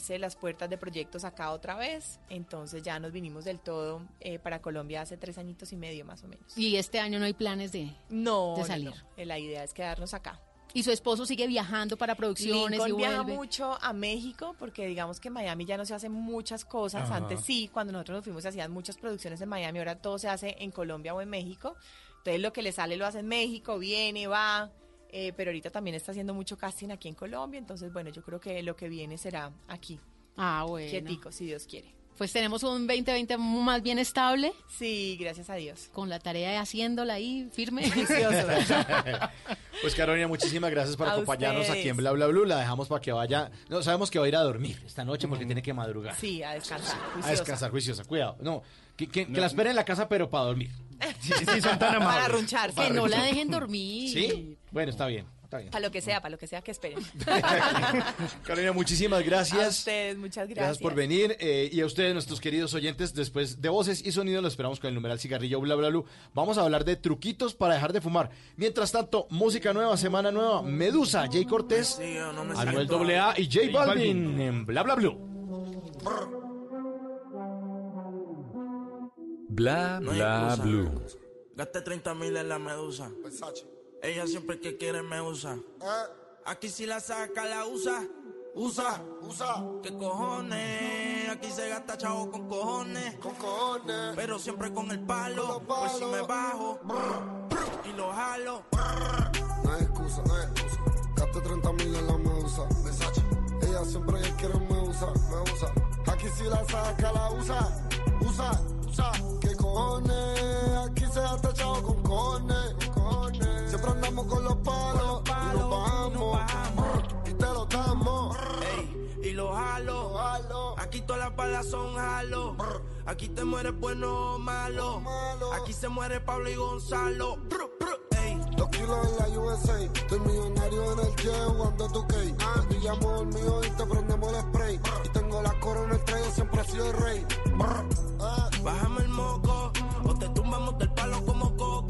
Irse las puertas de proyectos acá otra vez. Entonces ya nos vinimos del todo eh, para Colombia hace tres añitos y medio más o menos. Y este año no hay planes de, No, de no, salir. no. Eh, La idea es quedarnos acá. Y su esposo sigue viajando para producciones Lincoln y viaja vuelve. mucho a México porque digamos que en Miami ya no se hacen muchas cosas. Antes sí, cuando nosotros nos fuimos se hacían muchas producciones en Miami, ahora todo se hace en Colombia o en México. Entonces lo que le sale lo hace en México, viene, va. Eh, pero ahorita también está haciendo mucho casting aquí en Colombia, entonces bueno, yo creo que lo que viene será aquí, Ah, bueno. quietico, si Dios quiere. Pues tenemos un 2020 más bien estable, Sí, gracias a Dios. con la tarea de haciéndola ahí firme. Pues Carolina, muchísimas gracias por A acompañarnos ustedes. aquí en Bla Bla Blue. La dejamos para que vaya. No, sabemos que va a ir a dormir esta noche porque tiene que madrugar. Sí, a descansar. A descansar, juiciosa. Cuidado. No, que, que- que la espere en la casa, pero para dormir. Sí, sí, son tan Para amables. arruncharse. que no la dejen dormir. ¿Sí? Bueno, está bien. Está bien. Para lo que sea, para lo que sea que esperen. Carolina, muchísimas A gracias. ustedes, muchas gracias. Gracias por venir. eh, y a ustedes, nuestros queridos oyentes, después de voces y sonidos, lo esperamos con el numeral cigarrillo bla bla bla. Vamos a hablar de truquitos para dejar de fumar. Mientras tanto, música nueva, semana nueva, Medusa, Jay Cortés, Anuel AA y J Balvin en bla bla blue. Bla bla blue. Gasté 30 mil en la medusa. Ella siempre que quiere me usa. Aquí si la saca, la usa. Usa, usa. ¿Qué cojones? Aquí se gasta chavo con cojones. Con cojones. Pero siempre con el palo. Por si me bajo. Y lo jalo. No hay excusa, no hay excusa. Gaste 30 mil en la medusa. Versace. Ella siempre que quiere me usa, me usa. Aquí si la saca, la usa. Usa, usa. ¿Qué cojones? Aquí se gasta chavo con cojones. Siempre andamos con los palos. y nos bajamos. Y te lo damos. Ey, y lo jalo. jalo. Aquí todas las balas son jalo. Aquí te mueres bueno o malo. Malo. Aquí se muere Pablo y Gonzalo. Ey. Dos kilos en la USA. Estoy millonario en el jet jugando tu cake. Te pillamos el mío y te prendemos el spray. Y tengo la corona el siempre he sido el rey. Brr. Ah, Bájame el moco. O te tumbamos del palo como coco.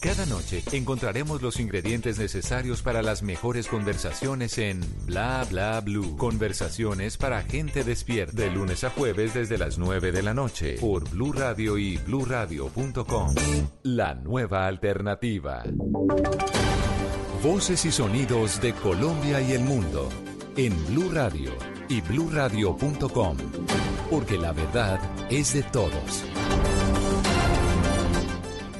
Cada noche encontraremos los ingredientes necesarios para las mejores conversaciones en Bla Bla Blue. Conversaciones para gente despierta. De lunes a jueves desde las 9 de la noche por Blue Radio y bluradio.com. La nueva alternativa. Voces y sonidos de Colombia y el mundo en Blue Radio y bluradio.com, porque la verdad es de todos.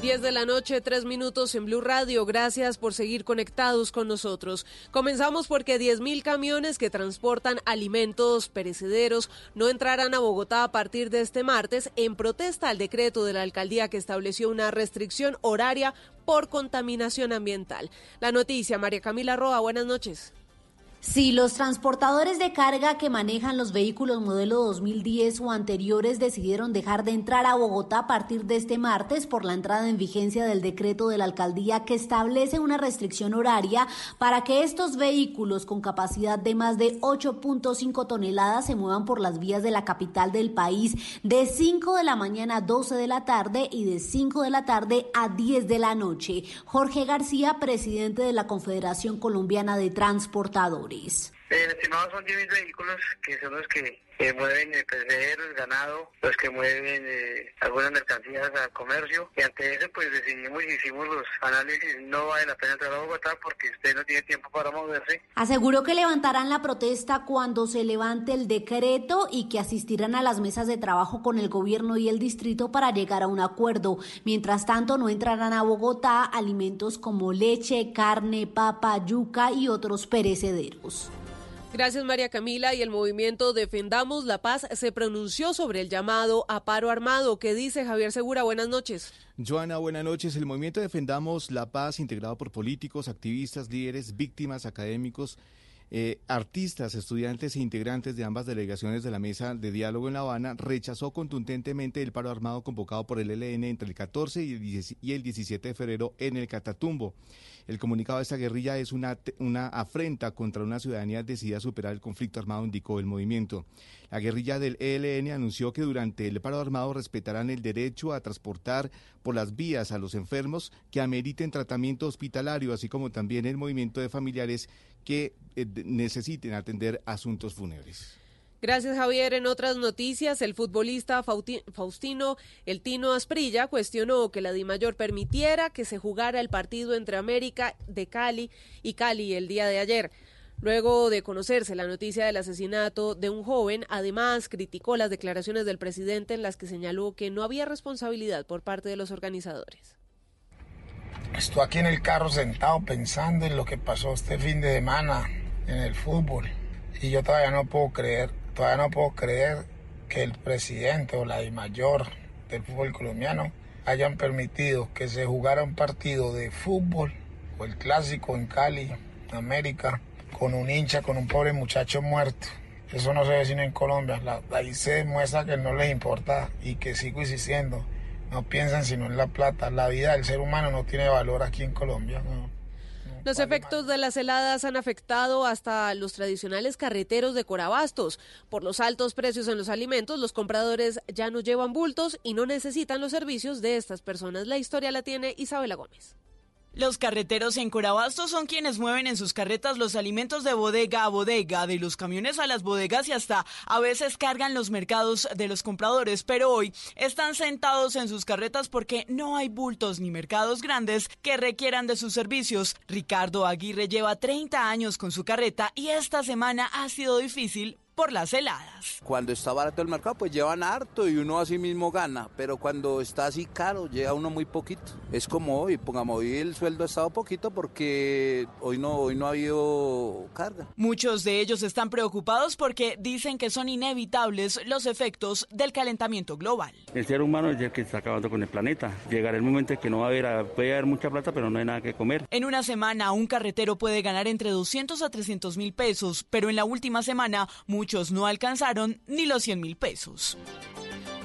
10 de la noche, 3 minutos en Blue Radio. Gracias por seguir conectados con nosotros. Comenzamos porque 10.000 camiones que transportan alimentos perecederos no entrarán a Bogotá a partir de este martes en protesta al decreto de la alcaldía que estableció una restricción horaria por contaminación ambiental. La noticia, María Camila Roa, buenas noches. Si los transportadores de carga que manejan los vehículos modelo 2010 o anteriores decidieron dejar de entrar a Bogotá a partir de este martes por la entrada en vigencia del decreto de la alcaldía que establece una restricción horaria para que estos vehículos con capacidad de más de 8.5 toneladas se muevan por las vías de la capital del país de 5 de la mañana a 12 de la tarde y de 5 de la tarde a 10 de la noche. Jorge García, presidente de la Confederación Colombiana de Transportadores. disabilities. El estimado son 10.000 vehículos que son los que que mueven el pesero, el ganado, los que mueven eh, algunas mercancías al comercio. Y ante eso, pues decidimos y hicimos los análisis. No vale la pena entrar a Bogotá porque usted no tiene tiempo para moverse. Aseguró que levantarán la protesta cuando se levante el decreto y que asistirán a las mesas de trabajo con el gobierno y el distrito para llegar a un acuerdo. Mientras tanto, no entrarán a Bogotá alimentos como leche, carne, papa, yuca y otros perecederos. Gracias María Camila y el movimiento Defendamos la Paz se pronunció sobre el llamado a paro armado. ¿Qué dice Javier Segura? Buenas noches. Joana, buenas noches. El movimiento Defendamos la Paz, integrado por políticos, activistas, líderes, víctimas, académicos, eh, artistas, estudiantes e integrantes de ambas delegaciones de la mesa de diálogo en La Habana, rechazó contundentemente el paro armado convocado por el ELN entre el 14 y el 17 de febrero en el Catatumbo. El comunicado de esta guerrilla es una, una afrenta contra una ciudadanía decidida a superar el conflicto armado, indicó el movimiento. La guerrilla del ELN anunció que durante el paro armado respetarán el derecho a transportar por las vías a los enfermos que ameriten tratamiento hospitalario, así como también el movimiento de familiares que eh, necesiten atender asuntos fúnebres. Gracias, Javier. En otras noticias, el futbolista Faustino El Tino Asprilla cuestionó que la DIMAYOR permitiera que se jugara el partido entre América de Cali y Cali el día de ayer. Luego de conocerse la noticia del asesinato de un joven, además criticó las declaraciones del presidente en las que señaló que no había responsabilidad por parte de los organizadores. Estoy aquí en el carro sentado pensando en lo que pasó este fin de semana en el fútbol y yo todavía no puedo creer Todavía no puedo creer que el presidente o la mayor del fútbol colombiano hayan permitido que se jugara un partido de fútbol o el clásico en Cali, América, con un hincha, con un pobre muchacho muerto. Eso no se ve sino en Colombia. ahí se demuestra que no les importa y que sigo insistiendo. No piensan sino en la plata. La vida del ser humano no tiene valor aquí en Colombia. Los efectos de las heladas han afectado hasta los tradicionales carreteros de Corabastos. Por los altos precios en los alimentos, los compradores ya no llevan bultos y no necesitan los servicios de estas personas. La historia la tiene Isabela Gómez. Los carreteros en Corabasto son quienes mueven en sus carretas los alimentos de bodega a bodega, de los camiones a las bodegas y hasta a veces cargan los mercados de los compradores, pero hoy están sentados en sus carretas porque no hay bultos ni mercados grandes que requieran de sus servicios. Ricardo Aguirre lleva 30 años con su carreta y esta semana ha sido difícil por las heladas. Cuando está barato el mercado, pues llevan harto y uno así mismo gana, pero cuando está así caro, llega uno muy poquito. Es como hoy, pongamos, hoy el sueldo ha estado poquito porque hoy no, hoy no ha habido carga. Muchos de ellos están preocupados porque dicen que son inevitables los efectos del calentamiento global. El ser humano es el que está acabando con el planeta. Llegará el momento en que no va a haber, puede haber mucha plata, pero no hay nada que comer. En una semana, un carretero puede ganar entre 200 a 300 mil pesos, pero en la última semana, muchos no alcanzaron ni los 100 mil pesos.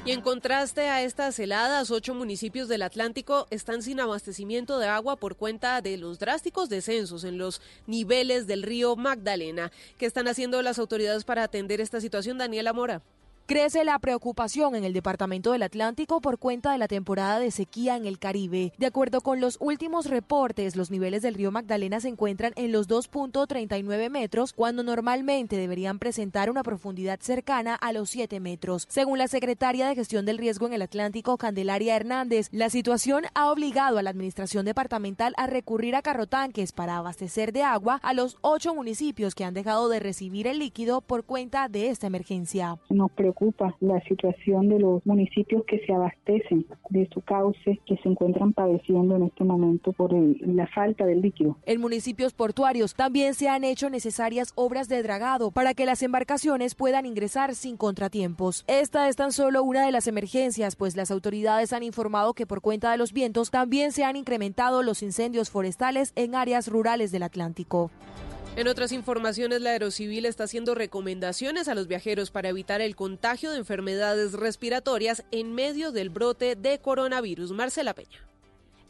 Y en contraste a estas heladas, ocho municipios del Atlántico están sin abastecimiento de agua por cuenta de los drásticos descensos en los niveles del río Magdalena. ¿Qué están haciendo las autoridades para atender esta situación, Daniela Mora? Crece la preocupación en el Departamento del Atlántico por cuenta de la temporada de sequía en el Caribe. De acuerdo con los últimos reportes, los niveles del río Magdalena se encuentran en los 2.39 metros, cuando normalmente deberían presentar una profundidad cercana a los 7 metros. Según la secretaria de Gestión del Riesgo en el Atlántico, Candelaria Hernández, la situación ha obligado a la Administración Departamental a recurrir a carrotanques para abastecer de agua a los ocho municipios que han dejado de recibir el líquido por cuenta de esta emergencia preocupa la situación de los municipios que se abastecen de su cauce, que se encuentran padeciendo en este momento por la falta del líquido. En municipios portuarios también se han hecho necesarias obras de dragado para que las embarcaciones puedan ingresar sin contratiempos. Esta es tan solo una de las emergencias, pues las autoridades han informado que por cuenta de los vientos también se han incrementado los incendios forestales en áreas rurales del Atlántico. En otras informaciones, la Aerocivil está haciendo recomendaciones a los viajeros para evitar el contagio de enfermedades respiratorias en medio del brote de coronavirus. Marcela Peña.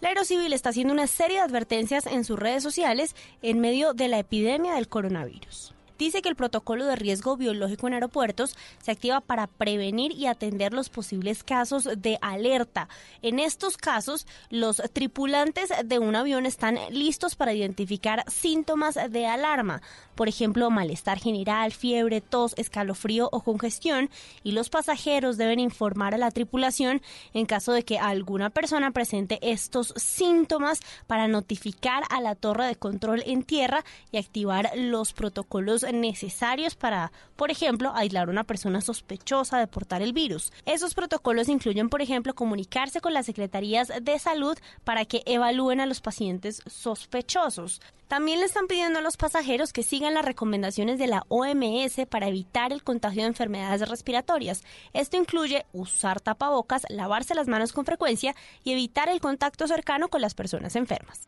La Aerocivil está haciendo una serie de advertencias en sus redes sociales en medio de la epidemia del coronavirus dice que el protocolo de riesgo biológico en aeropuertos se activa para prevenir y atender los posibles casos de alerta. En estos casos, los tripulantes de un avión están listos para identificar síntomas de alarma. por ejemplo, malestar general, fiebre, tos, escalofrío o congestión, y los pasajeros deben informar a la tripulación en caso de que alguna persona presente estos síntomas para notificar a la torre de control en tierra y activar los protocolos necesarios para, por ejemplo, aislar a una persona sospechosa de portar el virus. Esos protocolos incluyen, por ejemplo, comunicarse con las secretarías de salud para que evalúen a los pacientes sospechosos. También le están pidiendo a los pasajeros que sigan las recomendaciones de la OMS para evitar el contagio de enfermedades respiratorias. Esto incluye usar tapabocas, lavarse las manos con frecuencia y evitar el contacto cercano con las personas enfermas.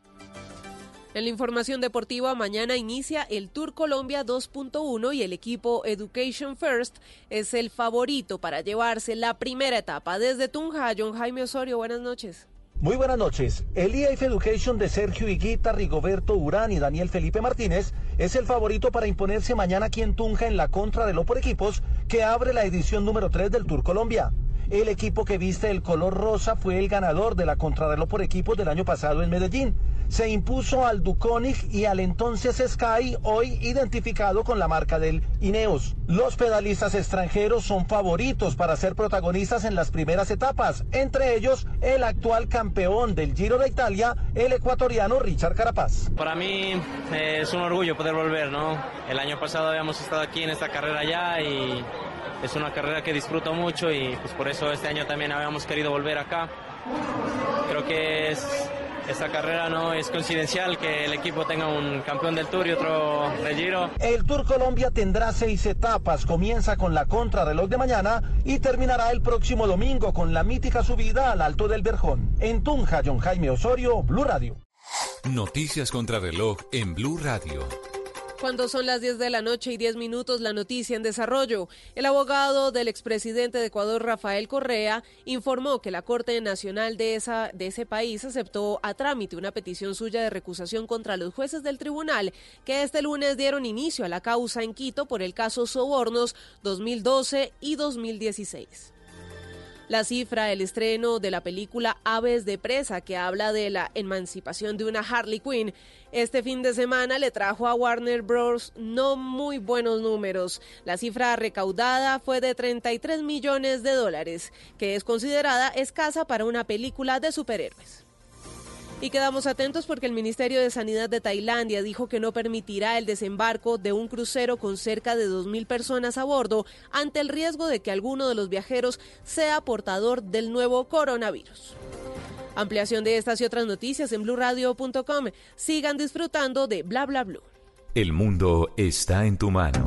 En la información deportiva, mañana inicia el Tour Colombia 2.1 y el equipo Education First es el favorito para llevarse la primera etapa. Desde Tunja, John Jaime Osorio, buenas noches. Muy buenas noches. El EIF Education de Sergio Higuita, Rigoberto Urán y Daniel Felipe Martínez es el favorito para imponerse mañana aquí en Tunja en la contra de por equipos que abre la edición número 3 del Tour Colombia. El equipo que viste el color rosa fue el ganador de la contrarreloj por equipos del año pasado en Medellín. Se impuso al Duconic y al entonces Sky, hoy identificado con la marca del Ineos. Los pedalistas extranjeros son favoritos para ser protagonistas en las primeras etapas, entre ellos el actual campeón del Giro de Italia, el ecuatoriano Richard Carapaz. Para mí eh, es un orgullo poder volver, ¿no? El año pasado habíamos estado aquí en esta carrera ya y es una carrera que disfruto mucho y pues por eso este año también habíamos querido volver acá. Creo que es, esta carrera no es coincidencial que el equipo tenga un campeón del Tour y otro del Giro. El Tour Colombia tendrá seis etapas. Comienza con la contrarreloj de mañana y terminará el próximo domingo con la mítica subida al Alto del Verjón. En Tunja, John Jaime Osorio, Blue Radio. Noticias contrarreloj en Blue Radio. Cuando son las 10 de la noche y 10 minutos, la noticia en desarrollo. El abogado del expresidente de Ecuador, Rafael Correa, informó que la Corte Nacional de, esa, de ese país aceptó a trámite una petición suya de recusación contra los jueces del tribunal que este lunes dieron inicio a la causa en Quito por el caso Sobornos 2012 y 2016. La cifra, el estreno de la película Aves de Presa, que habla de la emancipación de una Harley Quinn, este fin de semana le trajo a Warner Bros. no muy buenos números. La cifra recaudada fue de 33 millones de dólares, que es considerada escasa para una película de superhéroes. Y quedamos atentos porque el Ministerio de Sanidad de Tailandia dijo que no permitirá el desembarco de un crucero con cerca de 2.000 personas a bordo ante el riesgo de que alguno de los viajeros sea portador del nuevo coronavirus. Ampliación de estas y otras noticias en blurradio.com. Sigan disfrutando de Bla Bla Blue. El mundo está en tu mano.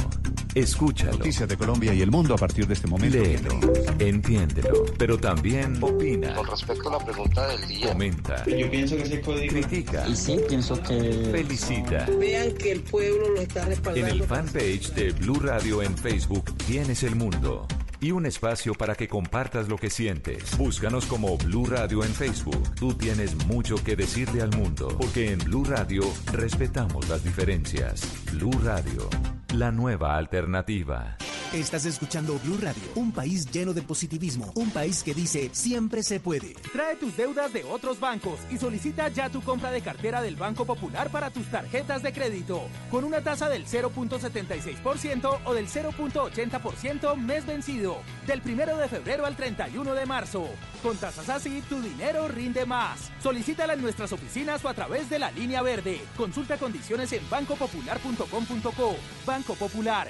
Escúchalo. Noticias de Colombia y el mundo a partir de este momento. Léelo, entiéndelo, pero también opina. Con respecto a la pregunta del día. Comenta. Yo pienso que se puede Critica. Y sí, pienso que... Felicita. Vean que el pueblo lo está respaldando. En el fanpage de Blue Radio en Facebook tienes el mundo y un espacio para que compartas lo que sientes. Búscanos como Blue Radio en Facebook. Tú tienes mucho que decirle al mundo, porque en Blue Radio respetamos las diferencias. Blue Radio, la nueva alternativa. Estás escuchando Blue Radio, un país lleno de positivismo, un país que dice siempre se puede. Trae tus deudas de otros bancos y solicita ya tu compra de cartera del Banco Popular para tus tarjetas de crédito, con una tasa del 0.76% o del 0.80% mes vencido, del 1 de febrero al 31 de marzo. Con tasas así, tu dinero rinde más. Solicítala en nuestras oficinas o a través de la línea verde. Consulta condiciones en bancopopular.com.co. Banco Popular.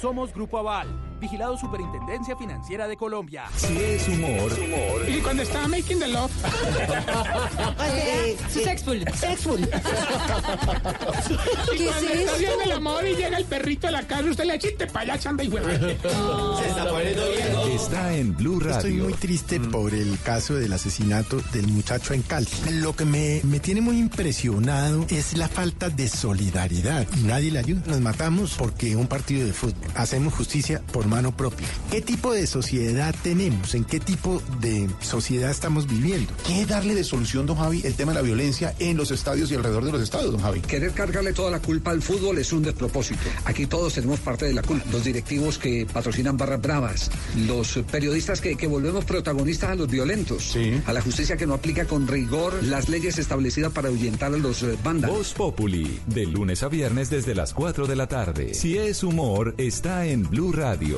Somos Grupo Aval, vigilado Superintendencia Financiera de Colombia. Si es humor, humor. Y cuando estaba making the love. eh, sexful. Sexful. y ¿Qué cuando es está haciendo esto? el amor y llega el perrito a la casa, usted le echa te para allá, chanda y hueva. Se está poniendo viejo. Está en Blue Radio. Estoy muy triste por el caso del asesinato del muchacho en Cali. Lo que me, me tiene muy impresionado es la falta de solidaridad. Y nadie le ayuda. Nos matamos porque un partido de fútbol. Hacemos justicia por mano propia. ¿Qué tipo de sociedad tenemos? ¿En qué tipo de sociedad estamos viviendo? ¿Qué darle de solución, don Javi, el tema de la violencia en los estadios y alrededor de los estadios, don Javi? Querer cargarle toda la culpa al fútbol es un despropósito. Aquí todos tenemos parte de la culpa. Los directivos que patrocinan barras bravas, los periodistas que, que volvemos protagonistas a los violentos, a la justicia que no aplica con rigor las leyes establecidas para ahuyentar a los eh, bandas. Voz Populi, de lunes a viernes desde las 4 de la tarde. Si es humor, está en Blue Radio,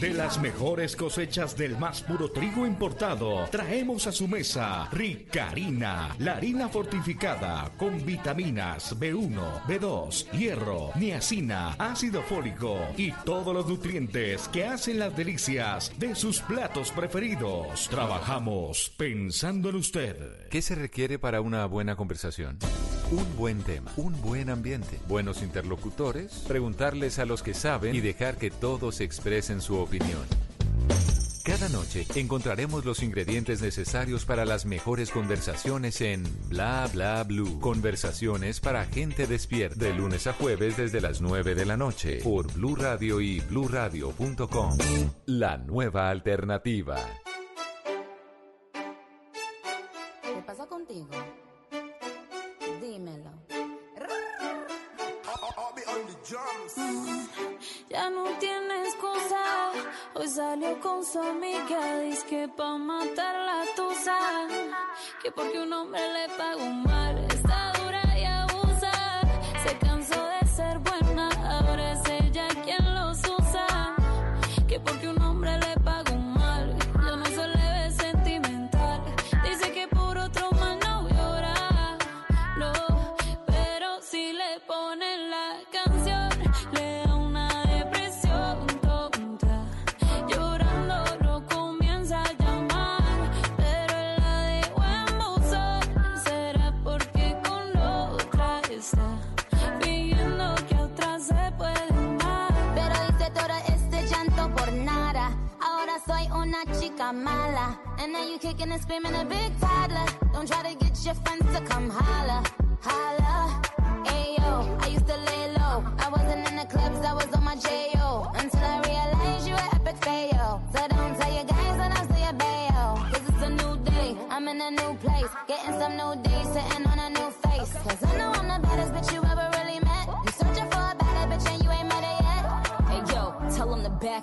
De las mejores cosechas del más puro trigo importado, traemos a su mesa Ricarina, la harina fortificada con vitaminas B1, B2, hierro, niacina, ácido fólico y todos los nutrientes que hacen las delicias de sus platos preferidos. Trabajamos pensando en usted. ¿Qué se requiere para una buena conversación? Un buen tema, un buen ambiente, buenos interlocutores, preguntarles a los que saben y dejar que todos expresen su opinión. Cada noche encontraremos los ingredientes necesarios para las mejores conversaciones en Bla Bla Blue. Conversaciones para gente despierta. De lunes a jueves desde las 9 de la noche por Blue Radio y bluradio.com. La nueva alternativa. Su amiga. Dice que pa' matar la tusa. Que porque un hombre le pagó mal. Chica mala. And now you kicking and screaming a big toddler. Don't try to get your friends to come holla. Holla.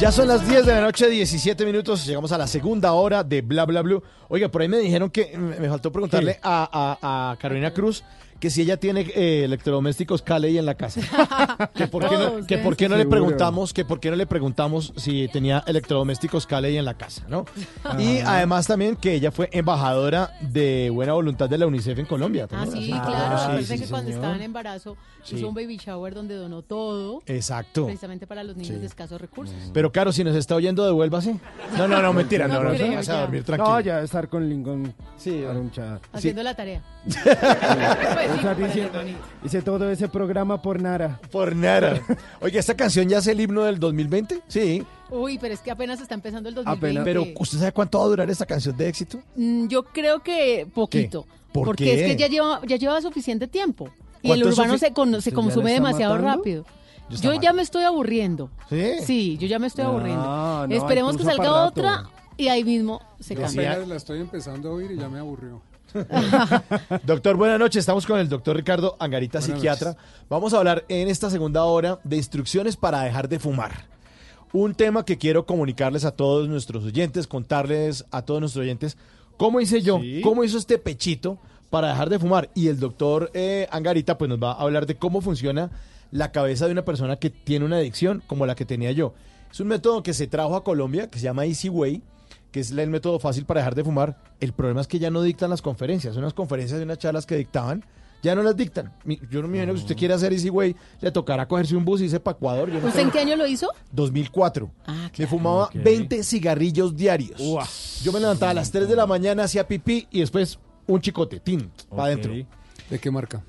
Ya son las 10 de la noche, 17 minutos. Llegamos a la segunda hora de Bla Bla Blue. Oiga, por ahí me dijeron que me faltó preguntarle a, a- a Carolina Cruz que si ella tiene eh, electrodomésticos Caley en la casa. que por qué no, Todos, que por qué no le preguntamos, que por qué no le preguntamos si tenía electrodomésticos Caley en la casa, ¿no? Y Ajá. además también que ella fue embajadora de buena voluntad de la UNICEF en Colombia. Ah, sí, Ah, claro. sí, sí, que cuando estaba en embarazo Sí. hizo un baby shower donde donó todo. Exacto. Precisamente para los niños Sí. de escasos recursos. Pero claro, si nos está oyendo, devuélvase. No, no, no, mentira, no, no, No creo, vas a dormir tranquilo. No, ya estar con Lincoln sí. Haciendo la tarea. Pues sí, sea, dice- hice todo ese programa por nada. Por nada. Oye, ¿esta canción ya es el himno del 2020? Sí. Uy, pero es que apenas está empezando el 2020. Pero, ¿usted sabe cuánto va a durar esta canción de éxito? Mm, Yo creo que poquito. ¿Por porque qué? es que ya lleva, ya lleva suficiente tiempo. Y el ¿Cuánto es urbano sufi- se, con- se ¿Usted ya consume está demasiado matando? rápido. Ya está Yo mal. ya me estoy aburriendo. ¿Sí? Sí, yo ya me estoy aburriendo. no, hay Esperemos que salga para rato. otra y ahí mismo se cambia. apenas la estoy empezando a oír y ya me aburrió. Doctor, buenas noches. Estamos con el doctor Ricardo Angarita, Buenas psiquiatra. Vamos a hablar en esta segunda hora de instrucciones para dejar de fumar. Un tema que quiero comunicarles a todos nuestros oyentes, contarles a todos nuestros oyentes cómo hice yo, cómo hizo este pechito para dejar de fumar. Y el doctor eh, Angarita pues nos va a hablar de cómo funciona la cabeza de una persona que tiene una adicción como la que tenía yo. Es un método que se trajo a Colombia, que se llama Easy Way, que es el método fácil para dejar de fumar. El problema es que ya no dictan las conferencias. Unas conferencias y unas charlas que dictaban, ya no las dictan. Mi- Yo no me imagino que si usted quiere hacer Easy Way, le tocará cogerse un bus y irse para Ecuador. Yo no ¿Usted en qué año lo hizo? 2004. Me fumaba 20 cigarrillos diarios. Yo me levantaba a las 3 de la mañana, hacía pipí y después un chicotetín para adentro. ¿De qué marca?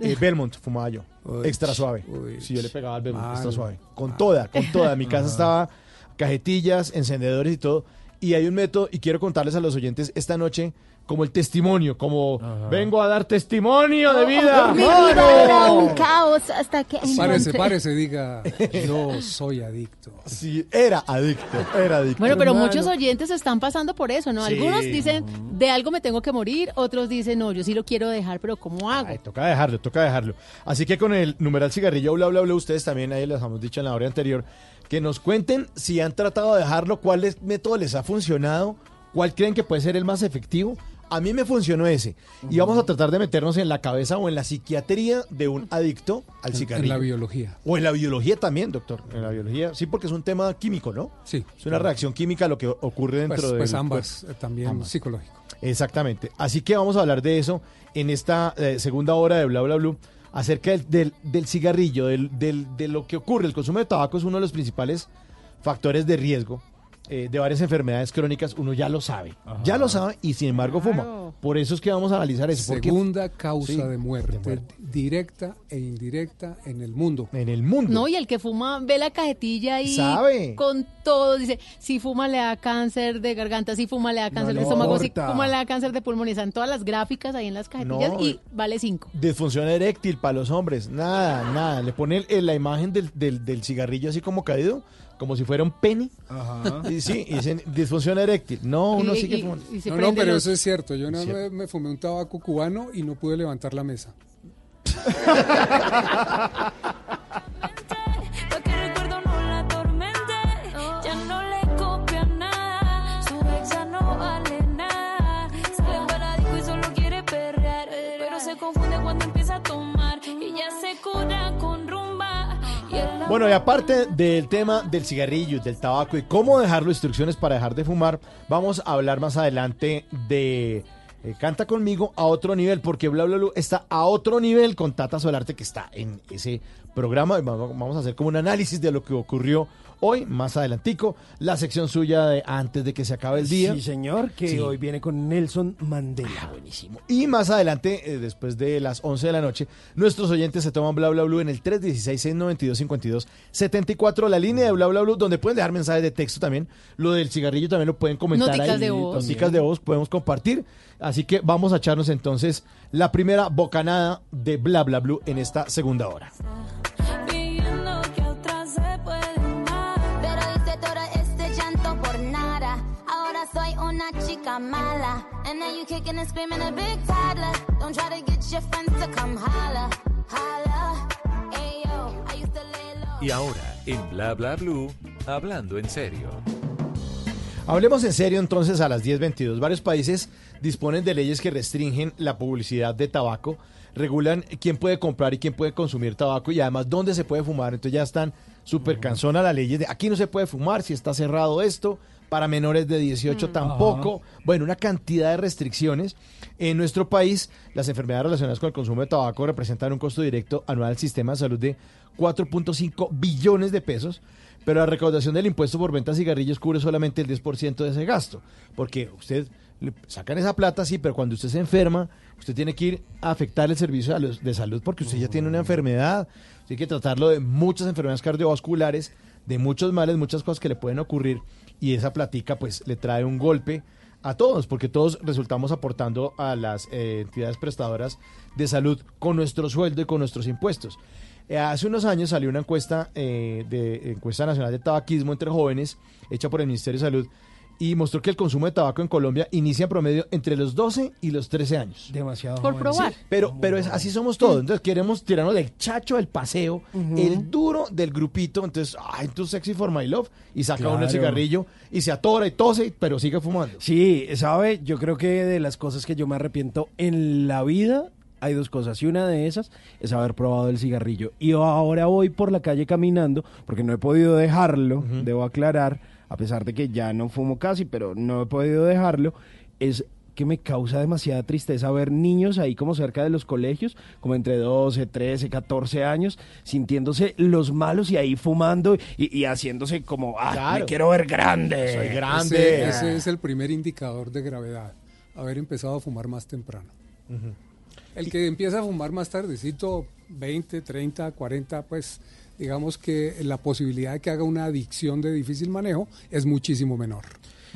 Eh, Belmont fumaba yo. Uy, extra suave. uy. Sí, yo le pegaba al Belmont, extra suave. Con toda, con toda. En mi casa Ajá. estaba cajetillas, encendedores y todo. Y hay un método, y quiero contarles a los oyentes esta noche como el testimonio, como vengo a dar testimonio de vida. Mi vida era un caos hasta que Párese, párese, diga, yo soy adicto. Sí, era adicto, era adicto. Bueno, pero Hermano. muchos oyentes están pasando por eso, ¿no? Sí. Algunos dicen, de algo me tengo que morir, otros dicen, no, yo sí lo quiero dejar, pero ¿cómo hago? Toca dejarlo, toca dejarlo. Así que con el numeral cigarrillo bla bla bla, ustedes también ahí les hemos dicho en la hora anterior que nos cuenten si han tratado de dejarlo, cuál es- método les ha funcionado, cuál creen que puede ser el más efectivo. A mí me funcionó ese. Y vamos a tratar de meternos en la cabeza o en la psiquiatría de un adicto al cigarrillo. En la biología. O en la biología también, doctor. En la biología, sí, porque es un tema químico, ¿no? Sí. Es una reacción química lo que ocurre dentro Pues, de pues ambas, eh, también psicológico. Exactamente. Así que vamos a hablar de eso en esta eh, segunda hora de Bla Bla Blue acerca del, del, del cigarrillo, del, del- de lo que ocurre. El consumo de tabaco es uno de los principales factores de riesgo eh, de varias enfermedades crónicas. Uno ya lo sabe. Ya lo sabe y sin embargo fuma. Por eso es que vamos a analizar eso. porque- Segunda causa Sí, de, muerte, directa e indirecta en el mundo. En el mundo. No, y el que fuma ve la cajetilla ahí Sabe. con todo, dice, si fuma le da cáncer de garganta, si fuma le da cáncer No de estómago, si fuma le da cáncer de pulmón, y están todas las gráficas ahí en las cajetillas No, y eh. vale cinco. Disfunción eréctil para los hombres, nada, nada. Le pone el- la imagen del, del- del cigarrillo así como caído, como si fuera un pene. Ajá. Y sí, y dicen disfunción eréctil. No, uno Y- sigue y- fumando. No, no, pero eso es cierto. Yo una vez me fumé un tabaco cubano y no pude levantar la mesa. Lo Bueno, y aparte del tema del cigarrillo del tabaco y cómo dejarlo, instrucciones para dejar de fumar, vamos a hablar más adelante de eh, Canta conmigo a otro nivel, porque Bla Bla Blue está a otro nivel con Tata Solarte que está en ese programa. Vamos a hacer como un análisis de lo que ocurrió hoy, más adelantico, la sección suya de antes de que se acabe el día. Sí, señor, que Sí. hoy viene con Nelson Mandela. Ah, buenísimo. Y más adelante, eh, después de las 11 de la noche, nuestros oyentes se toman Bla Bla Blue en el 316-692-5274, la línea de Bla Bla Blue, donde pueden dejar mensajes de texto también. Lo del cigarrillo también lo pueden comentar Noticas ahí. de voz. Noticas de voz podemos compartir. Así que vamos a echarnos entonces la primera bocanada de Bla Bla Blue en esta segunda hora. Una chica mala. And now you kicking and screaming a big toddler. Don't try to get your friends to come holla. Holla. Ayo, I used to lay low. Y ahora, en Bla Bla Blue, hablando en serio. Hablemos en serio entonces a las 10.22. Varios países disponen de leyes que restringen la publicidad de tabaco, regulan quién puede comprar y quién puede consumir tabaco y además dónde se puede fumar. Entonces ya están súper cansonas las leyes de aquí no se puede fumar, si está cerrado esto, para menores de 18 tampoco. Bueno, una cantidad de restricciones. En nuestro país, las enfermedades relacionadas con el consumo de tabaco representan un costo directo anual al sistema de salud de 4.5 billones de pesos pero la recaudación del impuesto por venta de cigarrillos cubre solamente el 10% de ese gasto, porque usted le sacan esa plata, sí, pero cuando usted se enferma, usted tiene que ir a afectar el servicio de salud porque usted ya tiene una enfermedad, tiene que tratarlo de muchas enfermedades cardiovasculares, de muchos males, muchas cosas que le pueden ocurrir y esa platica pues le trae un golpe a todos, porque todos resultamos aportando a las eh, entidades prestadoras de salud con nuestro sueldo y con nuestros impuestos. Eh, hace unos años salió una encuesta eh, de encuesta nacional de tabaquismo entre jóvenes hecha por el Ministerio de Salud y mostró que el consumo de tabaco en Colombia inicia en promedio entre los 12 y los 13 años. Demasiado. Por joven. probar. Sí. Pero, pero es, así somos todos. Entonces queremos tirarnos del chacho del paseo, el duro del grupito. Entonces, ay, tú sexy for my love. Y saca uno el cigarrillo y se atora y tose, pero sigue fumando. Sí, sabe, yo creo que de las cosas que yo me arrepiento en la vida hay dos cosas. Y una de esas es haber probado el cigarrillo. Y ahora voy por la calle caminando, porque no he podido dejarlo, debo aclarar, a pesar de que ya no fumo casi, pero no he podido dejarlo. Es que me causa demasiada tristeza ver niños ahí como cerca de los colegios, como entre 12, 13, 14 años, sintiéndose los malos y ahí fumando y, y haciéndose como, ah, Claro. me quiero ver grande. Soy grande. Ese, ese es el primer indicador de gravedad, haber empezado a fumar más temprano. El que empieza a fumar más tardecito, 20, 30, 40, pues digamos que la posibilidad de que haga una adicción de difícil manejo es muchísimo menor.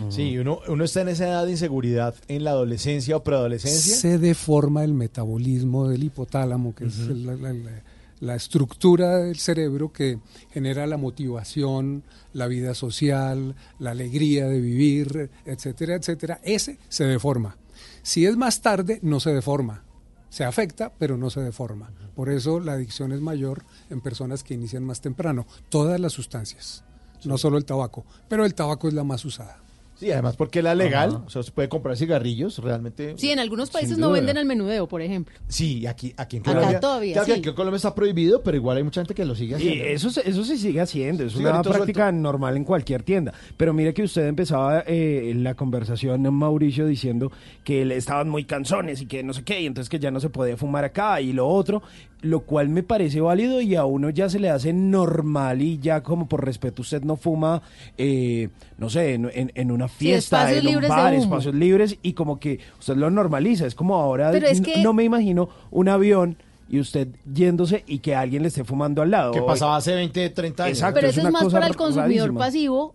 Sí, uno, uno está en esa edad de inseguridad en la adolescencia o preadolescencia. Se deforma el metabolismo del hipotálamo, que es la- la- la estructura del cerebro que genera la motivación, la vida social, la alegría de vivir, etcétera, etcétera. Ese se deforma. Si es más tarde, no se deforma. Se afecta, pero no se deforma. Por eso la adicción es mayor en personas que inician más temprano. Todas las sustancias, no solo el tabaco, pero el tabaco es la más usada. Sí, además porque la legal, Ajá. o sea, se puede comprar cigarrillos realmente. Sí, en algunos países no venden al menudeo, por ejemplo. Sí, aquí, aquí en Acá Colombia. todavía, claro que sí. aquí en Colombia está prohibido, pero igual hay mucha gente que lo sigue Y haciendo. eso, se- eso se sigue haciendo, es una práctica normal en cualquier tienda. Pero mire que usted empezaba eh, la conversación, Mauricio, diciendo que le estaban muy canzones y que no sé qué, y entonces que ya no se podía fumar acá y lo otro, lo cual me parece válido y a uno ya se le hace normal y ya como por respeto usted no fuma, eh, no sé, en, en- en una fiesta, en un bar, espacios libres y como que usted lo normaliza. Es como ahora, Pero es n- que- no me imagino un avión y usted yéndose y que alguien le esté fumando al lado. Que pasaba hace 20, 30 años. Exacto, Pero es eso es más para el consumidor rarísima. pasivo.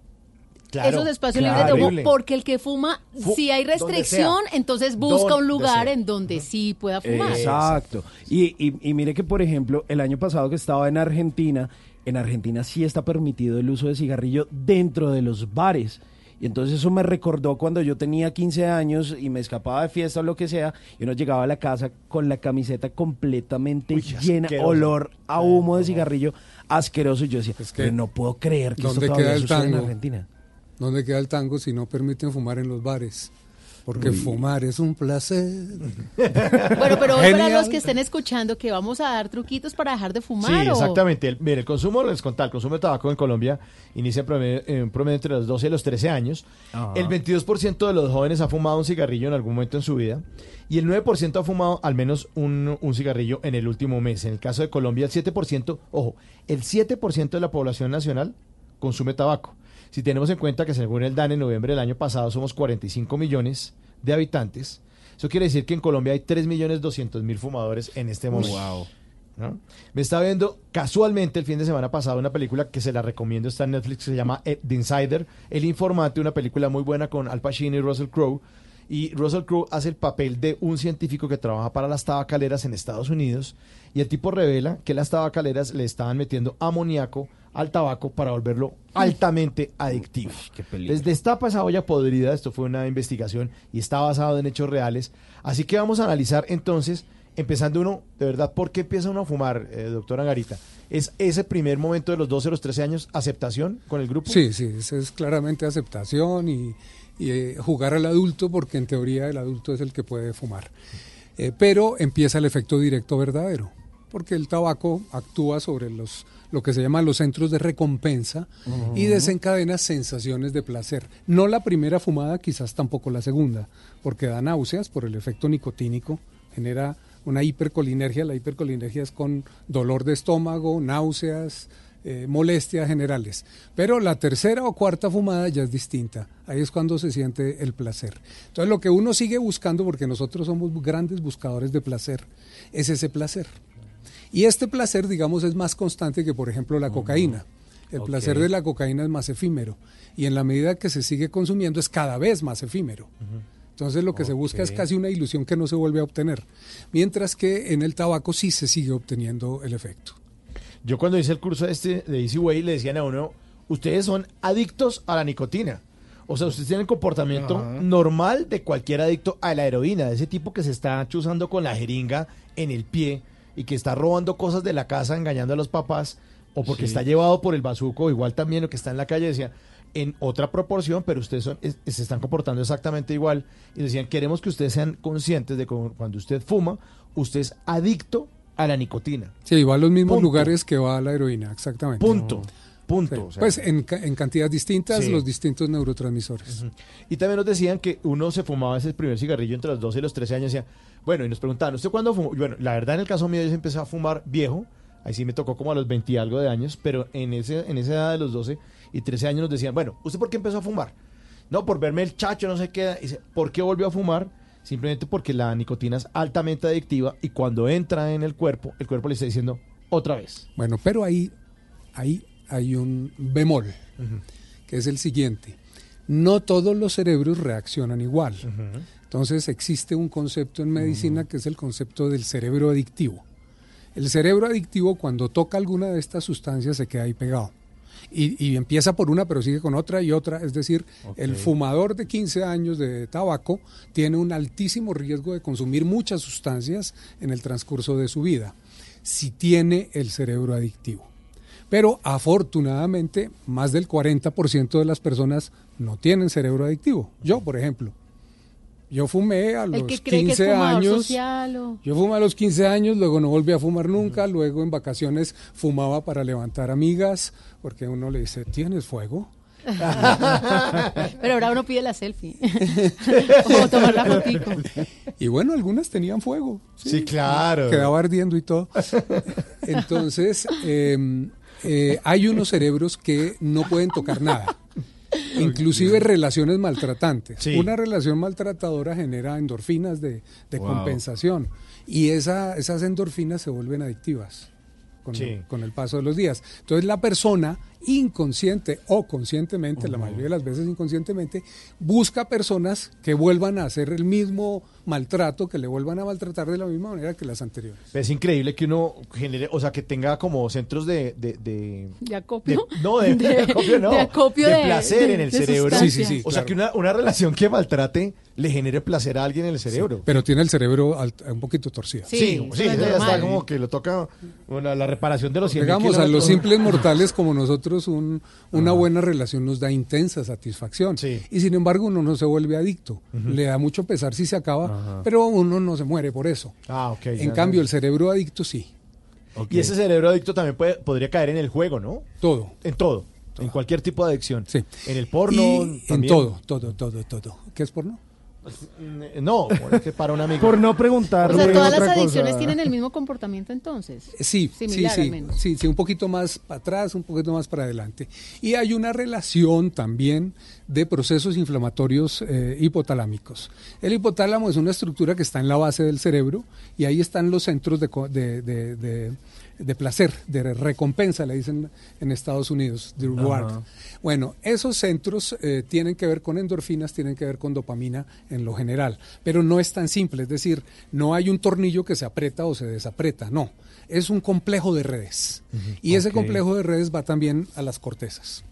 Claro, esos espacios claro. libres de humo, porque el que fuma, Fu- si hay restricción, entonces busca Donde un lugar sea. en donde sí pueda fumar. Exacto. Y, y, y mire que, por ejemplo, el año pasado que estaba en Argentina, en Argentina sí está permitido el uso de cigarrillo dentro de los bares. Y entonces eso me recordó cuando yo tenía 15 años y me escapaba de fiesta o lo que sea, y uno llegaba a la casa con la camiseta completamente llena, asqueroso. olor a humo de cigarrillo asqueroso. Y yo decía, pero no puedo creer que esto ¿Dónde todavía sucede en? Argentina. ¿Dónde queda el tango si no permiten fumar en los bares? Porque Uy. fumar es un placer. Bueno, pero hoy para los que estén escuchando, que vamos a dar truquitos para dejar de Sí, fumar. o- exactamente. El, mire, el consumo, les contaba, el consumo de tabaco en Colombia inicia en promedio, en promedio entre los 12 y los 13 años. Ajá. El 22% de los jóvenes ha fumado un cigarrillo en algún momento en su vida y el 9% ha fumado al menos un, un cigarrillo en el último mes. En el caso de Colombia, el 7%, ojo, el 7% de la población nacional consume tabaco. Si tenemos en cuenta que según el DAN en noviembre del año pasado somos 45 millones de habitantes, eso quiere decir que en Colombia hay 3 millones 200 mil fumadores en este momento. Wow. ¿no? Me estaba viendo casualmente el fin de semana pasado una película que se la recomiendo, está en Netflix, que se llama eh, The Insider, El Informante, una película muy buena con Al Pacino y Russell Crowe. Y Russell Crowe hace el papel de un científico que trabaja para las tabacaleras en Estados Unidos y el tipo revela que las tabacaleras le estaban metiendo amoníaco al tabaco para volverlo altamente adictivo. Les destapa esa olla podrida, esto fue una investigación y está basado en hechos reales. Así que vamos a analizar entonces, empezando uno, de verdad, ¿por qué empieza uno a fumar, eh, doctora Garita? ¿Es ese primer momento de los 12 a los 13 años aceptación con el grupo? Sí, sí, eso es claramente aceptación y, y, eh, jugar al adulto, porque en teoría el adulto es el que puede fumar. Eh, pero empieza el efecto directo verdadero, porque el tabaco actúa sobre los lo que se llaman los centros de recompensa y desencadena sensaciones de placer. No la primera fumada, quizás tampoco la segunda, porque da náuseas por el efecto nicotínico, genera una hipercolinergia, la hipercolinergia es con dolor de estómago, náuseas, eh, molestias generales. Pero la tercera o cuarta fumada ya es distinta. Ahí es cuando se siente el placer. Entonces lo que uno sigue buscando, porque nosotros somos grandes buscadores de placer, es ese placer. Y este placer, digamos, es más constante que, por ejemplo, la cocaína. El placer de la cocaína es más efímero. Y en la medida que se sigue consumiendo es cada vez más efímero. Entonces lo que se busca es casi una ilusión que no se vuelve a obtener. Mientras que en el tabaco sí se sigue obteniendo el efecto. Yo cuando hice el curso este de Easy Way le decían a uno, ustedes son adictos a la nicotina. O sea, ustedes tienen el comportamiento normal de cualquier adicto a la heroína, de ese tipo que se está chuzando con la jeringa en el pie y que está robando cosas de la casa engañando a los papás o porque Sí. está llevado por el bazuco, igual también lo que está en la calle decía, en otra proporción, pero ustedes son- es- se están comportando exactamente igual. Y decían, queremos que ustedes sean conscientes de que cuando usted fuma, usted es adicto a la nicotina. Sí, va a los mismos Punto. lugares que va la heroína, exactamente. Punto. Punto. Sí, o sea. pues en, en cantidades distintas, Sí. los distintos neurotransmisores. Y también nos decían que uno se fumaba ese primer cigarrillo entre los 12 y los 13 años. Decía, bueno, y nos preguntaban, ¿usted cuándo fumó? Bueno, la verdad, en el caso mío, yo empecé a fumar viejo. Ahí sí me tocó como a los 20 y algo de años. Pero en, ese, en esa edad de los 12 y 13 años nos decían, bueno, ¿usted por qué empezó a fumar? No, por verme el chacho, no sé qué. Dice, ¿por qué volvió a fumar? Simplemente porque la nicotina es altamente adictiva y cuando entra en el cuerpo, el cuerpo le está diciendo otra vez. Bueno, pero ahí, ahí hay un bemol, que es el siguiente. No todos los cerebros reaccionan igual. Entonces existe un concepto en medicina que es el concepto del cerebro adictivo. El cerebro adictivo cuando toca alguna de estas sustancias se queda ahí pegado. Y, y empieza por una, pero sigue con otra y otra. Es decir, el fumador de 15 años de tabaco tiene un altísimo riesgo de consumir muchas sustancias en el transcurso de su vida, si tiene el cerebro adictivo. Pero afortunadamente, más del 40% de las personas no tienen cerebro adictivo. Yo, por ejemplo, yo fumé a los El que cree que es 15 fumador años. social o... Yo fumé a los 15 años, luego no volví a fumar nunca, luego en vacaciones fumaba para levantar amigas, porque uno le dice, ¿tienes fuego? Pero ahora uno pide la selfie. o tomar la fotico. Y bueno, algunas tenían fuego. Sí, claro. Quedaba ardiendo y todo. Entonces, eh, eh, hay unos cerebros que no pueden tocar nada. Inclusive relaciones maltratantes. Sí. Una relación maltratadora genera endorfinas de, de Wow. compensación y esa- esas endorfinas se vuelven adictivas con, Sí. con el paso de los días. Entonces la persona inconsciente o conscientemente, la mayoría de las veces inconscientemente, busca personas que vuelvan a hacer el mismo maltrato, que le vuelvan a maltratar de la misma manera que las anteriores. Es increíble que uno genere, o sea, que tenga como centros de... de, de- De acopio. de- no, de, de acopio no. de acopio de- placer en el de cerebro. Sí, sí, sí, O sea, que una, una relación que maltrate le genere placer a alguien en el cerebro. Pero tiene el cerebro alt- un poquito torcido. Sí, sí, ya está como que lo toca bueno, la reparación de los 100 Digamos, a los simples mortales como nosotros, un- una buena relación nos da intensa satisfacción. Y sin embargo, uno no se vuelve adicto. Le da mucho pesar si se acaba, Ajá. pero uno no se muere por eso. Ah, ok. En cambio, el cerebro adicto sí. Y ese cerebro adicto también puede, podría caer en el juego, ¿no? Todo. En todo. En cualquier tipo de adicción. Sí. En el porno. Y en todo, todo, todo, todo. ¿Qué es porno? Eh, No, es que para un amigo. Por no O preguntarle sea, todas las adicciones cosa. tienen el mismo comportamiento entonces. Sí, Similar sí, al sí, menos. sí, sí, un poquito más para atrás, un poquito más para adelante. Y hay una relación también de procesos inflamatorios eh, hipotalámicos. El hipotálamo es una estructura que está en la base del cerebro y ahí están los centros de, co- de, de- de- de placer, de recompensa, le dicen en Estados Unidos, de reward. Bueno, esos centros eh, tienen que ver con endorfinas, tienen que ver con dopamina en lo general, pero no es tan simple, es decir, no hay un tornillo que se aprieta o se desaprieta, no, es un complejo de redes. Y ese complejo de redes va también a las cortezas.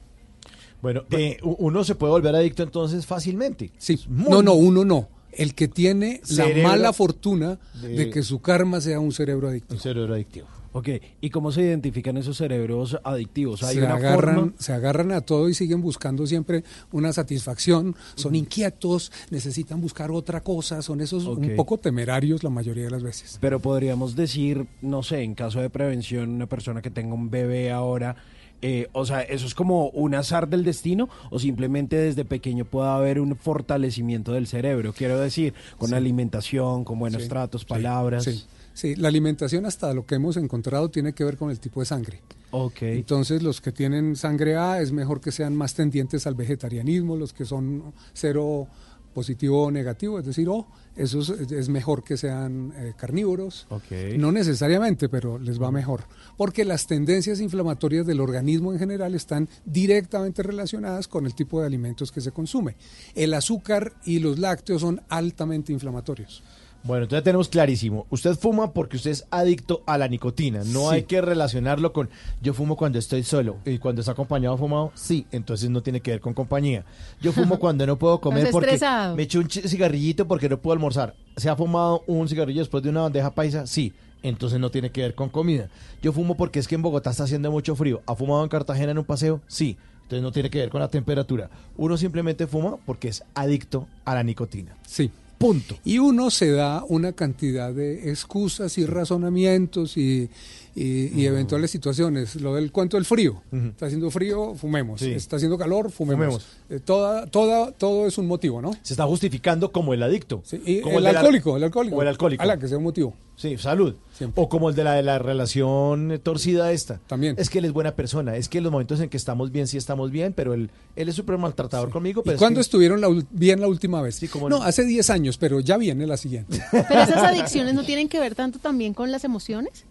Bueno, eh, uno se puede volver adicto entonces fácilmente. Sí, Muy- no, no, uno no. El que tiene Cerebro la mala fortuna de- de... que su karma sea un cerebro adictivo. Un cerebro adictivo. Ok, ¿y cómo se identifican esos cerebros adictivos? ¿Hay se una agarran, forma? se agarran a todo y siguen buscando siempre una satisfacción, son inquietos, necesitan buscar otra cosa, son esos un poco temerarios la mayoría de las veces. Pero podríamos decir, no sé, en caso de prevención, una persona que tenga un bebé ahora, eh, o sea, ¿eso es como un azar del destino o simplemente desde pequeño puede haber un fortalecimiento del cerebro? Quiero decir, con Sí. alimentación, con buenos Sí, tratos, palabras. Sí, sí, la alimentación hasta lo que hemos encontrado tiene que ver con el tipo de sangre. Ok. Entonces los que tienen sangre A es mejor que sean más tendientes al vegetarianismo, los que son cero positivo o negativo, es decir, O, eso es, es mejor que sean eh, carnívoros. Ok. No necesariamente, pero les va mejor. Porque las tendencias inflamatorias del organismo en general están directamente relacionadas con el tipo de alimentos que se consume. El azúcar y los lácteos son altamente inflamatorios. Bueno, entonces tenemos clarísimo. Usted fuma porque usted es adicto a la nicotina. No Sí. hay que relacionarlo con yo fumo cuando estoy solo y cuando está acompañado fumado. Sí, entonces no tiene que ver con compañía. Yo fumo cuando no puedo comer porque me echo un cigarrillito porque no puedo almorzar. ¿Se ha fumado un cigarrillo después de una bandeja paisa? Sí. Entonces no tiene que ver con comida. Yo fumo porque es que en Bogotá está haciendo mucho frío. ¿Ha fumado en Cartagena en un paseo? Sí. Entonces no tiene que ver con la temperatura. Uno simplemente fuma porque es adicto a la nicotina. Sí. Punto. Y uno se da una cantidad de excusas y razonamientos y, y- y eventuales situaciones. Lo del cuento del frío. Está haciendo frío, fumemos. Sí. Está haciendo calor, fumemos. Fumemos. Eh, toda, toda, todo es un motivo, ¿no? Se está justificando como el adicto. Y Como el, alcohólico, el alcohólico. O el alcohólico. A la que sea un motivo. Sí, salud. O como el de la de la relación torcida esta. También. Es que él es buena persona. Es que en los momentos en que estamos bien, sí estamos bien, pero él, él es súper maltratador conmigo. ¿Y Pero es cuándo que- estuvieron la ul- bien la última vez? como no, no. hace 10 años, pero ya viene la siguiente. Pero esas adicciones no tienen que ver tanto también con las emociones.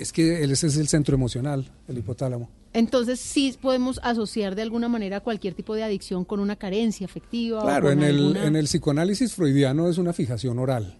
Es que ese es el centro emocional, el hipotálamo. Entonces sí podemos asociar de alguna manera cualquier tipo de adicción con una carencia afectiva. o Claro, con en el, alguna- en el psicoanálisis freudiano es una fijación oral.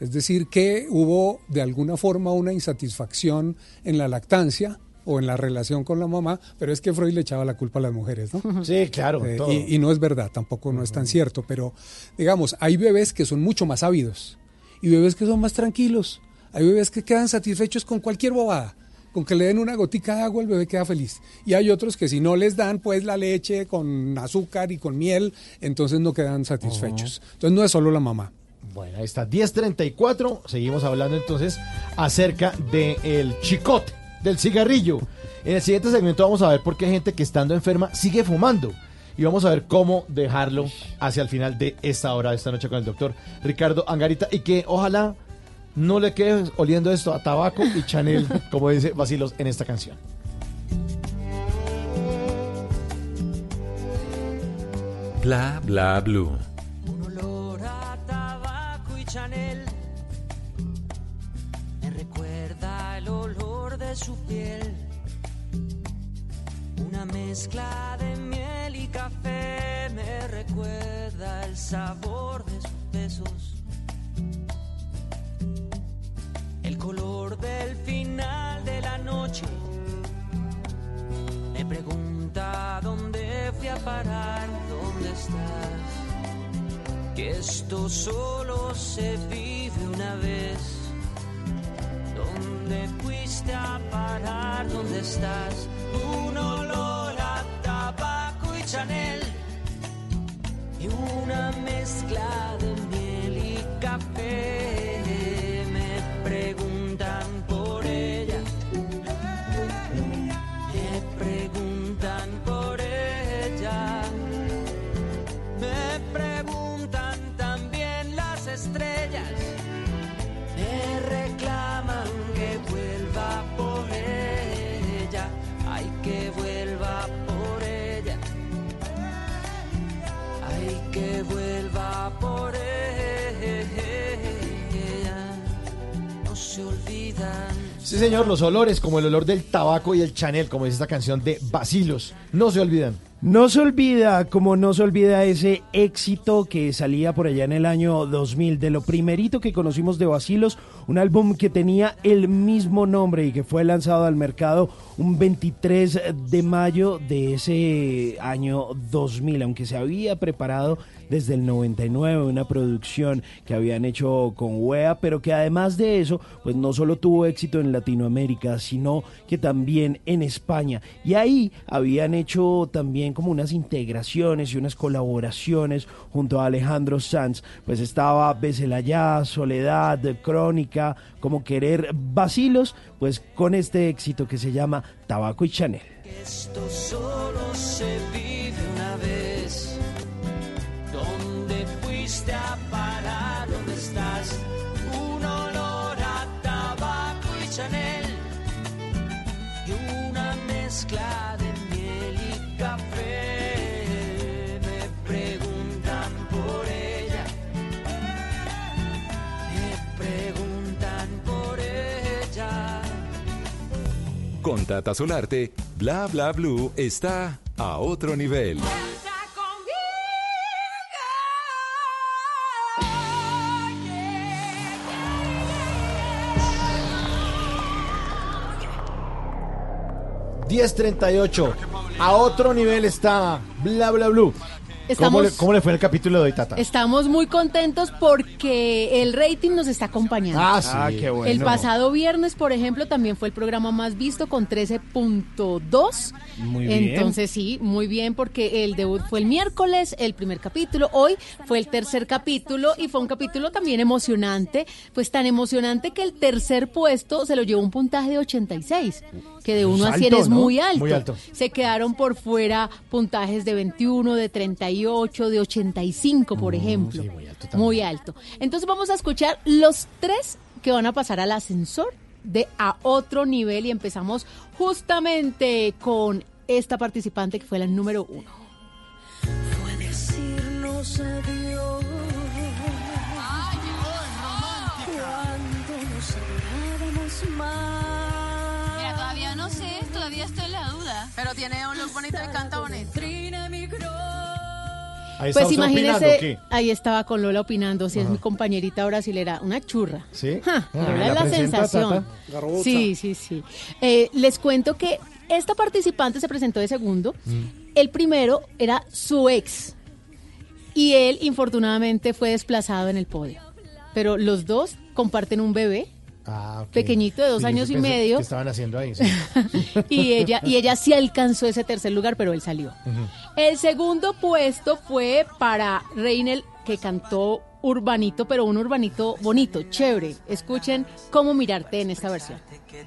Es decir, que hubo de alguna forma una insatisfacción en la lactancia o en la relación con la mamá, pero es que Freud le echaba la culpa a las mujeres, ¿no? Sí, claro. Eh, todo. y, y no es verdad, tampoco no es tan cierto, pero digamos, hay bebés que son mucho más ávidos y bebés que son más tranquilos. Hay bebés que quedan satisfechos con cualquier bobada. Con que le den una gotica de agua, el bebé queda feliz. Y hay otros que si no les dan, pues la leche con azúcar y con miel, entonces no quedan satisfechos. Entonces no es solo la mamá. Bueno, ahí está, 10.34. Seguimos hablando entonces acerca del chicote, del cigarrillo. En el siguiente segmento vamos a ver por qué hay gente que estando enferma sigue fumando. Y vamos a ver cómo dejarlo hacia el final de esta hora, de esta noche con el doctor Ricardo Angarita. Y que ojalá no le quede oliendo esto a tabaco y Chanel, como dice Basilos en esta canción. Bla bla blue. olor a tabaco y Chanel me recuerda el olor de su piel. Una mezcla de miel y café me recuerda el sabor de sus besos. El color del final de la noche me pregunta dónde fui a parar, dónde estás. Que esto solo se vive una vez. ¿Dónde fuiste a parar? ¿Dónde estás? Un olor a tabaco y Chanel. Y una mezcla de miel y café. Preguntan por ella. Me preguntan por ella. Me preguntan también las estrellas. Me reclaman que vuelva por ella. Ay, que vuelva por ella. Ay, que vuelva por ella. Se olvidan. Sí, señor, los olores, como el olor del tabaco y el Chanel, como dice esta canción de Basilos, no se olvidan. No se olvida, como no se olvida ese éxito que salía por allá en el año 2000, de lo primerito que conocimos de Basilos, un álbum que tenía el mismo nombre y que fue lanzado al mercado un 23 de mayo de ese año 2000, aunque se había preparado desde el 99, una producción que habían hecho con WEA, pero que además de eso, pues no solo tuvo éxito en Latinoamérica, sino que también en España. Y ahí habían hecho también como unas integraciones y unas colaboraciones junto a Alejandro Sanz. Pues estaba Beselayá, Soledad, Crónica, como querer vacilos, pues con este éxito que se llama Tabaco y Chanel. Esto solo se vive una vez. ¿Dónde fuiste a parar? ¿Dónde estás? Un olor a tabaco y Chanel. Y una mezcla de miel y café. Me preguntan por ella. Me preguntan por ella. Con Tata Solarte, Bla Bla Blue está a otro nivel. ...10.38... A otro nivel está Bla Bla Blue. ¿Cómo, le, Estamos, cómo le fue el capítulo de hoy, Tata? estamos muy contentos porque el rating nos está acompañando. Ah, sí. Ah, qué bueno. El pasado viernes, por ejemplo, también fue el programa más visto con 13.2. Muy bien. Entonces sí, muy bien porque el debut fue el miércoles, el primer capítulo, hoy fue el tercer capítulo y fue un capítulo también emocionante, pues tan emocionante que el tercer puesto se lo llevó un puntaje de 86, que de 1 a 100 alto, es ¿no? muy alto. Muy alto. Se quedaron por fuera puntajes de 21, de 38, de 85, por ejemplo. muy alto. Entonces vamos a escuchar los tres que van a pasar al ascensor de a otro nivel y empezamos justamente con esta participante que fue la número uno. Fue decirnos adiós. Cuando nos todavía estoy en la duda. Pero tiene un look bonito y canta bonito. Ahí Pues imagínese, ahí estaba con Lola opinando, si es mi compañerita brasilera, una churra. ¿Sí? Ja, Ah, Lola ¿la es la presenta, sensación. Tata? Sí, sí, sí. Eh, les cuento que esta participante se presentó de segundo. El primero era su ex. Y él, infortunadamente, fue desplazado en el podio. Pero los dos comparten un bebé Ah, ok. pequeñito de dos Sí, yo años y medio. ¿Qué estaban haciendo ahí? Sí. y ella y ella sí alcanzó ese tercer lugar, pero él salió. Ujú. El segundo puesto fue para Reinel, que cantó urbanito, pero un urbanito bonito, chévere. Escuchen cómo mirarte en esta versión. Tiene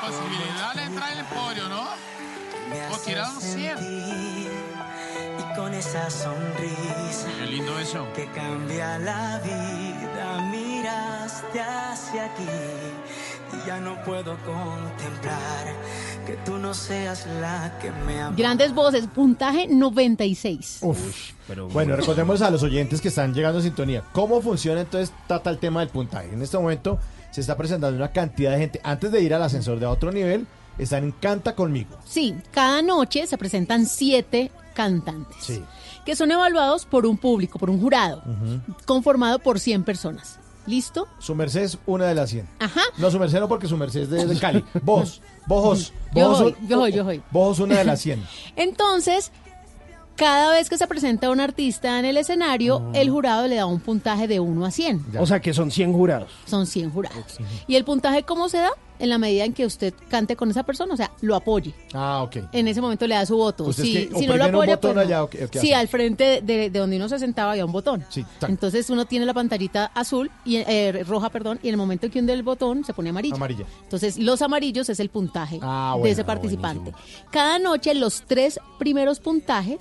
posibilidad de entrar en el podio, ¿no? O tirar un 100. Y con esa sonrisa Qué lindo eso. que cambia la vida, miraste hacia aquí y ya no puedo contemplar que tú no seas la que me ama. Grandes voces, puntaje 96. Uf. bueno, recordemos a los oyentes que están llegando a sintonía. ¿Cómo funciona entonces Tata el tema del puntaje? En este momento se está presentando una cantidad de gente. Antes de ir al ascensor de otro nivel, están en Canta conmigo. Sí, cada noche se presentan siete cantantes. Sí. Que son evaluados por un público, por un jurado, conformado por 100 personas. ¿Listo? Su merced es una de las 100. Ajá. No, su merced no, porque su merced es de, de Cali. Vos, vos, Yo vos, soy, yo soy, yo soy. vos una de las 100. Entonces, cada vez que se presenta un artista en el escenario, el jurado le da un puntaje de 1 a 100. O sea que son 100 jurados. Son 100 jurados. ¿Y el puntaje cómo se da? En la medida en que usted cante con esa persona, o sea, lo apoye. Ah, ok. En ese momento le da su voto. Usted Si, es que si no lo apoya, pues no. allá, ¿o qué- o qué Sí, al frente de, de donde uno se sentaba había un botón. Sí. Entonces uno tiene la pantallita azul y eh, roja, perdón, y en el momento en que hunde el botón se pone amarilla. Amarilla. Entonces los amarillos es el puntaje Ah, de ese participante. Cada noche los tres primeros puntajes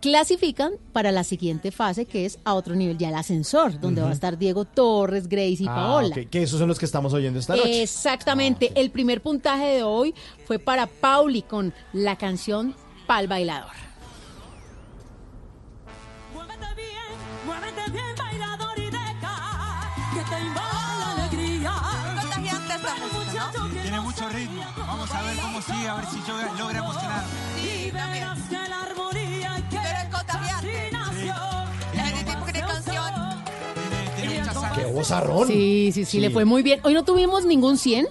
clasifican para la siguiente fase que es a otro nivel, ya el ascensor, donde Ujú. va a estar Diego Torres, Grace y Ah, Paola. ok, Que esos son los que estamos oyendo esta noche. Exactamente. El primer puntaje de hoy fue para Pauli con la canción Pal Bailador. Muévete bien, bailador y deja que te invada la alegría. Contagiante esta música, ¿no? Tiene mucho ritmo. Vamos a ver cómo sigue, a ver si yo logra emocionar. Y verás ¡Qué vozarrón! Sí, sí, sí, le fue muy bien. Hoy no tuvimos ningún 100,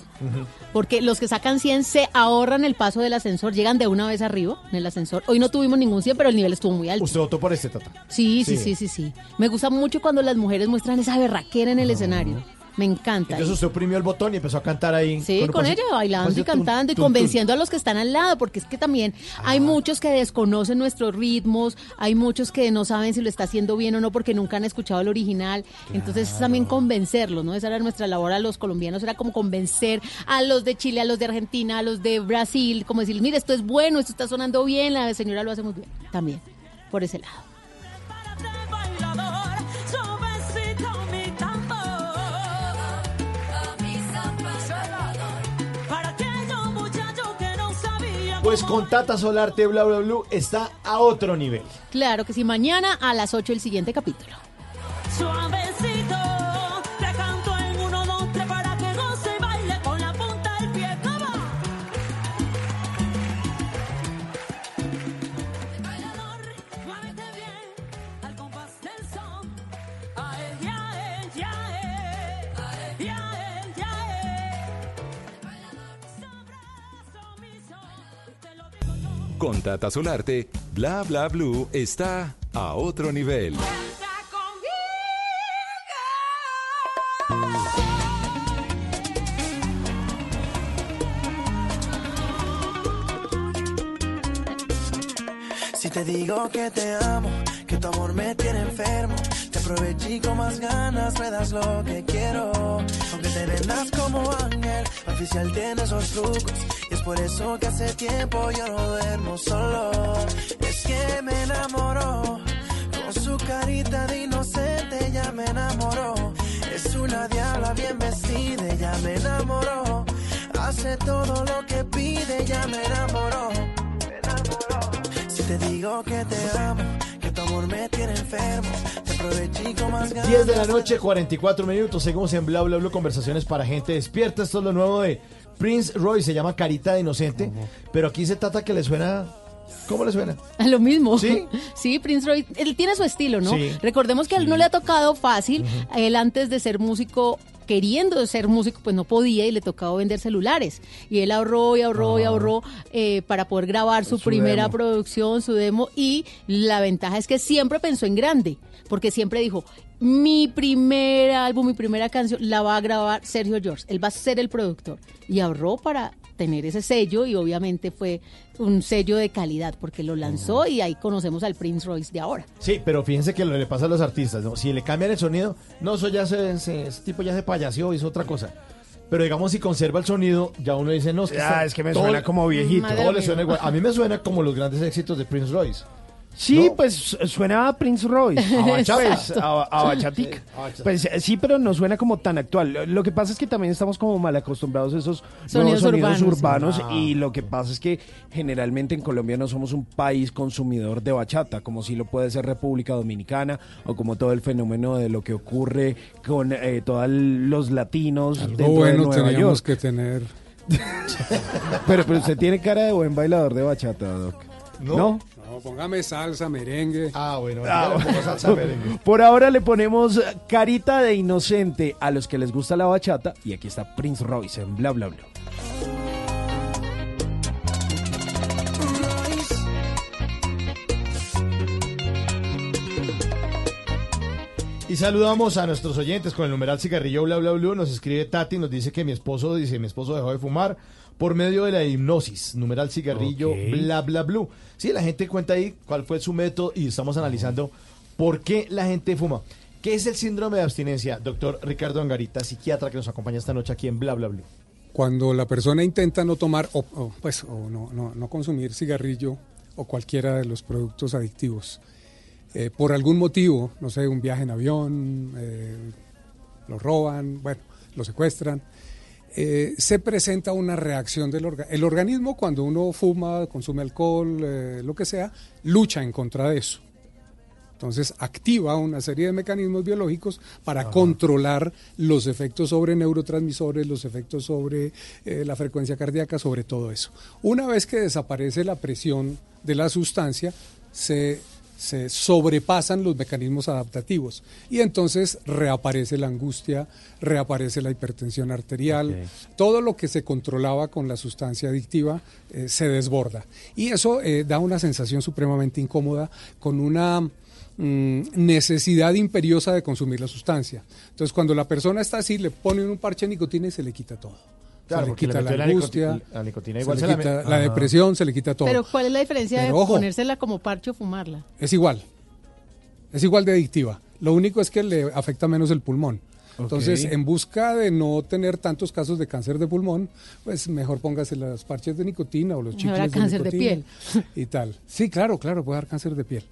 porque los que sacan 100 se ahorran el paso del ascensor, llegan de una vez arriba en el ascensor. Hoy no tuvimos ningún 100, pero el nivel estuvo muy alto. Usted votó por este, Tata. Sí, sí, Sí. sí, sí, sí. Me gusta mucho cuando las mujeres muestran esa berraquera en el escenario. Me encanta. Entonces usted oprimió el botón y empezó a cantar ahí. Sí, con ella, bailando y cantando y convenciendo a los que están al lado, porque es que también Ah. hay muchos que desconocen nuestros ritmos, hay muchos que no saben si lo está haciendo bien o no porque nunca han escuchado el original. Entonces es también convencerlos, ¿no? Esa era nuestra labor a los colombianos, era como convencer a los de Chile, a los de Argentina, a los de Brasil, como decirles, mire, esto es bueno, esto está sonando bien, la señora lo hace muy bien. También, por ese lado. Pues con Tata Solarte, bla, bla, bla, está a otro nivel. Claro que sí, mañana a las 8 el siguiente capítulo. Con Tata Solarte, Bla bla blue está a otro nivel. Si te digo que te amo, que tu amor me tiene enfermo, te aproveché y con más ganas me das lo que quiero. Aunque te vendas como ángel, oficial tiene esos trucos. Y es por eso que hace tiempo yo no duermo solo. Es que me enamoró, con su carita de inocente ya me enamoró. Es una diabla bien vestida, ya me enamoró. Hace todo lo que pide, ya me enamoró. Si te digo que te amo, que tu amor me tiene enfermo, te aproveché y con más ganas. 10 de la noche, 44 minutos. Seguimos en Bla Bla Bla, conversaciones para gente despierta. Esto es lo nuevo de Prince Roy, se llama Carita de Inocente. Pero aquí se trata que le suena. ¿Cómo le suena? Lo mismo. ¿Sí? Sí, Prince Roy, él tiene su estilo, ¿no? Sí. Recordemos que a él no le ha tocado fácil. Él antes de ser músico, queriendo ser músico, pues no podía y le tocaba vender celulares. Y él ahorró y ahorró y ahorró eh, para poder grabar su, Su primera demo. producción, su demo. Y la ventaja es que siempre pensó en grande, porque siempre dijo, mi primer álbum, mi primera canción, la va a grabar Sergio George. Él va a ser el productor. Y ahorró para tener ese sello y obviamente fue un sello de calidad porque lo lanzó y ahí conocemos al Prince Royce de ahora. Sí, pero fíjense que lo le pasa a los artistas, ¿no? Si le cambian el sonido, no, eso ya se, se- ese tipo ya se payaseó, hizo otra cosa. Pero digamos, si conserva el sonido, ya uno dice, no, es que, Ya, está- es que me suena como viejito. Madre Todo le mía. suena igual. A mí me suena como los grandes éxitos de Prince Royce. Sí, ¿No? pues su- suena a Prince Royce. A bachata. Pues, a, a bachatica. Sí, a bachata. Pues eh, sí, pero no suena como tan actual. Lo- Lo que pasa es que también estamos como mal acostumbrados a esos Sonidos nuevos sonidos urbanos. urbanos. Y lo que pasa es que generalmente en Colombia no somos un país consumidor de bachata, como sí lo puede ser República Dominicana o como todo el fenómeno de lo que ocurre con eh, todos los latinos Algo dentro de bueno Nueva teníamos York. que tener. Pero, pero usted tiene cara de buen bailador de bachata, Doc. ¿No? ¿No? No, póngame salsa, merengue. Ah, bueno, Ah, ya le pongo salsa merengue. Por ahora le ponemos carita de inocente a los que les gusta la bachata. Y aquí está Prince Royce en Bla Bla Bla. Y saludamos a nuestros oyentes con el numeral cigarrillo bla bla bla. Nos escribe Tati, nos dice que mi esposo dice mi esposo dejó de fumar por medio de la hipnosis. Numeral cigarrillo Ok. bla bla bla. Sí, la gente cuenta ahí cuál fue su método y estamos analizando por qué la gente fuma. ¿Qué es el síndrome de abstinencia? Doctor Ricardo Angarita, psiquiatra que nos acompaña esta noche aquí en Bla Bla Bla. Cuando la persona intenta no tomar o, o, pues, o no, no, no consumir cigarrillo o cualquiera de los productos adictivos, eh, por algún motivo, no sé, un viaje en avión, eh, lo roban, bueno, lo secuestran, eh, se presenta una reacción del organismo. El organismo cuando uno fuma, consume alcohol, eh, lo que sea, lucha en contra de eso. Entonces activa una serie de mecanismos biológicos para controlar los efectos sobre neurotransmisores, los efectos sobre eh, la frecuencia cardíaca, sobre todo eso. Una vez que desaparece la presión de la sustancia, se, se sobrepasan los mecanismos adaptativos y entonces reaparece la angustia, reaparece la hipertensión arterial, todo lo que se controlaba con la sustancia adictiva eh, se desborda. Y eso eh, da una sensación supremamente incómoda con una mm, necesidad imperiosa de consumir la sustancia. Entonces, cuando la persona está así, le ponen un parche de nicotina y se le quita todo. Claro, se le le quita la angustia, la nicotina se igual le se la quita la depresión, se le quita todo. Pero ¿cuál es la diferencia Pero de ojo. ponérsela como parche o fumarla? Es igual. Es igual de adictiva. Lo único es que le afecta menos el pulmón. Entonces, en busca de no tener tantos casos de cáncer de pulmón, pues mejor póngase las parches de nicotina o los chicles a cáncer de nicotina y tal. Sí, claro, claro, puede dar cáncer de piel.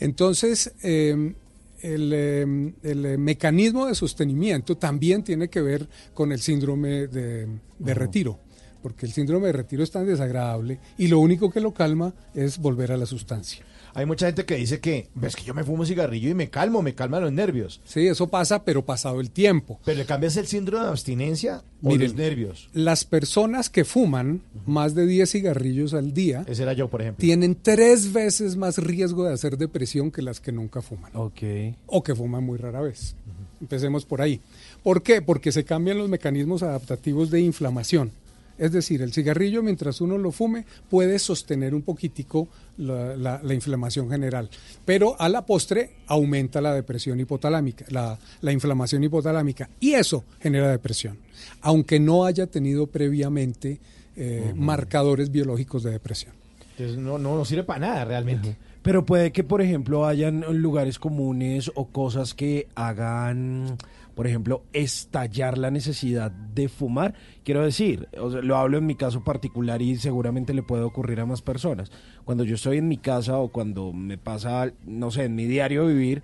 Entonces, eh, el, eh, el, eh, mecanismo de sostenimiento también tiene que ver con el síndrome de, de retiro, porque el síndrome de retiro es tan desagradable y lo único que lo calma es volver a la sustancia. Hay mucha gente que dice que ves que yo me fumo un cigarrillo y me calmo, me calman los nervios. Sí, eso pasa, pero pasado el tiempo. ¿Pero le cambias el síndrome de abstinencia o Miren, los nervios? Las personas que fuman más de 10 cigarrillos al día Ese era yo, por ejemplo. tienen tres veces más riesgo de hacer depresión que las que nunca fuman. Ok. O que fuman muy rara vez. Empecemos por ahí. ¿Por qué? Porque se cambian los mecanismos adaptativos de inflamación. Es decir, el cigarrillo mientras uno lo fume puede sostener un poquitico la, la- la inflamación general, pero a la postre aumenta la depresión hipotalámica, la, la inflamación hipotalámica y eso genera depresión, aunque no haya tenido previamente eh, marcadores biológicos de depresión. Entonces no, no, no sirve para nada realmente. Pero puede que, por ejemplo, hayan lugares comunes o cosas que hagan, por ejemplo, estallar la necesidad de fumar. Quiero decir, o sea, lo hablo en mi caso particular y seguramente le puede ocurrir a más personas. Cuando yo estoy en mi casa o cuando me pasa, no sé, en mi diario vivir,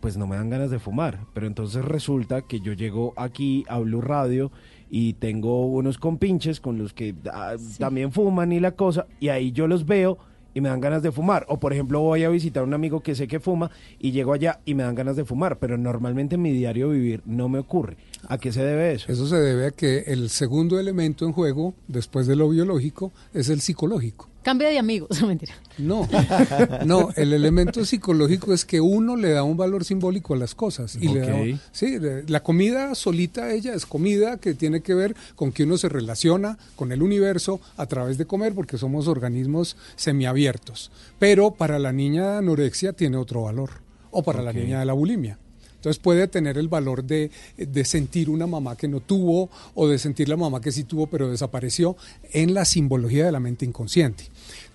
pues no me dan ganas de fumar. Pero entonces resulta que yo llego aquí a Radio y tengo unos compinches con los que ah, también fuman y la cosa, y ahí yo los veo y me dan ganas de fumar. O por ejemplo voy a visitar a un amigo que sé que fuma y llego allá y me dan ganas de fumar, pero normalmente en mi diario vivir no me ocurre. ¿A qué se debe eso? Eso se debe a que el segundo elemento en juego, después de lo biológico, es el psicológico. Cambia de amigos, mentira. No, no, el elemento psicológico es que uno le da un valor simbólico a las cosas. Y le da- Ok. sí, le- la comida solita, ella es comida que tiene que ver con que uno se relaciona con el universo a través de comer, porque somos organismos semiabiertos. Pero para la niña de anorexia tiene otro valor, o para la niña de la bulimia. Entonces puede tener el valor de, de sentir una mamá que no tuvo o de sentir la mamá que sí tuvo pero desapareció en la simbología de la mente inconsciente.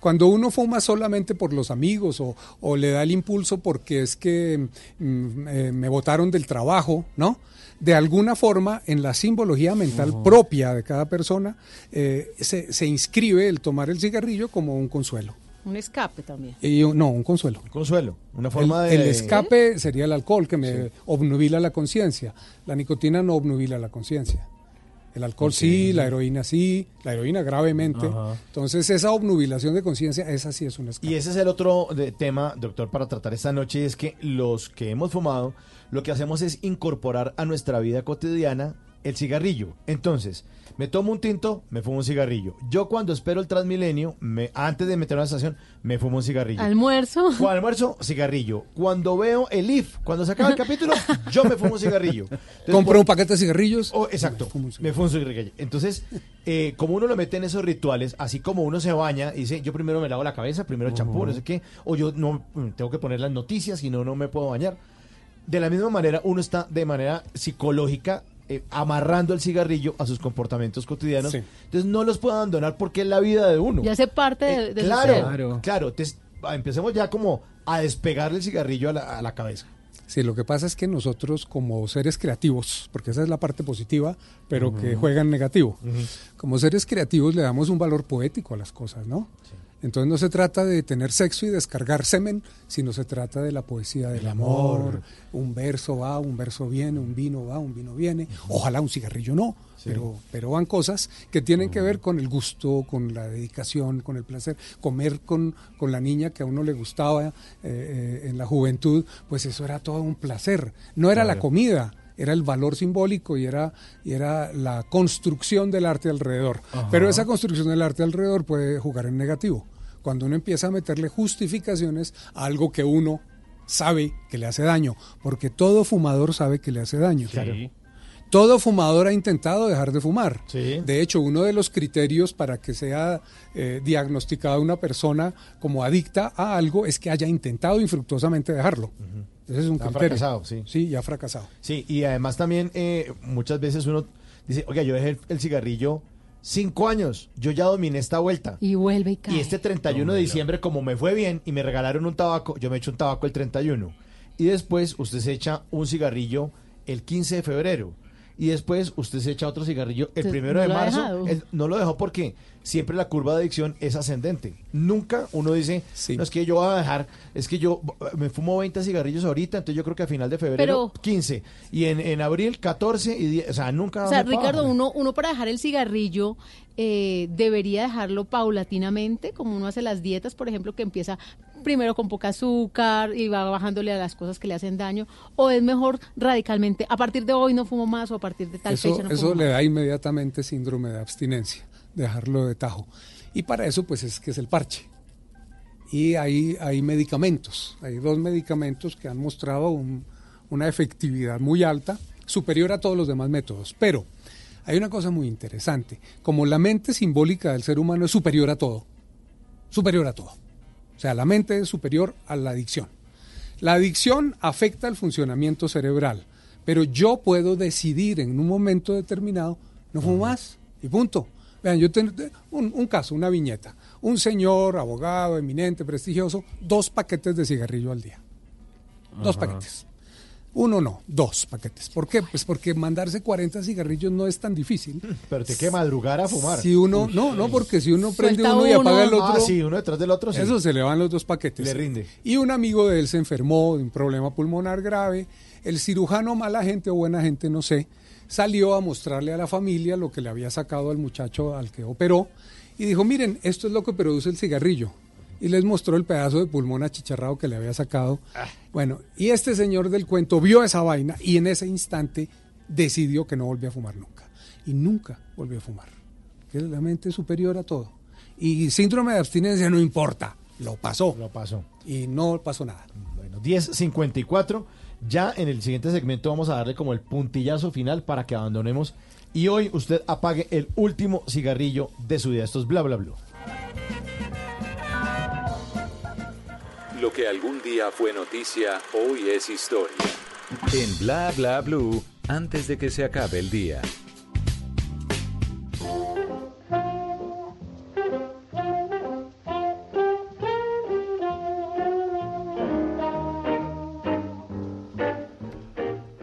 Cuando uno fuma solamente por los amigos o, o le da el impulso porque es que mm, eh, me botaron del trabajo, ¿no? De alguna forma, en la simbología mental propia de cada persona, eh, se, se inscribe el tomar el cigarrillo como un consuelo. Un escape también. Y, un- no, un consuelo. Consuelo, una forma el, de... el escape sería el alcohol que me obnubila la conciencia. La nicotina no obnubila la conciencia. El alcohol sí, la heroína sí, la heroína gravemente. Ajá. Entonces esa obnubilación de conciencia, esa sí es un escape. Y ese es el otro de- tema, doctor, para tratar esta noche, y es que los que hemos fumado, lo que hacemos es incorporar a nuestra vida cotidiana el cigarrillo. Entonces, me tomo un tinto, me fumo un cigarrillo. Yo cuando espero el Transmilenio, me, antes de meterme a la estación, me fumo un cigarrillo. Almuerzo. Cuando almuerzo, cigarrillo. Cuando veo el IF, cuando se acaba el capítulo, yo me fumo un cigarrillo. Entonces, Compro por- un paquete de cigarrillos. Oh, exacto. Me fumo un cigarrillo. Entonces, eh, como uno lo mete en esos rituales, así como uno se baña y dice, yo primero me lavo la cabeza, primero el champú, no sé qué, o yo no mm, tengo que poner las noticias, si no, no me puedo bañar. De la misma manera, uno está de manera psicológica eh, amarrando el cigarrillo a sus comportamientos cotidianos. Sí. Entonces, no los puedo abandonar porque es la vida de uno. Ya hace parte de, Eh, de su claro, ser. claro, claro. Entonces, empecemos ya como a despegarle el cigarrillo a la, a la cabeza. Sí, lo que pasa es que nosotros como seres creativos, porque esa es la parte positiva, pero que juega en negativo, como seres creativos le damos un valor poético a las cosas, ¿no? Entonces no se trata de tener sexo y descargar semen, sino se trata de la poesía del amor. Un verso va, un verso viene, un vino va, un vino viene. Ojalá un cigarrillo no, pero, pero van cosas que tienen que ver con el gusto, con la dedicación, con el placer. Comer con, con la niña que a uno le gustaba eh, eh, en la juventud, pues eso era todo un placer. No era la comida, era el valor simbólico y era, y era la construcción del arte alrededor. Ajá. Pero esa construcción del arte alrededor puede jugar en negativo. Cuando uno empieza a meterle justificaciones a algo que uno sabe que le hace daño, porque todo fumador sabe que le hace daño. Todo fumador ha intentado dejar de fumar. De hecho, uno de los criterios para que sea eh, diagnosticada una persona como adicta a algo es que haya intentado infructuosamente dejarlo. Ese es un Ha criterio. fracasado, sí. Sí, ya ha fracasado. Sí, y además también eh, muchas veces uno dice, oiga, yo dejé el, el cigarrillo cinco años, yo ya dominé esta vuelta. Y vuelve y cae. Y este 31 de diciembre, como me fue bien y me regalaron un tabaco, yo me echo un tabaco el 31. Y después usted se echa un cigarrillo el 15 de febrero. Y después usted se echa otro cigarrillo el Entonces, primero no de marzo. El- no lo dejó porque siempre la curva de adicción es ascendente. Nunca uno dice, no es que yo voy a dejar, es que yo me fumo 20 cigarrillos ahorita, entonces yo creo que a final de febrero 15. Y en, en abril 14 y 10. O sea, nunca. O sea, Ricardo, uno, uno para dejar el cigarrillo eh, debería dejarlo paulatinamente, como uno hace las dietas, por ejemplo, que empieza primero con poca azúcar y va bajándole a las cosas que le hacen daño, o es mejor radicalmente, a partir de hoy no fumo más o a partir de tal Eso, fecha no eso fumo le más. da inmediatamente síndrome de abstinencia, dejarlo de tajo. Y para eso, pues es que es el parche. Y hay, hay medicamentos, hay dos medicamentos que han mostrado un- una efectividad muy alta, superior a todos los demás métodos. Pero hay una cosa muy interesante. Como la mente simbólica del ser humano es superior a todo, superior a todo. O sea, la mente es superior a la adicción. La adicción afecta el funcionamiento cerebral, pero yo puedo decidir en un momento determinado, no fumo más, y punto. Vean, yo tengo un, un caso, una viñeta. Un señor, abogado, eminente, prestigioso, dos paquetes de cigarrillo al día. Dos Ajá. paquetes. Uno no, dos paquetes. ¿Por qué? Pues porque mandarse 40 cigarrillos no es tan difícil. Pero te que madrugar a fumar. Si uno, no, no, porque si uno prende Suelta uno y apaga el otro. Ah, sí, uno detrás del otro, sí. Eso se le van los dos paquetes. Le rinde. Y un amigo de él se enfermó de un problema pulmonar grave. El cirujano, mala gente o buena gente, no sé, salió a mostrarle a la familia lo que le había sacado al muchacho al que operó y dijo, miren, esto es lo que produce el cigarrillo. Y les mostró el pedazo de pulmón achicharrado que le había sacado. Bueno, y este señor del cuento vio esa vaina y en ese instante decidió que no volvía a fumar nunca. Y nunca volvió a fumar. Que la mente es superior a todo. Y síndrome de abstinencia no importa. Lo pasó. Lo pasó. Y no pasó nada. Bueno, 10.54. Ya en el siguiente segmento vamos a darle como el puntillazo final para que abandonemos. Y hoy usted apague el último cigarrillo de su vida. Esto es bla bla bla. Lo que algún día fue noticia, hoy es historia. En Bla Bla Blue, antes de que se acabe el día.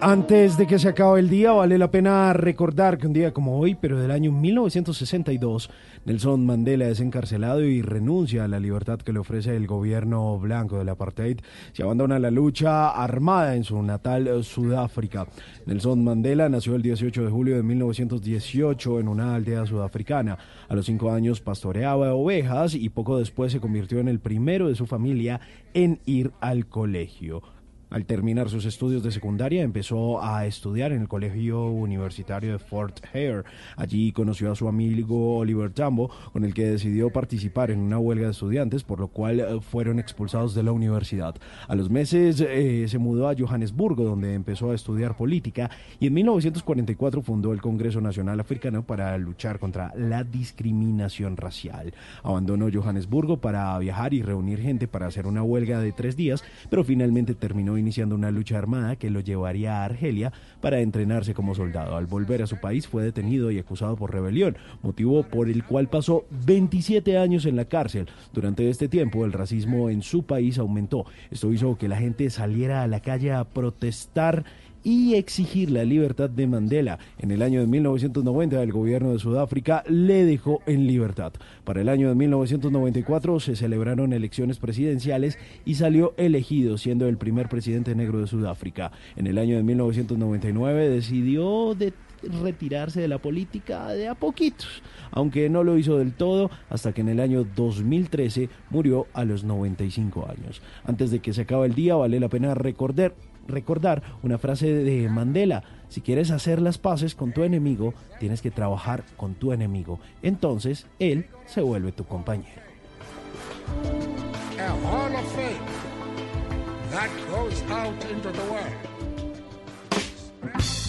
Antes de que se acabe el día, vale la pena recordar que un día como hoy, pero del año 1962, Nelson Mandela es encarcelado y renuncia a la libertad que le ofrece el gobierno blanco del apartheid. Se abandona la lucha armada en su natal Sudáfrica. Nelson Mandela nació el 18 de julio de 1918 en una aldea sudafricana. A los cinco años pastoreaba ovejas y poco después se convirtió en el primero de su familia en ir al colegio. Al terminar sus estudios de secundaria empezó a estudiar en el Colegio Universitario de Fort Hare. Allí conoció a su amigo Oliver Tambo, con el que decidió participar en una huelga de estudiantes, por lo cual eh, fueron expulsados de la universidad. A los meses eh, se mudó a Johannesburgo, donde empezó a estudiar política y en 1944 fundó el Congreso Nacional Africano para luchar contra la discriminación racial. Abandonó Johannesburgo para viajar y reunir gente para hacer una huelga de tres días, pero finalmente terminó iniciando una lucha armada que lo llevaría a Argelia para entrenarse como soldado. Al volver a su país fue detenido y acusado por rebelión, motivo por el cual pasó 27 años en la cárcel. Durante este tiempo el racismo en su país aumentó. Esto hizo que la gente saliera a la calle a protestar y exigir la libertad de Mandela. En el año de 1990 el gobierno de Sudáfrica le dejó en libertad. Para el año de 1994 se celebraron elecciones presidenciales y salió elegido siendo el primer presidente negro de Sudáfrica. En el año de 1999 decidió de retirarse de la política de a poquitos, aunque no lo hizo del todo hasta que en el año 2013 murió a los 95 años. Antes de que se acabe el día, vale la pena recordar recordar una frase de Mandela. Si quieres hacer las paces con tu enemigo, tienes que trabajar con tu enemigo. Entonces, él se vuelve tu compañero.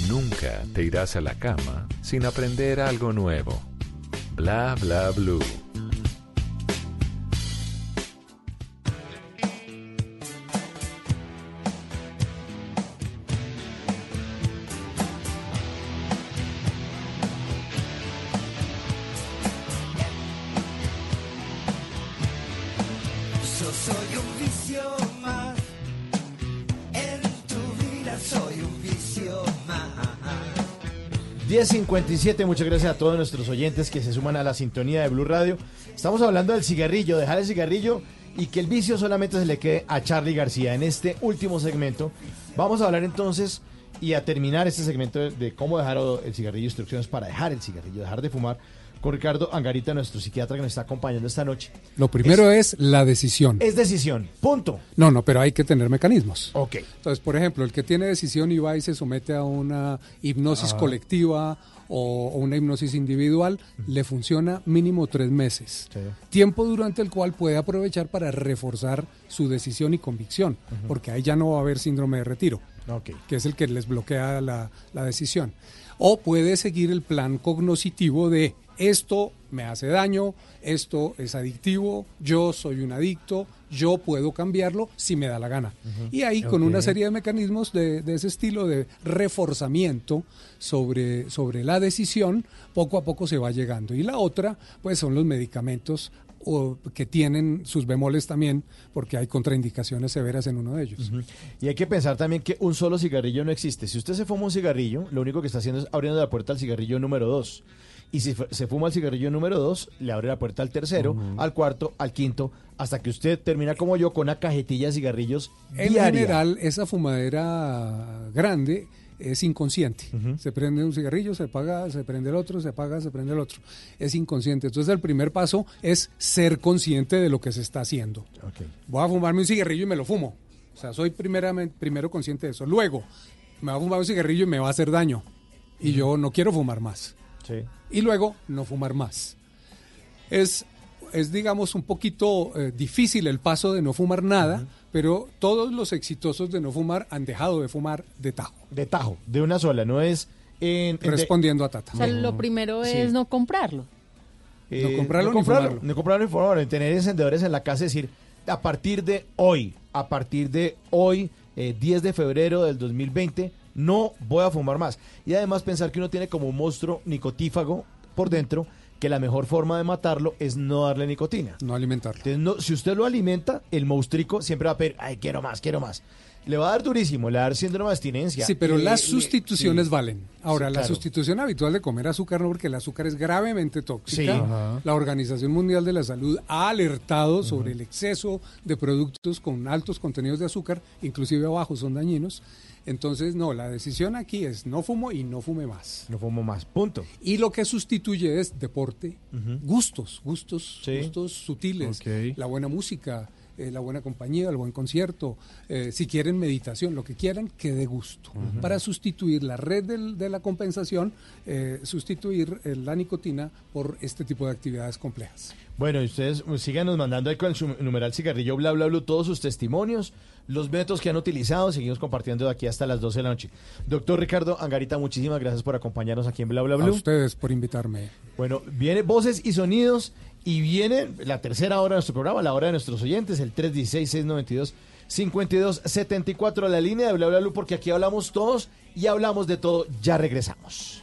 Nunca te irás a la cama sin aprender algo nuevo. Bla Bla Blue. 10.57, muchas gracias a todos nuestros oyentes que se suman a la sintonía de Blue Radio. Estamos hablando del cigarrillo, dejar el cigarrillo y que el vicio solamente se le quede a Charlie García. En este último segmento vamos a hablar entonces y a terminar este segmento de, de cómo dejar el cigarrillo, instrucciones para dejar el cigarrillo, dejar de fumar, con Ricardo Angarita, nuestro psiquiatra que nos está acompañando esta noche. Lo primero es, la decisión. Es decisión, punto. No, no, pero hay que tener mecanismos. Ok. Entonces, por ejemplo, el que tiene decisión y va y se somete a una hipnosis Ah. colectiva o, o una hipnosis individual, le funciona mínimo tres meses. Tiempo durante el cual puede aprovechar para reforzar su decisión y convicción, porque ahí ya no va a haber síndrome de retiro. que es el que les bloquea la, la decisión. O puede seguir el plan cognoscitivo de esto me hace daño, esto es adictivo, yo soy un adicto, yo puedo cambiarlo si me da la gana. Y ahí con una serie de mecanismos de, de ese estilo de reforzamiento sobre, sobre la decisión, poco a poco se va llegando. Y la otra, pues son los medicamentos o, que tienen sus bemoles también, porque hay contraindicaciones severas en uno de ellos. Y hay que pensar también que un solo cigarrillo no existe. Si usted se fuma un cigarrillo, lo único que está haciendo es abriendo la puerta al cigarrillo número dos. Y si se fuma el cigarrillo número dos, le abre la puerta al tercero, al cuarto, al quinto, hasta que usted termina como yo con una cajetilla de cigarrillos En diaria. general, esa fumadera grande es inconsciente. Se prende un cigarrillo, se apaga, se prende el otro, se apaga, se prende el otro. Es inconsciente. Entonces el primer paso es ser consciente de lo que se está haciendo. Voy a fumarme un cigarrillo y me lo fumo. O sea, soy primeramente, primero consciente de eso. Luego, me va a fumar un cigarrillo y me va a hacer daño. Y yo no quiero fumar más. Y luego, no fumar más. Es, es digamos, un poquito eh, difícil el paso de no fumar nada, pero todos los exitosos de no fumar han dejado de fumar de tajo. De tajo, de una sola, no es... en- en- Respondiendo a Tata. O sea, lo primero Sí. es no comprarlo. Eh, No comprarlo no ni comprarlo, fumarlo. no comprarlo ni tener encendedores en la casa, es decir, a partir de hoy, a partir de hoy, eh, 10 de febrero del 2020, no voy a fumar más. Y además pensar que uno tiene como un monstruo nicotífago por dentro, que la mejor forma de matarlo es no darle nicotina. No alimentarlo. Entonces, no- si usted lo alimenta, el monstruico siempre va a pedir, ay, quiero más, quiero más. Le va a dar durísimo, le va a dar síndrome de abstinencia. Sí, pero Eh, las sustituciones valen. Ahora, Sí, la sustitución habitual de comer azúcar no, porque el azúcar es gravemente tóxica. Sí. La Organización Mundial de la Salud ha alertado sobre el exceso de productos con altos contenidos de azúcar, inclusive bajos son dañinos. Entonces, no, la decisión aquí es no fumo y no fume más. No fumo más, punto. Y lo que sustituye es deporte, gustos, gustos, Sí. gustos sutiles, la buena música, eh, la buena compañía, el buen concierto, eh, si quieren meditación, lo que quieran, que dé gusto. Para sustituir la red del- de la compensación, eh, sustituir la nicotina por este tipo de actividades complejas. Bueno, y ustedes pues, síganos mandando ahí con el su- numeral cigarrillo bla bla bla todos sus testimonios, los métodos que han utilizado, seguimos compartiendo de aquí hasta las 12 de la noche. Doctor Ricardo Angarita, muchísimas gracias por acompañarnos aquí en Bla Bla A Blue. ustedes por invitarme. Bueno, viene voces y sonidos y viene la tercera hora de nuestro programa, la hora de nuestros oyentes, el 316-692-5274, la línea de Bla Bla Blue, porque aquí hablamos todos y hablamos de todo. Ya regresamos.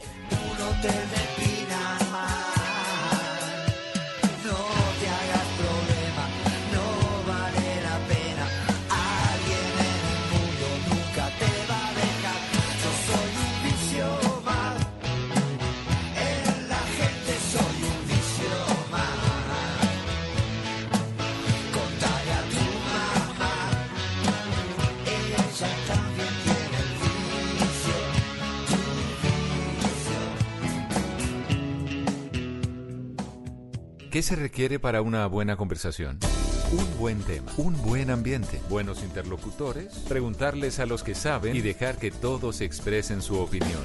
¿Qué se requiere para una buena conversación? Un buen tema, un buen ambiente, buenos interlocutores, preguntarles a los que saben y dejar que todos expresen su opinión.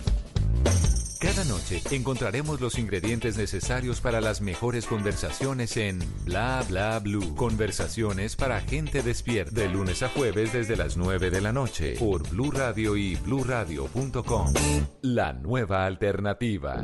Cada noche encontraremos los ingredientes necesarios para las mejores conversaciones en Bla Bla Blue. Conversaciones para gente despierta. De lunes a jueves desde las 9 de la noche por Blue Radio y bluradio.com. La nueva alternativa.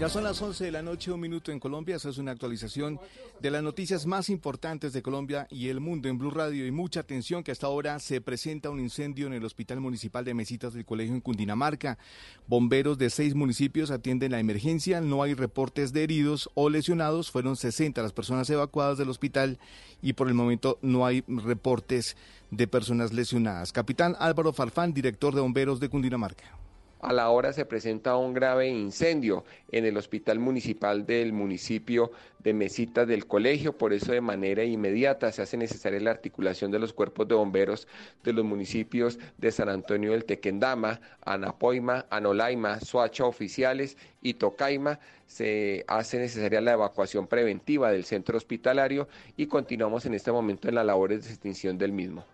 Ya son las 11 de la noche, un minuto en Colombia. Esta es una actualización de las noticias más importantes de Colombia y el mundo en Blue Radio. Y mucha atención que hasta ahora se presenta un incendio en el Hospital Municipal de Mesitas del Colegio en Cundinamarca. Bomberos de seis municipios atienden la emergencia. No hay reportes de heridos o lesionados. Fueron 60 las personas evacuadas del hospital y por el momento no hay reportes de personas lesionadas. Capitán Álvaro Farfán, director de bomberos de Cundinamarca. A la hora se presenta un grave incendio en el hospital municipal del municipio de Mesitas del colegio, por eso de manera inmediata se hace necesaria la articulación de los cuerpos de bomberos de los municipios de San Antonio del Tequendama, Anapoima, Anolaima, Soacha oficiales y Tocaima. Se hace necesaria la evacuación preventiva del centro hospitalario y continuamos en este momento en las labores de extinción del mismo.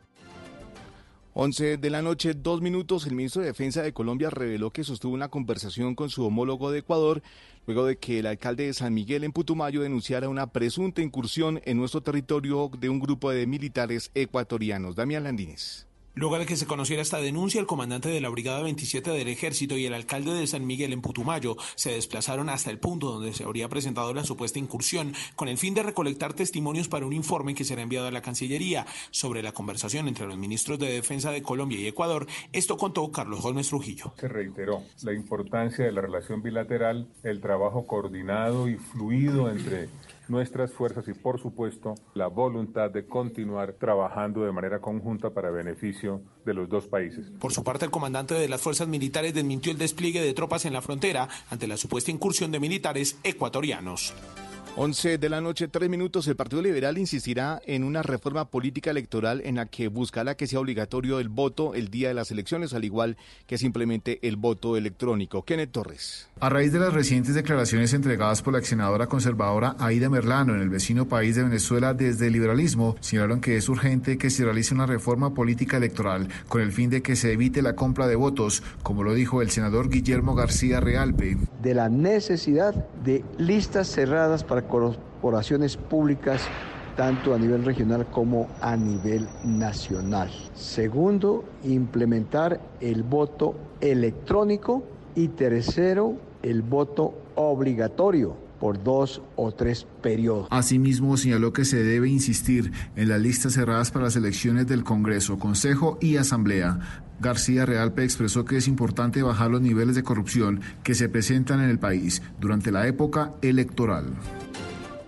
11 de la noche, dos minutos, el ministro de Defensa de Colombia reveló que sostuvo una conversación con su homólogo de Ecuador luego de que el alcalde de San Miguel en Putumayo denunciara una presunta incursión en nuestro territorio de un grupo de militares ecuatorianos. Damián Landines. Luego de que se conociera esta denuncia, el comandante de la Brigada 27 del Ejército y el alcalde de San Miguel en Putumayo se desplazaron hasta el punto donde se habría presentado la supuesta incursión con el fin de recolectar testimonios para un informe que será enviado a la Cancillería sobre la conversación entre los ministros de Defensa de Colombia y Ecuador. Esto contó Carlos Gómez Trujillo. Se reiteró la importancia de la relación bilateral, el trabajo coordinado y fluido entre nuestras fuerzas y, por supuesto, la voluntad de continuar trabajando de manera conjunta para beneficio de los dos países. Por su parte, el comandante de las fuerzas militares desmintió el despliegue de tropas en la frontera ante la supuesta incursión de militares ecuatorianos. 11 de la noche, tres minutos. El Partido Liberal insistirá en una reforma política electoral en la que buscará que sea obligatorio el voto el día de las elecciones, al igual que simplemente el voto electrónico. Kenneth Torres. A raíz de las recientes declaraciones entregadas por la ex senadora conservadora Aida Merlano en el vecino país de Venezuela desde el liberalismo, señalaron que es urgente que se realice una reforma política electoral con el fin de que se evite la compra de votos, como lo dijo el senador Guillermo García Realpe. De la necesidad de listas cerradas para corporaciones públicas tanto a nivel regional como a nivel nacional. Segundo, implementar el voto electrónico y tercero, el voto obligatorio por dos o tres periodos. Asimismo, señaló que se debe insistir en las listas cerradas para las elecciones del Congreso, Consejo y Asamblea. García Realpe expresó que es importante bajar los niveles de corrupción que se presentan en el país durante la época electoral.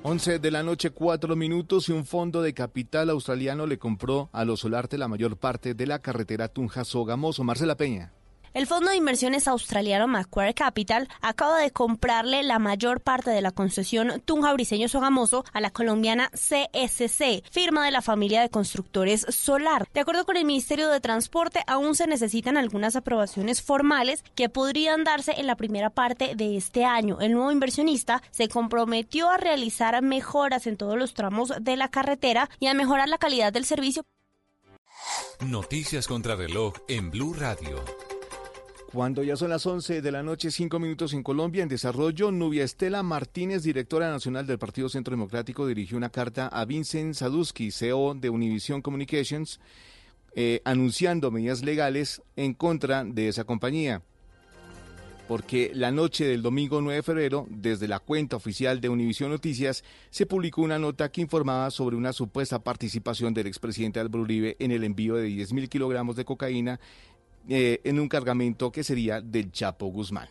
11 de la noche, cuatro minutos y un fondo de capital australiano le compró a los Solarte la mayor parte de la carretera Tunja-Sogamoso. Marcela Peña. El fondo de inversiones australiano Macquarie Capital acaba de comprarle la mayor parte de la concesión Tunja Briseño Sogamoso a la colombiana CSC, firma de la familia de constructores Solar. De acuerdo con el Ministerio de Transporte, aún se necesitan algunas aprobaciones formales que podrían darse en la primera parte de este año. El nuevo inversionista se comprometió a realizar mejoras en todos los tramos de la carretera y a mejorar la calidad del servicio. Noticias contra reloj en Blue Radio. Cuando ya son las 11 de la noche, 5 minutos en Colombia, en desarrollo, Nubia Estela Martínez, directora nacional del Partido Centro Democrático, dirigió una carta a Vincent Sadusky, CEO de Univision Communications, eh, anunciando medidas legales en contra de esa compañía. Porque la noche del domingo 9 de febrero, desde la cuenta oficial de Univision Noticias, se publicó una nota que informaba sobre una supuesta participación del expresidente Álvaro Uribe en el envío de 10.000 kilogramos de cocaína eh, en un cargamento que sería del Chapo Guzmán.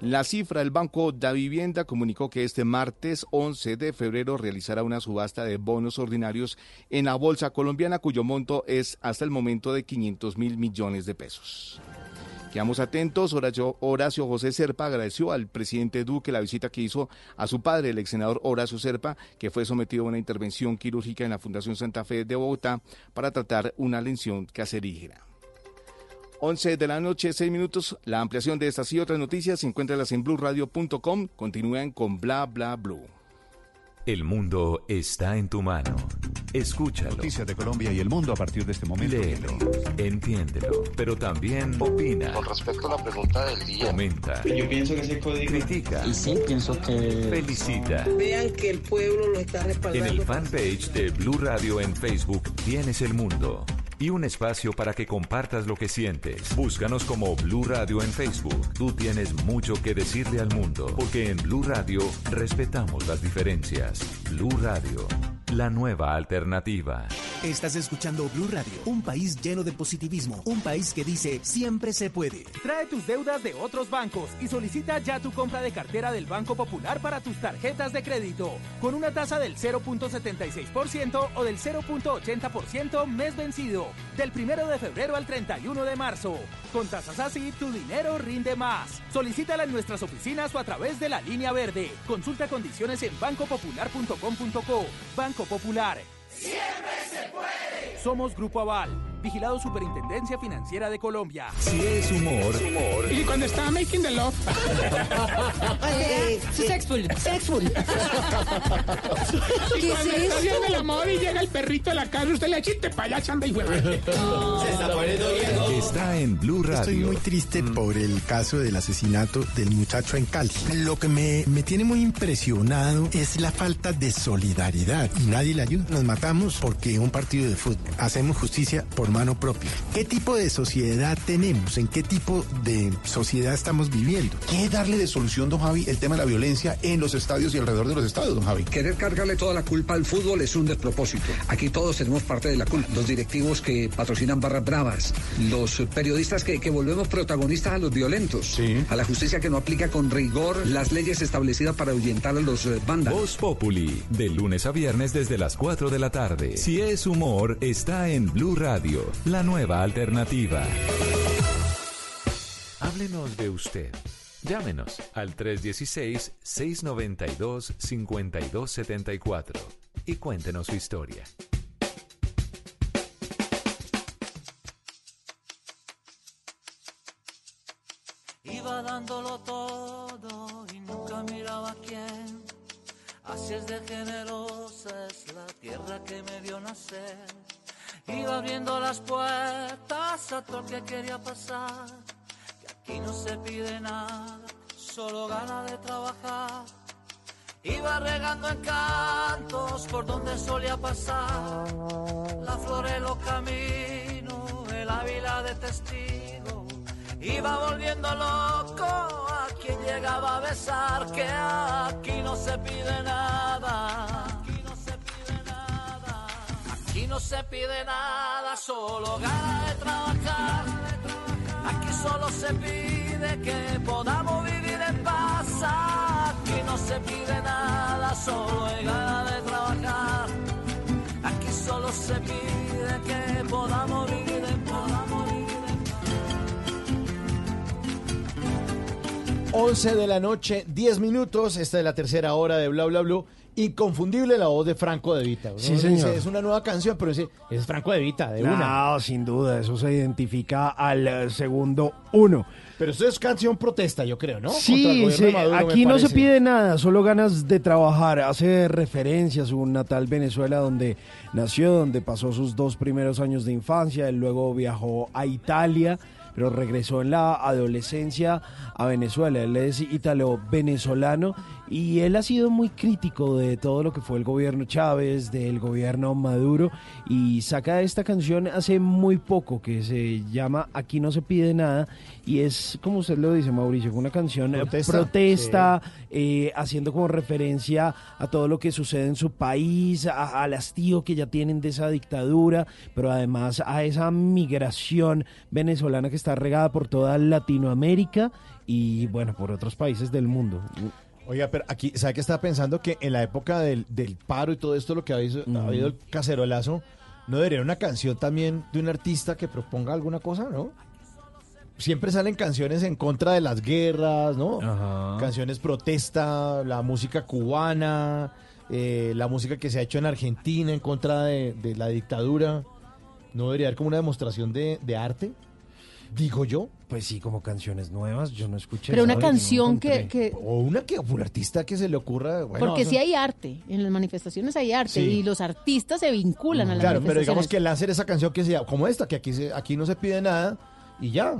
La cifra, el Banco da Vivienda comunicó que este martes 11 de febrero realizará una subasta de bonos ordinarios en la Bolsa Colombiana cuyo monto es hasta el momento de 500 mil millones de pesos. Quedamos atentos. Horacio, José Serpa agradeció al presidente Duque la visita que hizo a su padre, el ex senador Horacio Serpa, que fue sometido a una intervención quirúrgica en la Fundación Santa Fe de Bogotá para tratar una lesión caserígena. 11 de la noche, 6 minutos. La ampliación de estas y otras noticias, encuéntralas en blueradio.com. Continúen con Bla Bla Blue. El mundo está en tu mano. Escúchalo. Noticias de Colombia y el mundo a partir de este momento. Léelo, entiéndelo, pero también opina. Con respecto a la pregunta del día. Comenta. Yo pienso que ese código. Critica. Y sí, pienso que. Felicita. Vean que el pueblo lo está respaldando. En el fanpage de Blue Radio en Facebook tienes el mundo y un espacio para que compartas lo que sientes. Búscanos como Blue Radio en Facebook. Tú tienes mucho que decirle al mundo, porque en Blue Radio respetamos las diferencias. Blue Radio, la nueva alternativa. Estás escuchando Blue Radio, un país lleno de positivismo, un país que dice siempre se puede. Trae tus deudas de otros bancos y solicita ya tu compra de cartera del Banco Popular para tus tarjetas de crédito, con una tasa del 0.76% o del 0.80% mes vencido, del 1 de febrero al 31 de marzo. Con tasas así, tu dinero rinde más. Solicítala en nuestras oficinas o a través de la línea verde. Consulta condiciones en bancopopular.com.co. Banco Popular. Siempre se puede. Somos Grupo Aval, vigilado Superintendencia Financiera de Colombia. Si es humor, Y cuando estaba making the love. Sexful, sexful. y ¿Qué es cuando está haciendo el amor y llega el perrito a la casa, usted le chiste para allá, chanda y hueva. está en Blue Radio. Estoy muy triste por el caso del asesinato del muchacho en Cali. Lo que me, me tiene muy impresionado es la falta de solidaridad y nadie le ayuda. Nos matamos porque un partido de fútbol. Hacemos justicia por mano propia. ¿Qué tipo de sociedad tenemos? ¿En qué tipo de sociedad estamos viviendo? ¿Qué darle de solución, don Javi, el tema de la violencia en los estadios y alrededor de los estadios, don Javi? Querer cargarle toda la culpa al fútbol es un despropósito. Aquí todos tenemos parte de la culpa. Los directivos que patrocinan barras bravas, los periodistas que, que volvemos protagonistas a los violentos, a la justicia que no aplica con rigor las leyes establecidas para ahuyentar a los eh, bandas. Voz Populi, de lunes a viernes desde las 4 de la tarde. Si es humor, está en Blue Radio, la nueva alternativa. Háblenos de usted. Llámenos al 316-692-5274 y cuéntenos su historia. Iba dándolo todo y nunca miraba a quién. Así es de generosa es la tierra que me vio nacer. Iba abriendo las puertas a todo el que quería pasar. Que aquí no se pide nada, solo gana de trabajar. Iba regando encantos por donde solía pasar. La flor en los caminos, el ávila de testigo. Iba volviendo loco a quien llegaba a besar, que aquí no se pide nada. No se pide nada, solo gana de trabajar. Aquí solo se pide que podamos vivir en paz. Aquí no se pide nada, solo hay ganas de trabajar. Aquí solo se pide que podamos vivir en paz. 11 de la noche, 10 minutos. Esta es la tercera hora de Bla Bla Blue. Inconfundible la voz de Franco De Vita. Uno Sí, dice, señor. es una nueva canción, pero dice, es Franco De Vita, de una. No, sin duda, eso se identifica al eh, segundo uno. Pero esto es canción protesta, yo creo, ¿no? Contra el Sí, gobierno sí, de Maduro, me aquí no se parece. pide nada, solo ganas de trabajar. Hace referencia a su natal Venezuela, donde nació, donde pasó sus dos primeros años de infancia. Él luego viajó a Italia, pero regresó en la adolescencia a Venezuela. Él es ítalo-venezolano y él ha sido muy crítico de todo lo que fue el gobierno Chávez, del gobierno Maduro, y saca esta canción hace muy poco que se llama Aquí no se pide nada y es, como usted lo dice, Mauricio, una canción eh, Protesta, protesta, eh, haciendo como referencia a todo lo que sucede en su país, a- al hastío que ya tienen de esa dictadura, pero además a esa migración venezolana que está regada por toda Latinoamérica y bueno, por otros países del mundo. Oiga, pero aquí, ¿sabe qué estaba pensando? Que en la época del, del paro y todo esto, lo que ha habido, ha habido el cacerolazo, ¿no debería una canción también de un artista que proponga alguna cosa, no? Siempre salen canciones en contra de las guerras, ¿no? Canciones protesta, la música cubana, eh, la música que se ha hecho en Argentina en contra de, de la dictadura. ¿No debería haber como una demostración de, de arte? Digo yo. Pues sí, como canciones nuevas, yo no escuché. Pero una canción que, O una que un artista que se le ocurra. bueno, porque eso- sí hay arte, en las manifestaciones hay arte Sí. y los artistas se vinculan a las Claro, pero digamos que lancen esa canción que sea como esta, que aquí, se- aquí no se pide nada y ya.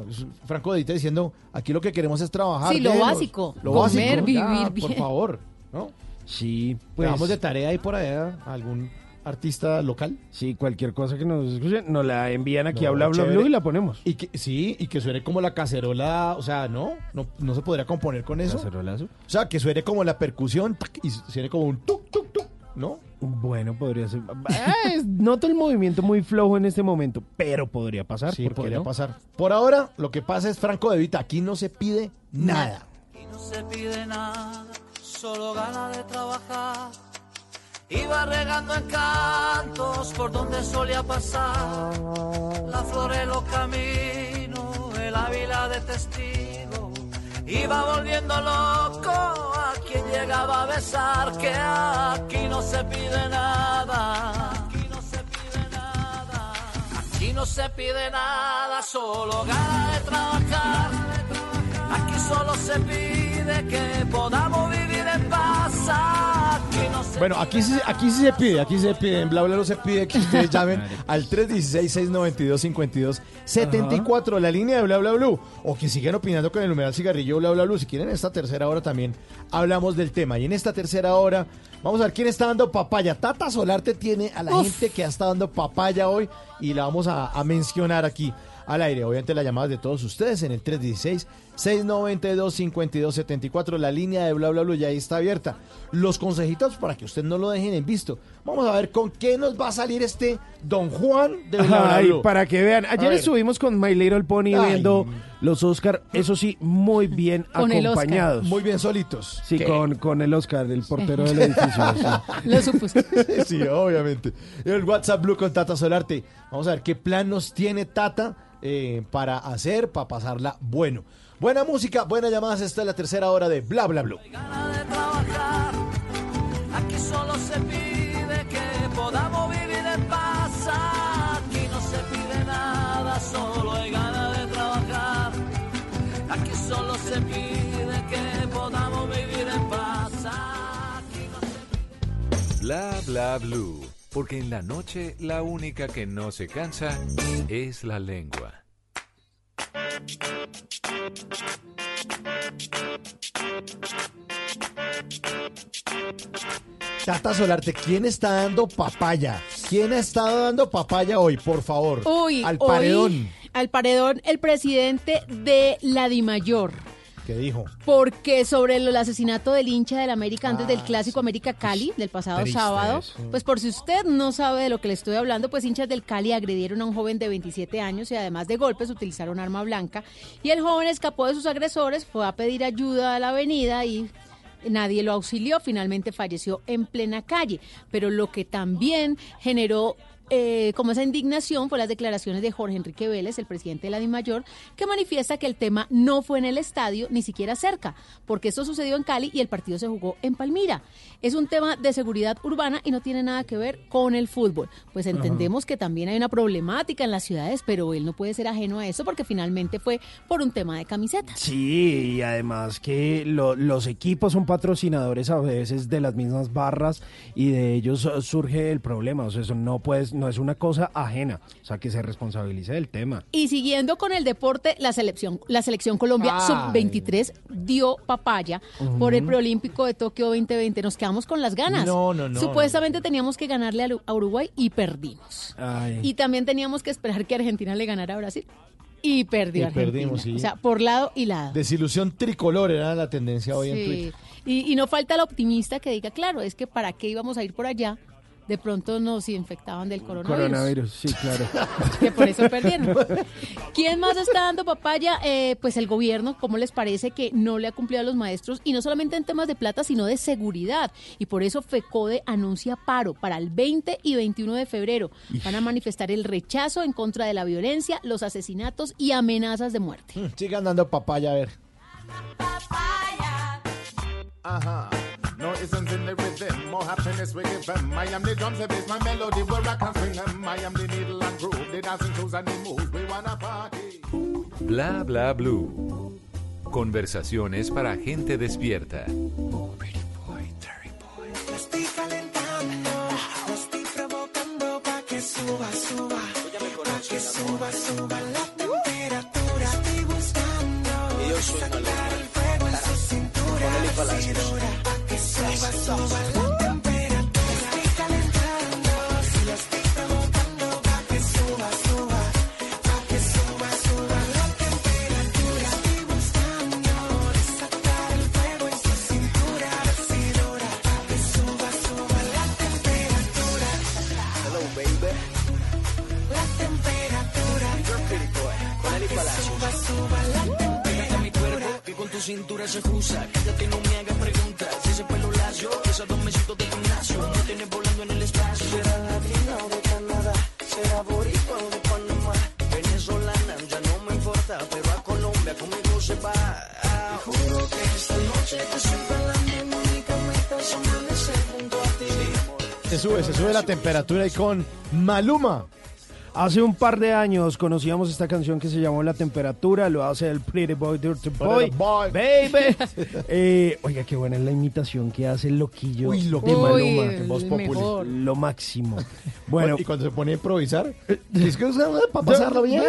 Franco Edita diciendo, aquí lo que queremos es trabajar. Sí, lo básico, Lo comer, básico, ya, vivir Por bien. favor, ¿no? Sí, Pues, pues. de tarea ahí por allá algún artista local. Sí, cualquier cosa que nos escuchen, nos la envían aquí a Bla Bla. Blue y la ponemos. Y que, sí, y que suene como la cacerola, o sea, ¿no? No, no se podría componer con eso. ¿Cacerolazo? O sea, que suene como la percusión y suene como un tuk, tuk, tuk, ¿no? Bueno, podría ser. Es- noto el movimiento muy flojo en este momento, pero podría pasar. Sí, ¿por qué podría no? pasar. Por ahora, lo que pasa es Franco De Vita, aquí no se pide nada. Aquí no se pide nada, solo gana de trabajar. Iba regando encantos por donde solía pasar. La flor en los caminos, el ávila de testigo. Iba volviendo loco a quien llegaba a besar, que aquí no se pide nada. Aquí no se pide nada. no se pide nada, solo gana de trabajar. Aquí solo se pide que podamos vivir en paz. Bueno, aquí sí, aquí sí se pide, aquí se pide, en bla bla bla se pide que ustedes llamen al 316-692-5274, la línea de bla bla bla, o que sigan opinando con el numeral cigarrillo bla bla bla. Si quieren, en esta tercera hora también hablamos del tema. Y en esta tercera hora, vamos a ver quién está dando papaya. Tata Solarte tiene a la Uf. gente que estado dando papaya hoy y la vamos a, a mencionar aquí al aire. Obviamente las llamadas de todos ustedes en el 316-692-5274. La línea de bla bla bla ya ahí está abierta. Los consejitos para que usted no lo dejen en visto. Vamos a ver con qué nos va a salir este Don Juan de bla bla Ay, bla. para que vean. Ayer estuvimos con My Little Pony Ay. viendo los Oscar, eso sí, muy bien Con acompañados. Muy bien solitos. Sí, con, con el Oscar, el portero del edificio. sí. Lo supuse. sí, obviamente. El WhatsApp Blue con Tata Solarte. Vamos a ver qué plan nos tiene Tata eh, para hacer, para pasarla bueno. Buena música, buenas llamadas. Esta es la tercera hora de Bla Bla Blue. de trabajar. Aquí solo se pide que podamos vivir en paz. Aquí no se pide nada, solo hay ganas de trabajar. Aquí solo se pide que podamos vivir en paz. Aquí no se Bla bla blue. Porque en la noche la única que no se cansa es la lengua. Tata Solarte, ¿quién está dando papaya? ¿Quién ha estado dando papaya hoy, por favor? Uy, Al hoy, paredón. al paredón, el presidente de la Dimayor. ¿Qué dijo? Porque sobre el asesinato del hincha del América antes del clásico América Cali del pasado sábado, eso. pues por si usted no sabe de lo que le estoy hablando, pues hinchas del Cali agredieron a un joven de 27 años y además de golpes utilizaron arma blanca y el joven escapó de sus agresores, fue a pedir ayuda a la avenida y nadie lo auxilió, finalmente falleció en plena calle, pero lo que también generó eh, como esa indignación fue las declaraciones de Jorge Enrique Vélez, el presidente de la DIMAYOR, que manifiesta que el tema no fue en el estadio, ni siquiera cerca, porque esto sucedió en Cali y el partido se jugó en Palmira. Es un tema de seguridad urbana y no tiene nada que ver con el fútbol. Pues entendemos que también hay una problemática en las ciudades, pero él no puede ser ajeno a eso porque finalmente fue por un tema de camisetas. Sí, y además que lo- los equipos son patrocinadores a veces de las mismas barras y de ellos surge el problema. O sea, eso no puedes, no es una cosa ajena. O sea, que se responsabilice del tema. Y siguiendo con el deporte, la selección, la selección Colombia Ay. sub-23 dio papaya por el preolímpico de Tokio 2020. Nos quedamos con las ganas. No, no, no, Supuestamente teníamos que ganarle a Uruguay y perdimos. Ay. Y también teníamos que esperar que Argentina le ganara a Brasil. Y perdió Y Argentina. perdimos, sí. O sea, por lado y lado. Desilusión tricolor era la tendencia hoy en. Twitter. Y, y no falta el optimista que diga, claro, es que para qué íbamos a ir por allá. De pronto nos infectaban del coronavirus. Coronavirus, sí, claro. que por eso perdieron. ¿Quién más está dando papaya? Eh, pues el gobierno, ¿cómo les parece que no le ha cumplido a los maestros? Y no solamente en temas de plata, sino de seguridad. Y por eso FECODE anuncia paro para el 20 y 21 de febrero. Van a manifestar el rechazo en contra de la violencia, los asesinatos y amenazas de muerte. Sigan dando papaya, a ver. Uh-huh. No isn't in the rhythm, more happiness we give them. I am the drums, the bass, my melody, where I can swing them. I am the needle and groove, the dancing shoes and the moves. We wanna party. Bla bla blue. Conversaciones para gente despierta. Suba, suba, pa' que suba, suba la temperatura. Estoy buscando si. Estoy buscando sacar el fuego en su cintura, así dura, cintura se cruza. Cállate y no me hagas preguntas. Ese pelo lacio, esos dos mesitos de gimnasio. Me tienes volando en el espacio. Será latina o de Canadá. Será boricua o de Panamá. Venezolana, ya no me importa. Pero a Colombia conmigo se va. Juro que esta noche te estoy bailando. Mi única meta amanecer junto a ti. Se sube, se sube la temperatura y con Maluma. Hace un par de años conocíamos esta canción que se llamó La Temperatura, lo hace el Pretty Boy Dirty Boy, baby. Eh, oiga, qué buena es la imitación que hace el loquillo Uy, de loquillo. Maluma. Uy, Voz Populi. mejor. Lo máximo. Bueno, y cuando se pone a improvisar, es que para pasarlo bien.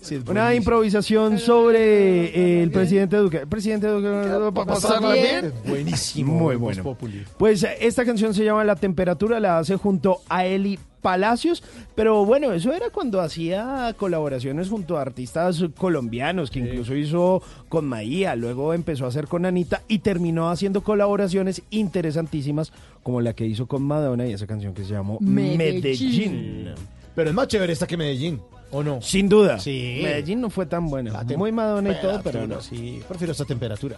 Sí, es una improvisación sobre eh, el presidente Duque. El presidente Duque, para pasarla bien. Buenísimo. Muy Voz bueno. Pues esta canción se llama La Temperatura, la hace junto a Eli Palacios, pero bueno, eso era cuando hacía colaboraciones junto a artistas colombianos, que incluso hizo con Maía, luego empezó a hacer con Anita y terminó haciendo colaboraciones interesantísimas como la que hizo con Madonna y esa canción que se llamó Medellín. Medellín. Pero es más chévere esta que Medellín, ¿o no? Sin duda. Sí. Medellín no fue tan buena. Muy Madonna y todo, pero no. Sí, prefiero esta temperatura.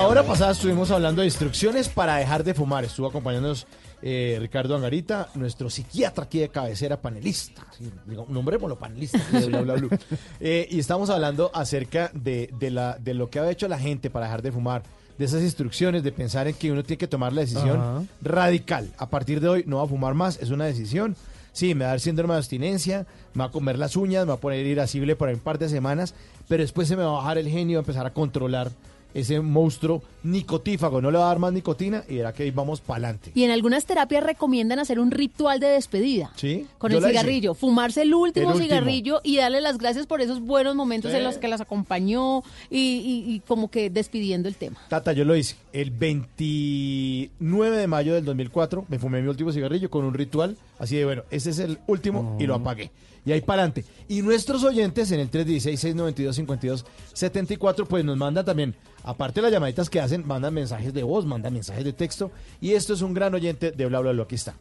La hora pasada estuvimos hablando de instrucciones para dejar de fumar. Estuvo acompañándonos eh, Ricardo Angarita, nuestro psiquiatra aquí de cabecera, panelista. Sí, nombrémoslo panelista. Bla, Bla, Blue. Eh, y estamos hablando acerca de, de la, de lo que ha hecho la gente para dejar de fumar. De esas instrucciones, de pensar en que uno tiene que tomar la decisión Ajá. radical. A partir de hoy no va a fumar más, es una decisión. Sí, me va a dar síndrome de abstinencia, me va a comer las uñas, me va a poner irascible por un par de semanas, pero después se me va a bajar el genio, a empezar a controlar ese monstruo nicotífago, no le va a dar más nicotina y verá que ahí vamos para adelante. Y en algunas terapias recomiendan hacer un ritual de despedida. ¿Sí? Con el hice. cigarrillo, fumarse el último, El último. cigarrillo y darle las gracias por esos buenos momentos Sí. en los que las acompañó y, y- y como que despidiendo el tema. Tata, yo lo hice. El 29 de mayo del 2004 me fumé mi último cigarrillo con un ritual. Así de, bueno, ese es el último y lo apagué. Y ahí para adelante. Y nuestros oyentes en el 316-692-5274 pues nos mandan también, aparte de las llamaditas que hacen, mandan mensajes de voz, mandan mensajes de texto. Y esto es un gran oyente de Bla Bla Bla. Aquí está.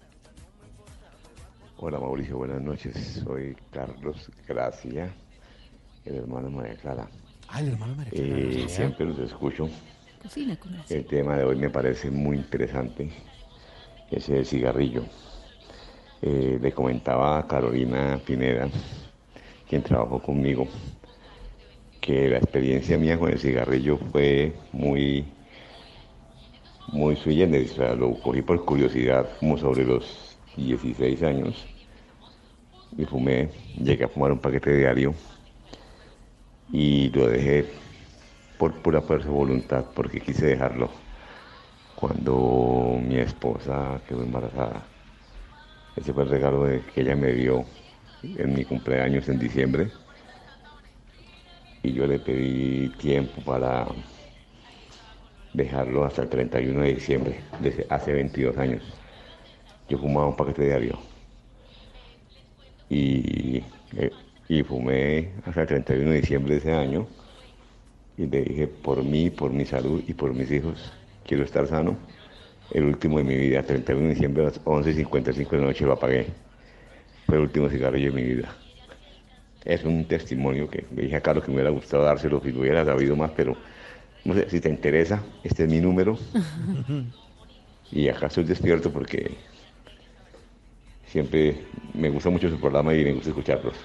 Hola Mauricio, buenas noches. Soy Carlos Gracia, el hermano de María Clara. Ah, el hermano María Eh, siempre los escucho. Cocina con las- El tema de hoy me parece muy interesante, ese del cigarrillo. Eh, le comentaba a Carolina Pineda, quien trabajó conmigo, que la experiencia mía con el cigarrillo fue muy, muy o sea, lo cogí por curiosidad, como sobre los 16 años, y fumé, llegué a fumar un paquete diario, y lo dejé por pura fuerza de voluntad, porque quise dejarlo. Cuando mi esposa quedó embarazada, ese fue el regalo que ella me dio en mi cumpleaños en diciembre. Y yo le pedí tiempo para dejarlo hasta el 31 de diciembre, desde hace 22 años. Yo fumaba un paquete diario. Y, eh, y fumé hasta el 31 de diciembre de ese año. Y le dije, por mí, por mi salud y por mis hijos, quiero estar sano. El último de mi vida, 31 de diciembre a las 11.55 de la noche lo apagué. Fue el último cigarrillo de mi vida. Es un testimonio que le dije a Carlos que me hubiera gustado dárselo si lo hubiera sabido más, pero no sé, si te interesa, este es mi número. Y acá estoy despierto porque siempre me gusta mucho su programa y me gusta escucharlos.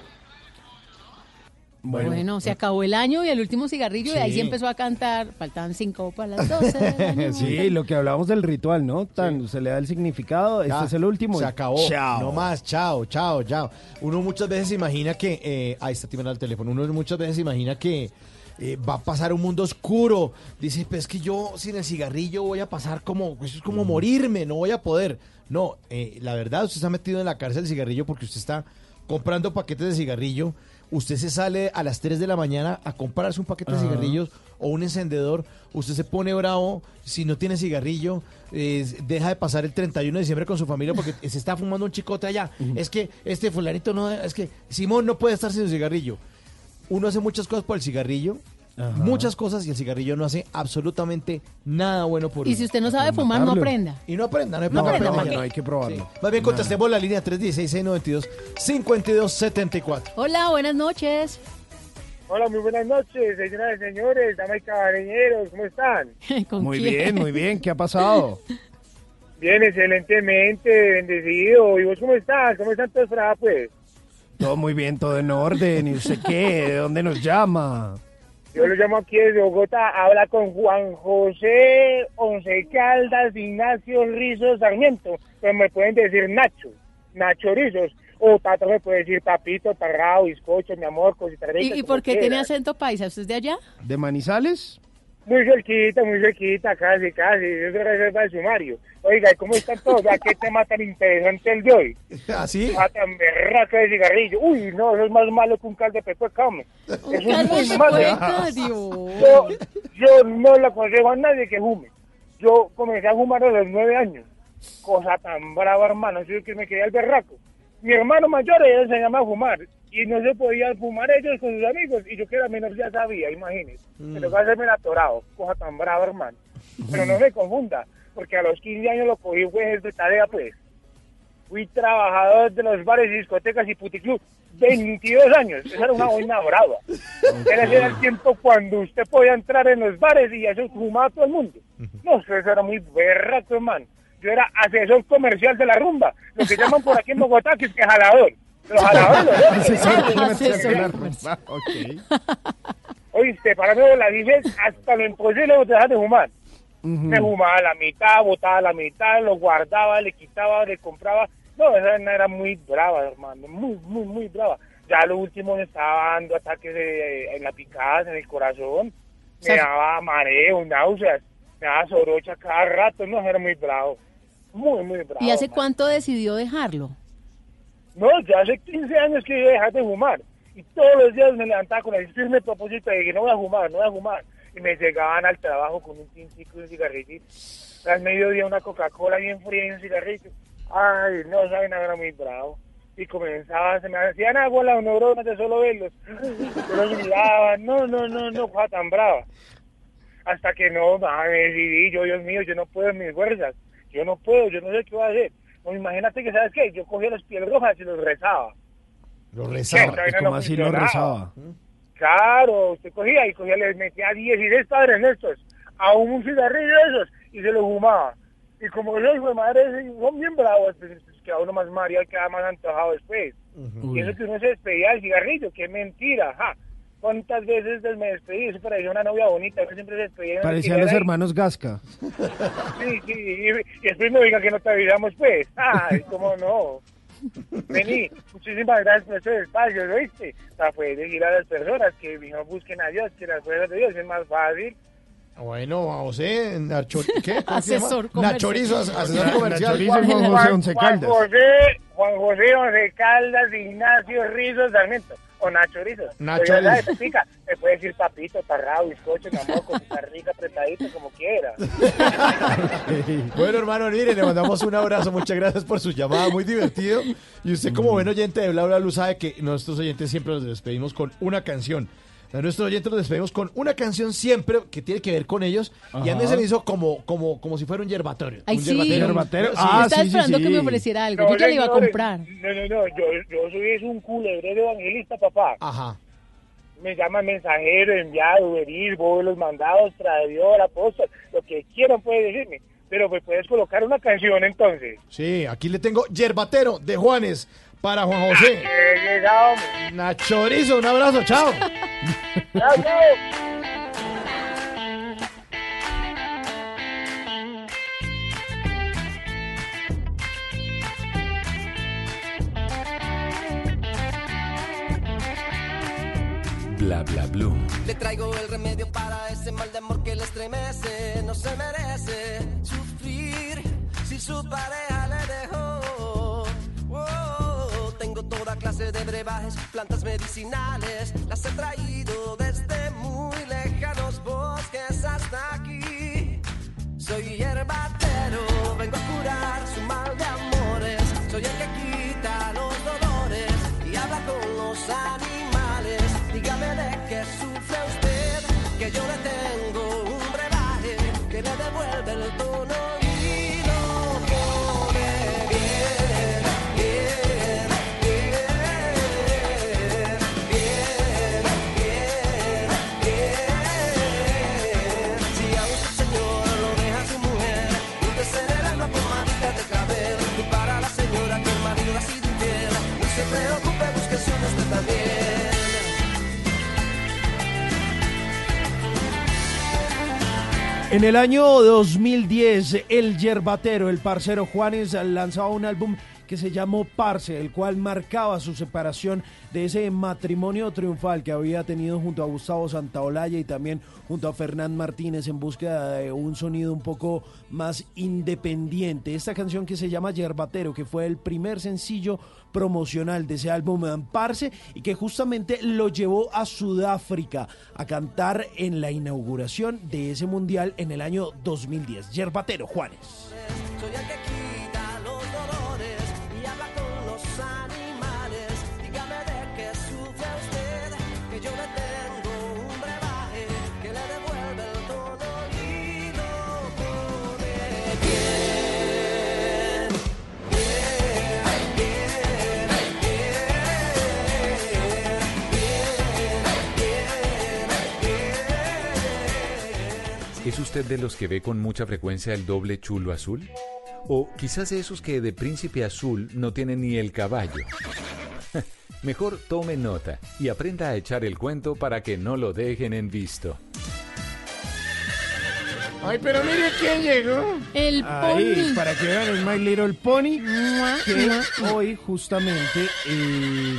Bueno, se acabó el año y el último cigarrillo y ahí sí empezó a cantar. Faltaban cinco para las 12. del año. Sí, lo que hablábamos del ritual, ¿no? Tan, Se le da el significado, Ya, este es el último. Se acabó. Chao. No más, chao, chao, chao. Uno muchas veces imagina que. Eh, ahí está timando el teléfono. Uno muchas veces imagina que eh, va a pasar un mundo oscuro. Dice, pues es que yo sin el cigarrillo voy a pasar como. Eso es como morirme, no voy a poder. No, eh, la verdad, usted está metido en la cárcel del cigarrillo porque usted está comprando paquetes de cigarrillo. Usted se sale a las 3 de la mañana a comprarse un paquete de cigarrillos o un encendedor. Usted se pone bravo si no tiene cigarrillo. eh, deja de pasar el 31 de diciembre con su familia porque se está fumando un chicote allá. Es que este fulanito no. Es que Simón no puede estar sin su cigarrillo. Uno hace muchas cosas por el cigarrillo. Muchas cosas y el cigarrillo no hace absolutamente nada bueno por Y uno. si usted no sabe fumar, no aprenda. Y no aprenda, no hay No problema. aprenda, ¿para No, qué? no hay que probarlo. Más bien contestemos la línea 316-692-5274. Hola, buenas noches. Hola, muy buenas noches, señoras y señores, damas y caballeros, ¿cómo están? Muy bien, muy bien. ¿Qué ha pasado? Bien, excelentemente, bendecido. ¿Y vos cómo estás? ¿Cómo están todos por allá, pues? Todo muy bien, todo en orden. ¿Y usted qué? ¿De dónde nos llama? Yo lo llamo aquí desde Bogotá. Habla con Juan José Once Caldas Ignacio Rizos Sarmiento. Pero me pueden decir Nacho. Nacho Rizos. O Tato me puede decir Papito, Tarrao, Bizcocho, mi amor, cosita rica. ¿Y, y por qué tiene acento paisa? ¿Usted es de allá? ¿De Manizales? Muy cerquita, muy cerquita, casi, casi. Es de reserva del sumario. Oiga, ¿y ¿cómo están todos? ¿A qué tema tan interesante el de hoy? ¿Así? Ah, tan berraca de cigarrillo. Uy, no, eso es más malo que un caldo de pecueca, hombre. Eso es muy malo. Yo, yo no le aconsejo a nadie que fume. Yo comencé a fumar a los nueve años. Cosa tan brava, hermano. Eso es que me quedé al berraco. Mi hermano mayor, él se llama a fumar. Y no se podía fumar ellos con sus amigos. Y yo que era menor ya sabía, imagínese. Mm. Pero va a hacerme el atorado. Cosa tan brava, hermano. Pero no me confunda. Porque a los 15 años lo cogí jueces de tarea, pues. Fui trabajador de los bares y discotecas y puticlub. 22 años. Esa era una boina brava. Ese era el tiempo cuando usted podía entrar en los bares y eso fumaba todo el mundo. No, eso era muy berraco, hermano. Yo era asesor comercial de la rumba. Lo que llaman por aquí en Bogotá, que es que jalador. Los jaladores, Asesor Oíste, para mí la dices hasta lo imposible de dejar de fumar. Me fumaba la mitad, botaba la mitad, lo guardaba, le quitaba, le compraba. No, esa era muy brava, hermano, muy, muy, muy brava. Ya lo último me estaba dando ataques de- en la picada, en el corazón. Me daba mareo, náuseas, me daba sorocha cada rato. No, era muy bravo. Muy, muy bravo. ¿Y hace cuánto decidió dejarlo? No, ya hace 15 años que yo dejar de fumar. Y todos los días me levantaba con el firme propósito de que no voy a fumar, no voy a fumar. Y me llegaban al trabajo con un tintico y un cigarrillito. Al mediodía una Coca-Cola bien fría y un cigarrito. Ay, no, saben, era muy bravo. Y comenzaba, se me hacían agua las neuronas de solo verlos. Yo los miraba, no, no, no, no, cosa tan brava. Hasta que no, me decidí, yo, Dios mío, yo no puedo en mis fuerzas. Yo no puedo, yo no sé qué voy a hacer. No, imagínate que, ¿sabes qué? Yo cogía los pieles rojas y los rezaba. Lo rezaba. ¿Y cómo así lo rezaba? Claro, usted cogía y cogía, les metía 16 padres estos, a un cigarrillo de esos, y se lo fumaba. Y como yo, hijo de madre, son bien bravos, pues, pues, queda uno más mareado, queda más antojado después. Y eso que uno se despedía del cigarrillo, qué mentira, ja. ¿Cuántas veces me despedí? Eso parecía una novia bonita, que siempre se despedía. Parecían los ahí. hermanos Gasca. Sí, sí, y, y después me digan que no te avisamos, pues. Ay, cómo no. Vení, muchísimas gracias por este espacio, ¿lo viste? Para poder decir a las personas que no busquen a Dios, que las cosas de Dios es más fácil. Bueno, Juan José, Nacho, ¿qué? Asesor comercial. Nachorizo, as- asesor comercial. Nachorizo y Juan José Once Juan Caldas. José, Juan José Once Caldas, Ignacio Rizos Sarmiento, o Nacho Rizos. Nacho Pero ya Rizos. sabes, pica, me puede decir papito, tarrado, bizcocho, cosita rica, apretadito, como quiera. Bueno, hermano, mire, le mandamos un abrazo. Muchas gracias por su llamada, muy divertido. Y usted, como buen oyente de Bla Bla Blue, sabe que nuestros oyentes siempre los despedimos con una canción. A nuestros oyentes los despedimos con una canción siempre que tiene que ver con ellos. Y a mí se me hizo como, como, como si fuera un yerbatorio. Ay, un sí. Yerbatero. Sí. Ah, Estaba sí, sí, esperando que me ofreciera algo. No, Yo ya le iba a comprar. No, no, no, yo, yo soy es un culebrero evangelista, papá. Ajá. Me llaman mensajero, enviado, venir, voy los mandados, traidor, apóstol, lo que quieran puede decirme. Pero me puedes colocar una canción entonces. Sí, aquí le tengo Yerbatero de Juanes para Juan José. Nachorizo, un abrazo, chao. Chao, chao. Bla bla blue. Le traigo el remedio para ese mal de amor que le estremece. No se merece sufrir si su pareja de brebajes, plantas medicinales. Las he traído desde muy lejanos bosques hasta aquí. Soy hierbatero, vengo a curar su mal de amores. Soy el que quita los dolores y habla con los animales. Dígame de qué sufre usted, que yo le tengo En el año 2010, el yerbatero, el parcero Juanes, lanzaba un álbum que se llamó Parce, el cual marcaba su separación de ese matrimonio triunfal que había tenido junto a Gustavo Santaolalla y también junto a Fernán Martínez en búsqueda de un sonido un poco más independiente. Esta canción que se llama Yerbatero, que fue el primer sencillo promocional de ese álbum Parce y que justamente lo llevó a Sudáfrica a cantar en la inauguración de ese mundial en el año 2010. Yerbatero Juanes. ¿Es usted de los que ve con mucha frecuencia el doble chulo azul? O quizás de esos que de príncipe azul no tienen ni el caballo. Mejor tome nota y aprenda a echar el cuento para que no lo dejen en visto. Ay, pero mire quién llegó. El Ahí, pony. para que vean el My Little Pony, que hoy justamente eh,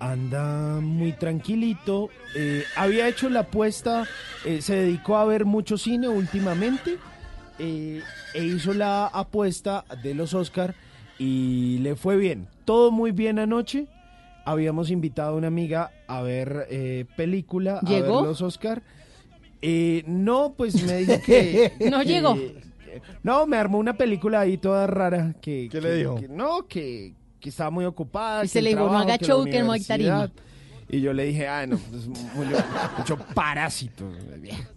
anda muy tranquilito. Eh, había hecho la apuesta, eh, se dedicó a ver mucho cine últimamente eh, e hizo la apuesta de los Oscar y le fue bien. Todo muy bien anoche. Habíamos invitado a una amiga a ver eh, película, a ¿Llegó? ver los Oscar. Eh, no, pues me dijo que... No que- llegó. que- No, me armó una película ahí toda rara que... ¿Qué que- le dijo? que no, que, que estaba muy ocupada. Y que se le dijo, no trabajo, haga que show, la que no hay tarima. Y yo le dije, ah, no, pues, mucho, mucho parásito.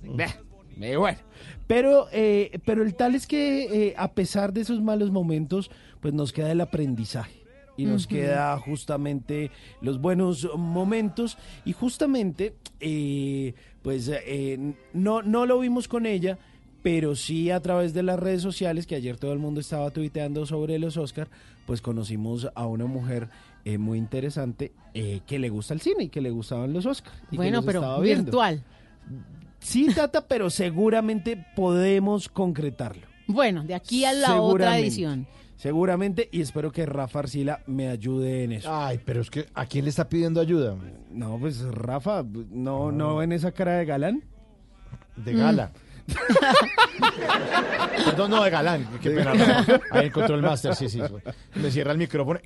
Bueno. Pero, eh, pero el tal es que eh, a pesar de esos malos momentos, pues nos queda el aprendizaje. Y nos Ujú. queda justamente los buenos momentos. Y justamente, eh, pues eh, no, no lo vimos con ella, pero sí a través de las redes sociales, que ayer todo el mundo estaba tuiteando sobre los Oscar, pues conocimos a una mujer eh, muy interesante eh, que le gusta el cine y que le gustaban los Oscar. y que Bueno, los pero virtual. Sí, Tata, pero seguramente podemos concretarlo. Bueno, de aquí a la otra Seguramente. edición. Seguramente, y espero que Rafa Arcila me ayude en eso. Ay, pero es que ¿a quién le está pidiendo ayuda? No, pues Rafa, ¿no, no ven esa cara de galán? De gala. Perdón, no, de galán. Qué pena. Ahí encontró el máster, sí, sí. Me cierra el micrófono.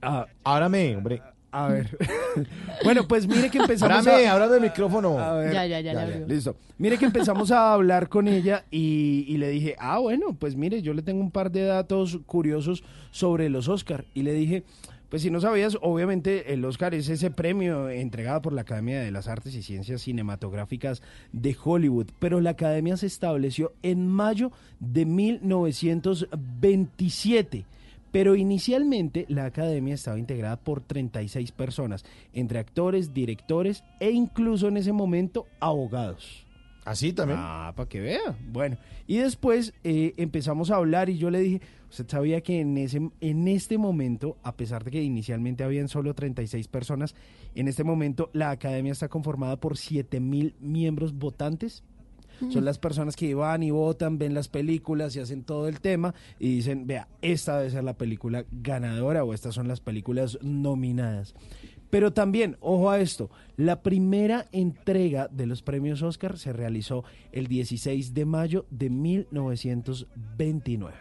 Ah, Ábrame, hombre. A ver. bueno, pues mire que empezamos Ábrame, a... ábrame el micrófono. A ver. Ya, ya, ya, ya. Listo. Mire que empezamos a hablar con ella y, y le dije, ah, bueno, pues mire, yo le tengo un par de datos curiosos sobre los Oscar. Y le dije, pues si no sabías, obviamente el Oscar es ese premio entregado por la Academia de las Artes y Ciencias Cinematográficas de Hollywood. Pero la Academia se estableció en mayo de 1927. Pero inicialmente la academia estaba integrada por 36 personas, entre actores, directores e incluso en ese momento abogados. ¿Así también? Ah, para que vea. Bueno, y después eh, empezamos a hablar y yo le dije, usted sabía que en, ese, en este momento, a pesar de que inicialmente habían solo 36 personas, en este momento la academia está conformada por 7 mil miembros votantes. Son las personas que van y votan, ven las películas y hacen todo el tema y dicen, vea, esta debe ser la película ganadora o estas son las películas nominadas. Pero también, ojo a esto, la primera entrega de los premios Oscar se realizó el 16 de mayo de 1929.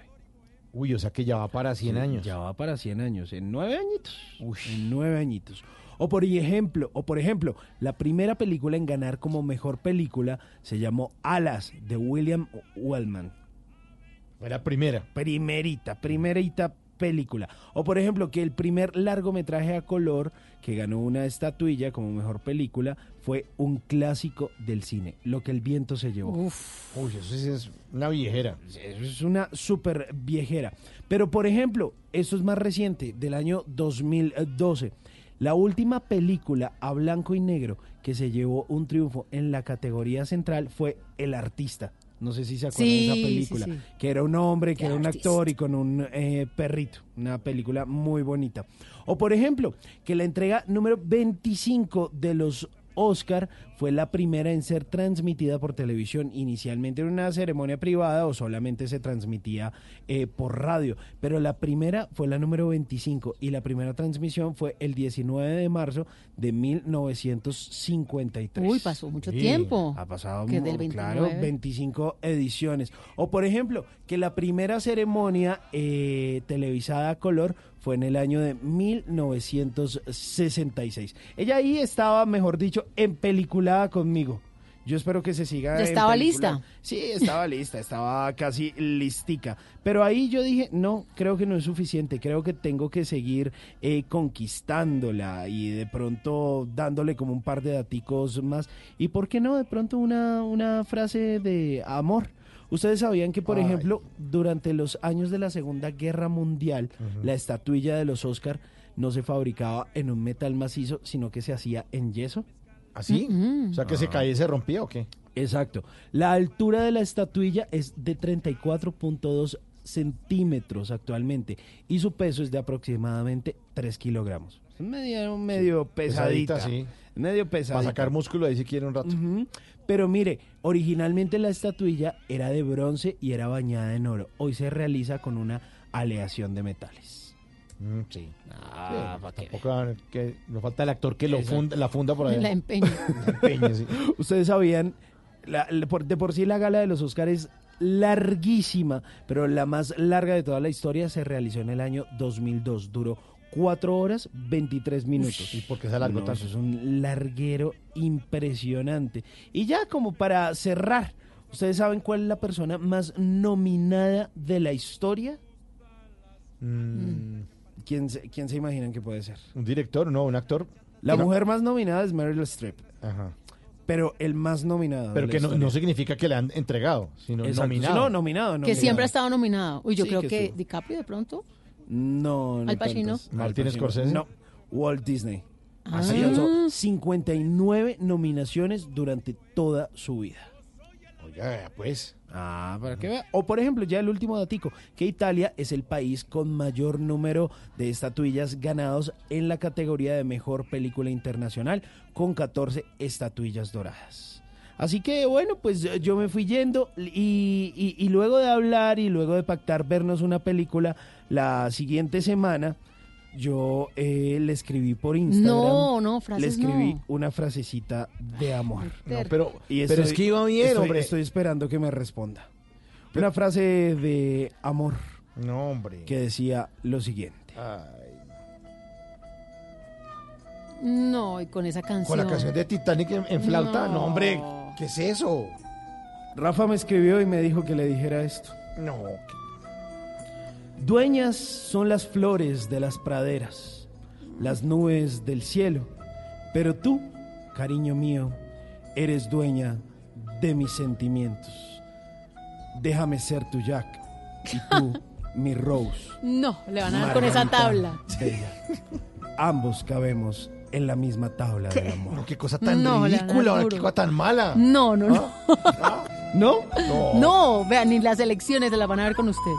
Uy, o sea que ya va para 100 Sí, años. Ya va para 100 años, en nueve añitos. En nueve añitos. O por ejemplo, o por ejemplo, la primera película en ganar como mejor película se llamó Alas de William Wellman. Fue la primera. Primerita, primerita película. O por ejemplo, que el primer largometraje a color que ganó una estatuilla como mejor película fue un clásico del cine, Lo que el viento se llevó. Uy, eso sí es una viejera. Eso es una súper viejera. Pero, por ejemplo, esto es más reciente, del año 2012. La última película a blanco y negro que se llevó un triunfo en la categoría central fue El Artista. No sé si se acuerdan Sí, de esa sí, película. sí. Que era un hombre, que The era un Artist. actor y con un eh, perrito. Una película muy bonita. O por ejemplo, que la entrega número 25 de los Oscar fue la primera en ser transmitida por televisión. Inicialmente era una ceremonia privada o solamente se transmitía eh, por radio, pero la primera fue la número 25 y la primera transmisión fue el 19 de marzo de 1953. Uy, pasó mucho tiempo. Ha pasado, Que mu- del claro, 29. 25 ediciones. O por ejemplo, que la primera ceremonia eh, televisada a color fue en el año de 1966. Ella ahí estaba, mejor dicho, en conmigo. Yo espero que se siga. ¿Ya en estaba película. lista? Sí, estaba lista, estaba casi listica. Pero ahí yo dije, no, creo que no es suficiente. Creo que tengo que seguir eh, conquistándola y de pronto dándole como un par de daticos más. Y por qué no, de pronto una, una frase de amor. Ustedes sabían que, por Ay. ejemplo, durante los años de la Segunda Guerra Mundial, la estatuilla de los Oscar no se fabricaba en un metal macizo, sino que se hacía en yeso. ¿Así? O sea, que se caía y se rompía o qué? Exacto. La altura de la estatuilla es de 34.2 centímetros actualmente y su peso es de aproximadamente 3 kilogramos. Es medio, medio pesadita. Pesadita, sí. Medio Para pesadita. sacar músculo ahí si quiere un rato. Ujú. Pero mire, originalmente la estatuilla era de bronce y era bañada en oro. Hoy se realiza con una aleación de metales. Mm, sí. Ah, Sí, que tampoco que nos falta el actor que lo funda, la funda por ahí. La empeño. La empeñe, sí. Ustedes sabían, la- la- por- de por sí la gala de los Oscars es larguísima, pero la más larga de toda la historia se realizó en el año 2002. Duró 4 horas 23 minutos. ¿Y por qué se alargó No, tanto? eso es un larguero impresionante. Y ya como para cerrar, ¿ustedes saben cuál es la persona más nominada de la historia? Mm, ¿Quién se, quién se imaginan que puede ser? un director, no, un actor. La mujer más nominada es Meryl Streep, Ajá. pero el más nominado. Pero que no, no significa que le han entregado, sino Exacto. nominado. No, nominado, Que siempre ha estado nominado. Uy, yo Sí, creo que. DiCaprio de pronto. No, no ¿Al Pacino? tantas. ¿Martin Al Pacino. Scorsese? No, Walt Disney. Ah. Alcanzó 59 nominaciones durante toda su vida. Oiga, pues. Ah, para que vea. O por ejemplo, ya el último datico, que Italia es el país con mayor número de estatuillas ganados en la categoría de mejor película internacional, con 14 estatuillas doradas. Así que bueno, pues eh, yo me fui yendo y, y- y luego de hablar y luego de pactar vernos una película la siguiente semana, yo eh, le escribí por Instagram. No, no, Le frases escribí no. una frasecita de amor. No, pero, Y pero es que iba bien, estoy, hombre. Estoy esperando que me responda. Una frase de amor No, hombre. que decía lo siguiente. Ay, No, y con esa canción. con la canción de Titanic en, en flauta. No. No. hombre. ¿Qué es eso? Rafa me escribió y me dijo que le dijera esto. No. Dueñas son las flores de las praderas, las nubes del cielo, pero tú, cariño mío, eres dueña de mis sentimientos. Déjame ser tu Jack y tú mi Rose. No, le van a dar con esa tabla. bella. Ambos cabemos en la misma tabla del amor. No, qué cosa tan No, ridícula, qué cosa tan mala. No, no, no. ¿No? No. No, vean, ni las elecciones se las van a ver con usted.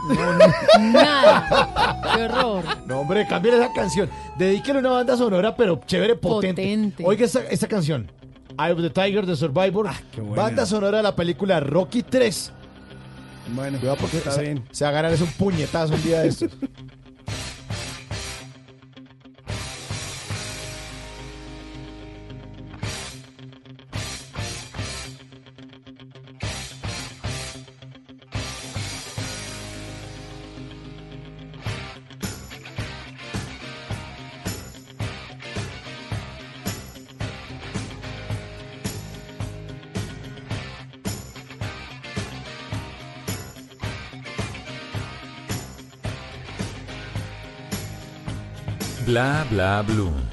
Nada. Qué horror. No, hombre, cambien esa canción. Dedíquele una banda sonora, pero chévere, potente. Potente. Oiga esta, esta canción. Eye of the Tiger de Survivor. Ah, qué buena. banda sonora de la película Rocky 3. Bueno, Cuidado porque está se, bien. se va a ganar es un puñetazo un día de estos. Bla bla blue.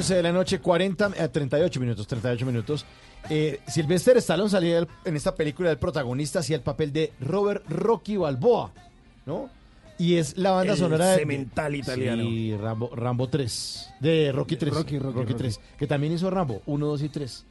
11 de la noche, 40, eh, 38 minutos, 38 minutos. Eh, Sylvester Stallone salía el- en esta película, el protagonista hacía el papel de Robert Rocky Balboa, ¿no? Y es la banda El sonora de... semental italiano. Sí, Rambo, Rambo 3, de Rocky 3. Rocky, Rocky, 3, que también hizo Rambo, 1, 2 y 3.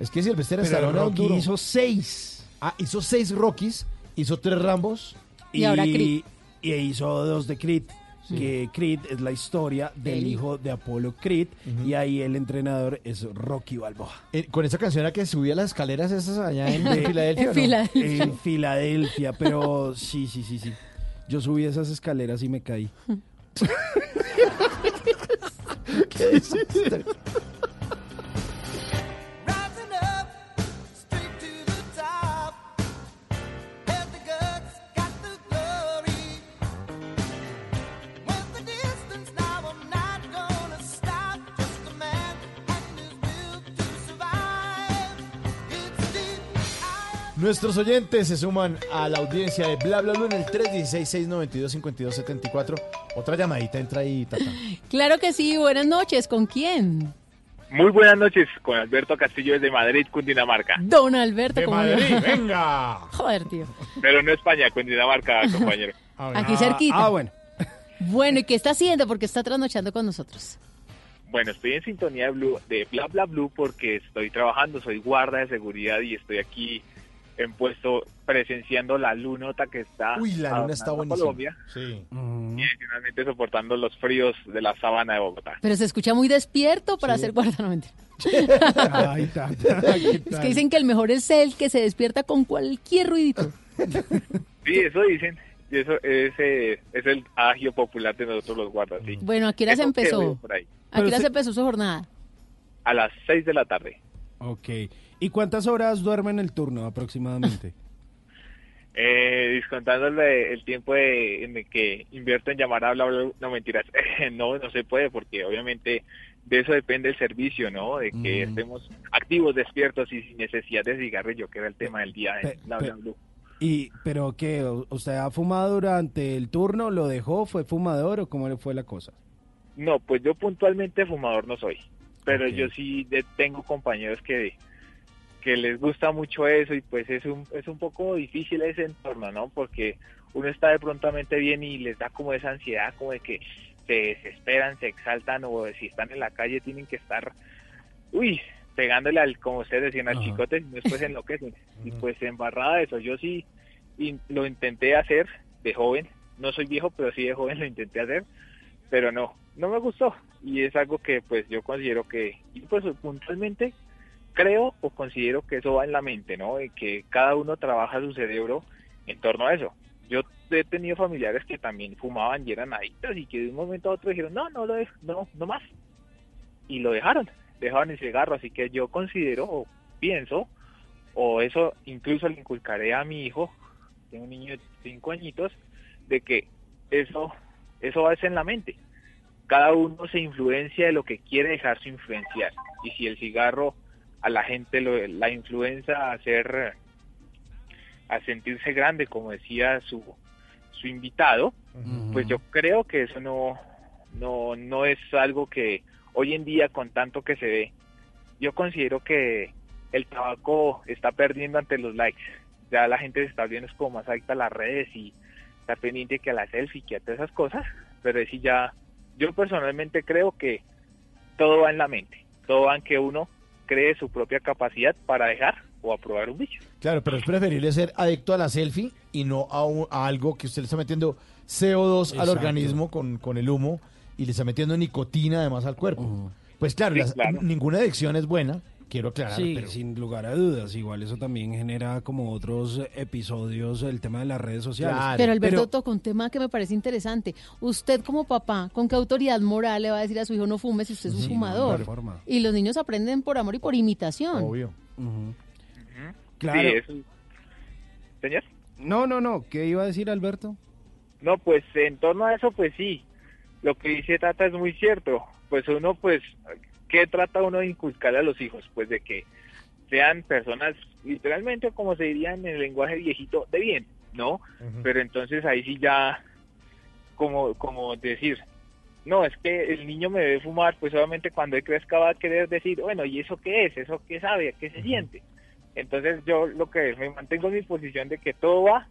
Es que Sylvester Pero Stallone Rocky duro. hizo seis. Ah, hizo seis Rockies, hizo tres Rambos. Y ahora Creed. Y hizo dos de Creed. Que Creed es la historia del hijo de Apolo Creed. Y ahí el entrenador es Rocky Balboa. Eh, con esa canción era que subía las escaleras esas allá en De- Filadelfia. En ¿o no? Filadelfia. En Filadelfia, pero sí, sí, sí, sí. Yo subí esas escaleras y me caí. Qué Nuestros oyentes se suman a la audiencia de Bla Bla Bla en el 316-692-5274. Otra llamadita entra ahí, Tata. Claro que sí, buenas noches. ¿Con quién? Muy buenas noches con Alberto Castillo desde Madrid, Cundinamarca. Don Alberto. De ¿cómo Madrid, venga. Joder, tío. Pero no España, Cundinamarca, compañero. Aquí cerquita. Ah, bueno. Bueno, ¿y qué está haciendo? Porque está trasnochando con nosotros. Bueno, estoy en sintonía de, Blue, de Bla Bla Blue porque estoy trabajando, soy guarda de seguridad y estoy aquí en puesto presenciando la lunota que está Uy, la luna está adornando buenísima. Colombia Sí. y adicionalmente soportando los fríos de la sabana de Bogotá. Pero se escucha muy despierto para hacer guarda. No, mentira. Ay, Tata, ¿qué Es que dicen que el mejor es el que se despierta con cualquier ruidito. Sí, eso dicen. Y eso es, eh, es el agio popular de nosotros los guardas, sí. Bueno, ¿a qué hora se empezó? veo por ahí. ¿A qué hora se- empezó su jornada? A las 6 de la tarde. Ok. ¿Y cuántas horas duerme en el turno aproximadamente? Eh, descontándole el tiempo de- en el que invierto en llamar a bla, bla, bla, no mentiras, no, no se puede porque obviamente de eso depende el servicio, ¿no? De que estemos activos, despiertos y sin necesidad de cigarrillo, que era el tema del día en Bla, Bla, Blue. ¿Y, pero qué? ¿U- ¿Usted ha fumado durante el turno? ¿Lo dejó? ¿Fue fumador o cómo le fue la cosa? No, pues yo puntualmente fumador no soy, pero yo sí de- tengo compañeros que que les gusta mucho eso y pues es un es un poco difícil ese entorno, ¿no? Porque uno está de prontamente bien y les da como esa ansiedad, como de que se desesperan, se exaltan o si están en la calle tienen que estar, uy, pegándole al, como ustedes decían, al Ajá. chicote y después enloquecen. Y pues embarrada de eso, yo sí in- lo intenté hacer de joven, no soy viejo, pero sí de joven lo intenté hacer, pero no, no me gustó y es algo que pues yo considero que, y pues puntualmente creo o considero que eso va en la mente, ¿no? Y que cada uno trabaja su cerebro en torno a eso. Yo he tenido familiares que también fumaban y eran adictos y que de un momento a otro dijeron, no, no lo dejo, no, no más. Y lo dejaron, dejaron el cigarro, así que yo considero o pienso, o eso incluso le inculcaré a mi hijo, tengo un niño de cinco añitos, de que eso, eso va en la mente. Cada uno se influencia de lo que quiere dejarse influenciar. Y si el cigarro a la gente lo, la influencia a hacer a sentirse grande como decía su su invitado pues yo creo que eso no no no es algo que hoy en día con tanto que se ve yo considero que el tabaco está perdiendo ante los likes. Ya la gente se está viendo es como más adicta a las redes y está pendiente que a la selfie que a todas esas cosas pero sí ya yo personalmente creo que todo va en la mente todo va en que uno cree su propia capacidad para dejar o aprobar un vicio. Claro, pero es preferible ser adicto a la selfie y no a, un- a algo que usted le está metiendo CO2 al organismo con, con el humo y le está metiendo nicotina además al cuerpo. Pues claro, Sí, las- claro. ninguna adicción es buena, quiero aclarar, Sí, pero sin lugar a dudas. Igual eso también genera como otros episodios, el tema de las redes sociales. Claro. Pero Alberto tocó un tema que me parece interesante. Usted como papá, ¿con qué autoridad moral le va a decir a su hijo no fume si usted es un Sí, fumador? no, forma. Y los niños aprenden por amor y por imitación. obvio. Claro. Sí, eso- Señor. No, no, no. ¿Qué iba a decir Alberto? No, pues en torno a eso, pues sí, lo que dice Tata es muy cierto. Pues uno, pues, ¿qué trata uno de inculcarle a los hijos? Pues de que sean personas, literalmente, como se diría en el lenguaje viejito, de bien, ¿no? Pero entonces ahí sí ya, como, como decir, no, es que el niño me ve fumar, pues obviamente cuando él crezca va a querer decir, bueno, ¿y eso qué es? ¿Eso qué sabe? ¿Qué se siente? Entonces yo lo que me mantengo en mi posición de que todo va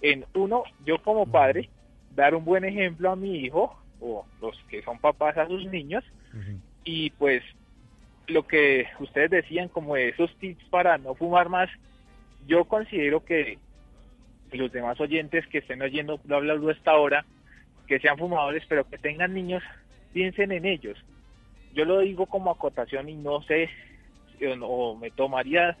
en uno, yo como padre, dar un buen ejemplo a mi hijo o los que son papás a sus niños y pues lo que ustedes decían como esos tips para no fumar más, yo considero que los demás oyentes que estén oyendo bla bla bla hasta ahora, que sean fumadores pero que tengan niños, piensen en ellos. Yo lo digo como acotación y no sé o me tomaría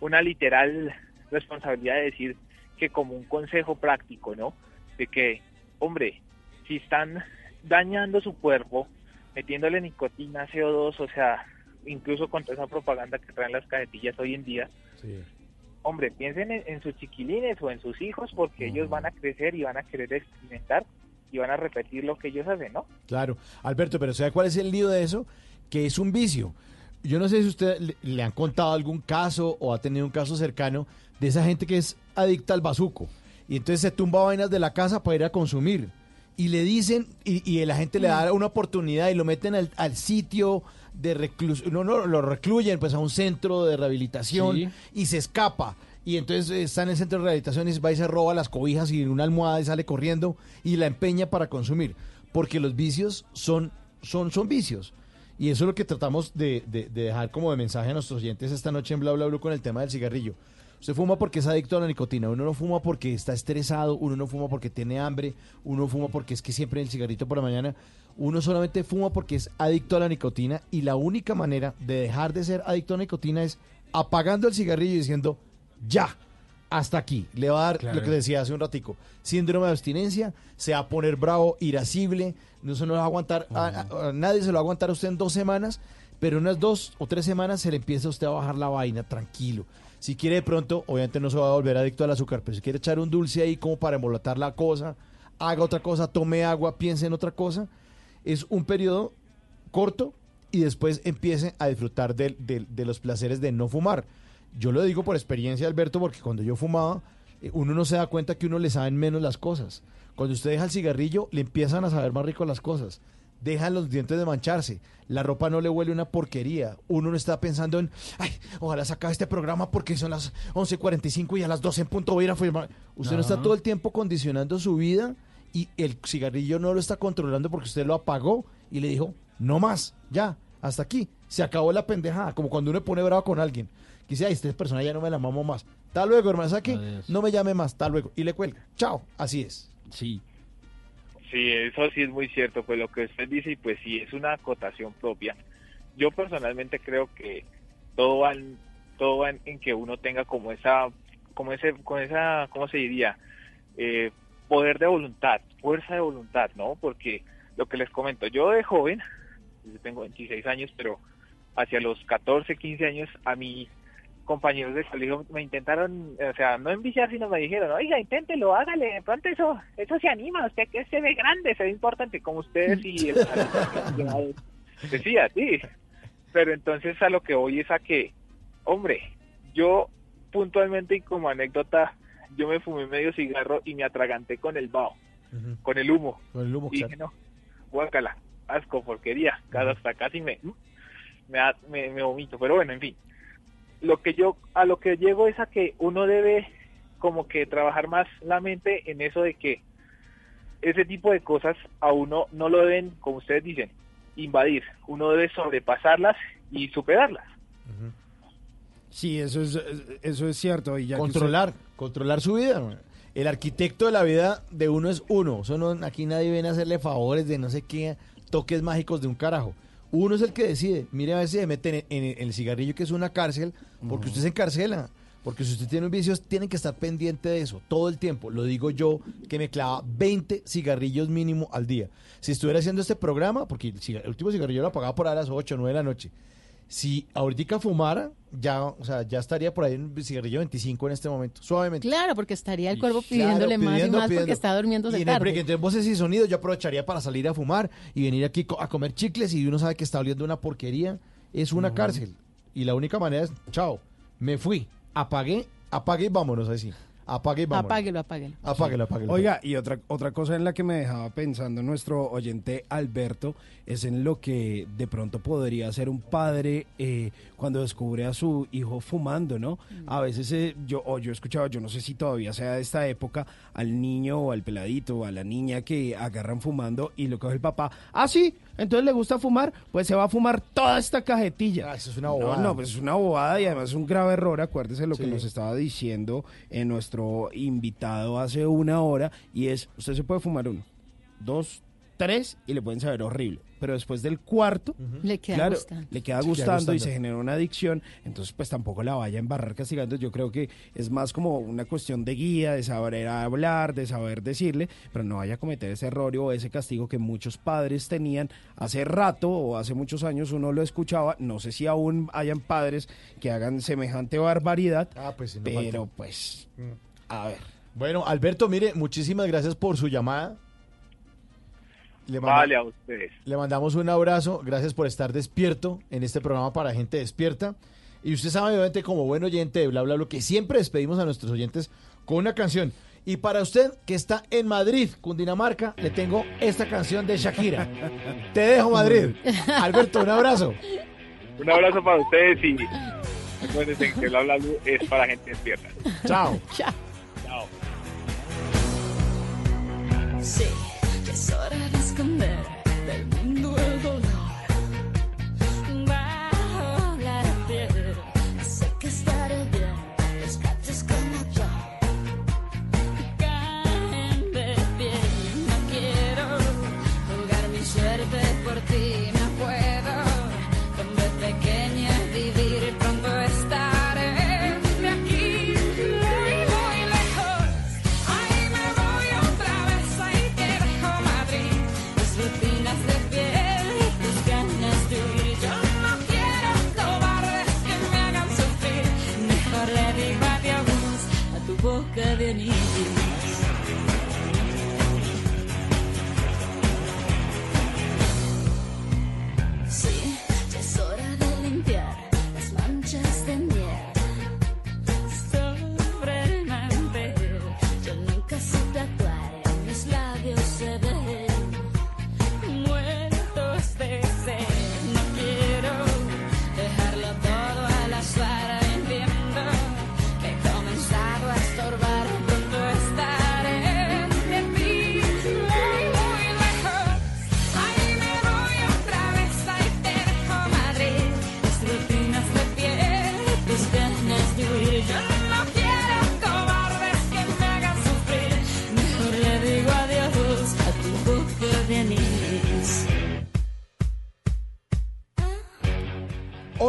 una literal responsabilidad de decir que como un consejo práctico, ¿no? De que, hombre, si están dañando su cuerpo, metiéndole nicotina, CO2, o sea, incluso con toda esa propaganda que traen las cajetillas hoy en día, hombre, piensen en, en sus chiquilines o en sus hijos porque ellos van a crecer y van a querer experimentar y van a repetir lo que ellos hacen, ¿no? Claro. Alberto, pero ¿sabe cuál es el lío de eso? Que es un vicio. Yo no sé si usted le, le han contado algún caso o ha tenido un caso cercano de esa gente que es adicta al bazuco. Y entonces se tumba vainas de la casa para ir a consumir. Y le dicen, y, y la gente le da una oportunidad y lo meten al, al sitio de reclusión, no, no, lo recluyen pues a un centro de rehabilitación Sí. y se escapa. Y entonces eh, está en el centro de rehabilitación y va y se roba las cobijas y una almohada y sale corriendo y la empeña para consumir. Porque los vicios son, son, son vicios. Y eso es lo que tratamos de, de- de dejar como de mensaje a nuestros oyentes esta noche en Bla Bla Blue con el tema del cigarrillo. Usted fuma porque es adicto a la nicotina, uno no fuma porque está estresado, uno no fuma porque tiene hambre, uno fuma porque es que siempre el cigarrito por la mañana, uno solamente fuma porque es adicto a la nicotina y la única manera de dejar de ser adicto a la nicotina es apagando el cigarrillo y diciendo, ya, hasta aquí. Le va a dar Claro. lo que decía hace un ratico, síndrome de abstinencia, se va a poner bravo, irascible, no se lo va a aguantar, a- a- a nadie se lo va a aguantar a usted en dos semanas, pero en unas dos o tres semanas se le empieza a usted a bajar la vaina, tranquilo. Si quiere de pronto, obviamente no se va a volver adicto al azúcar, pero si quiere echar un dulce ahí como para embolatar la cosa, haga otra cosa, tome agua, piense en otra cosa, es un periodo corto y después empiece a disfrutar del- de los placeres de no fumar. Yo lo digo por experiencia, Alberto, porque cuando yo fumaba, eh, uno no se da cuenta que uno le saben menos las cosas. Cuando usted deja el cigarrillo, le empiezan a saber más rico las cosas. Dejan los dientes de mancharse. La ropa no le huele una porquería. Uno no está pensando en, ay, ojalá se acabe este programa porque son las 11.45 y a las 12 en punto voy a ir a fumar. Usted no está todo el tiempo condicionando su vida y el cigarrillo no lo está controlando porque usted lo apagó y le dijo, no más, ya, hasta aquí. Se acabó la pendejada, como cuando uno pone bravo con alguien. Que dice, ay, esta persona ya no me la mamo más. Hasta luego, hermano. Adiós. No me llame más, hasta luego. Y le cuelga. Chao, así es. Sí. Sí, eso sí es muy cierto, pues lo que usted dice, y pues sí, es una acotación propia. Yo personalmente creo que todo va en, todo va en, que uno tenga como esa, como ese, con esa, ¿cómo se diría? Eh, poder de voluntad, fuerza de voluntad, ¿no? Porque lo que les comento, yo de joven, tengo 26 años, pero hacia los 14, 15 años, a mí compañeros de colegio me intentaron, o sea, no enviciar, sino me dijeron, oiga, inténtelo, hágale, de pronto eso, eso se anima, usted que se ve grande, se ve importante, como ustedes y el decía, sí, pero entonces a lo que voy es a que, hombre, yo puntualmente y como anécdota, yo me fumé medio cigarro y me atraganté con el vaho, con el humo, Con el humo, y dije, no, guácala, asco, porquería, hasta casi me, me, me vomito, pero bueno, en fin. Lo que yo, a lo que llego es a que uno debe como que trabajar más la mente en eso de que ese tipo de cosas a uno no lo deben, como ustedes dicen, invadir. Uno debe sobrepasarlas y superarlas. Sí, eso es, eso es cierto. Y ya usted- Controlar, controlar su vida. El arquitecto de la vida de uno es uno. Eso no- aquí nadie viene a hacerle favores de no sé qué toques mágicos de un carajo. Uno es el que decide. Mire a ver si se mete en, el cigarrillo, que es una cárcel, porque usted se encarcela. Porque si usted tiene un vicio, tiene que estar pendiente de eso todo el tiempo. Lo digo yo, que me clava 20 cigarrillos mínimo al día. Si estuviera haciendo este programa, porque el, último cigarrillo lo apagaba por a las 8 o 9 de la noche. Si ahorita fumara, ya, o sea, ya estaría por ahí en un cigarrillo 25 en este momento, suavemente. Claro, porque estaría el cuerpo Claro, pidiéndole más y más pidiendo. porque está durmiéndose Y en el break tarde. entre voces y sonidos yo aprovecharía para salir a fumar y venir aquí a comer chicles y uno sabe que está oliendo una porquería. Es una cárcel. Y la única manera es, chao, me fui, apagué, apagué y vámonos así. Apague y vámonos. Apáguelo, apáguelo. Apáguelo, apáguelo. Oiga, y otra, otra cosa en la que me dejaba pensando nuestro oyente Alberto es en lo que de pronto podría ser un padre eh, cuando descubre a su hijo fumando, ¿no? A veces eh, yo, o yo he escuchado, yo no sé si todavía sea de esta época, al niño o al peladito o a la niña que agarran fumando y lo coge el papá. Ah, sí, entonces le gusta fumar, pues se va a fumar toda esta cajetilla. eso es una No, bobada. no, pues es una bobada y además es un grave error. Acuérdese lo que nos estaba diciendo eh, nuestro invitado hace una hora y es, usted se puede fumar uno, dos, tres y le pueden saber horrible. Pero después del cuarto, Le queda claro, gustando. le queda gustando y se genera una adicción, entonces pues tampoco la vaya a embarrar castigando. Yo creo que es más como una cuestión de guía, de saber hablar, de saber decirle, pero no vaya a cometer ese error o ese castigo que muchos padres tenían hace rato o hace muchos años uno lo escuchaba, no sé si aún hayan padres que hagan semejante barbaridad, Ah, pues sí, no pero falta. pues a ver. Bueno, Alberto, mire, muchísimas gracias por su llamada. Le manda- Vale a ustedes. Le mandamos un abrazo, gracias por estar despierto en este programa para gente despierta. Y usted sabe, obviamente, como buen oyente de Bla Bla Bla, que siempre despedimos a nuestros oyentes con una canción. Y para usted que está en Madrid, Cundinamarca, le tengo esta canción de Shakira. Te dejo, Madrid. Alberto, un abrazo. Un abrazo para ustedes y acuérdense que el habla es para gente despierta. Chao. Chao. Chao. Sí, es hora de esconder del mundo el. Boca de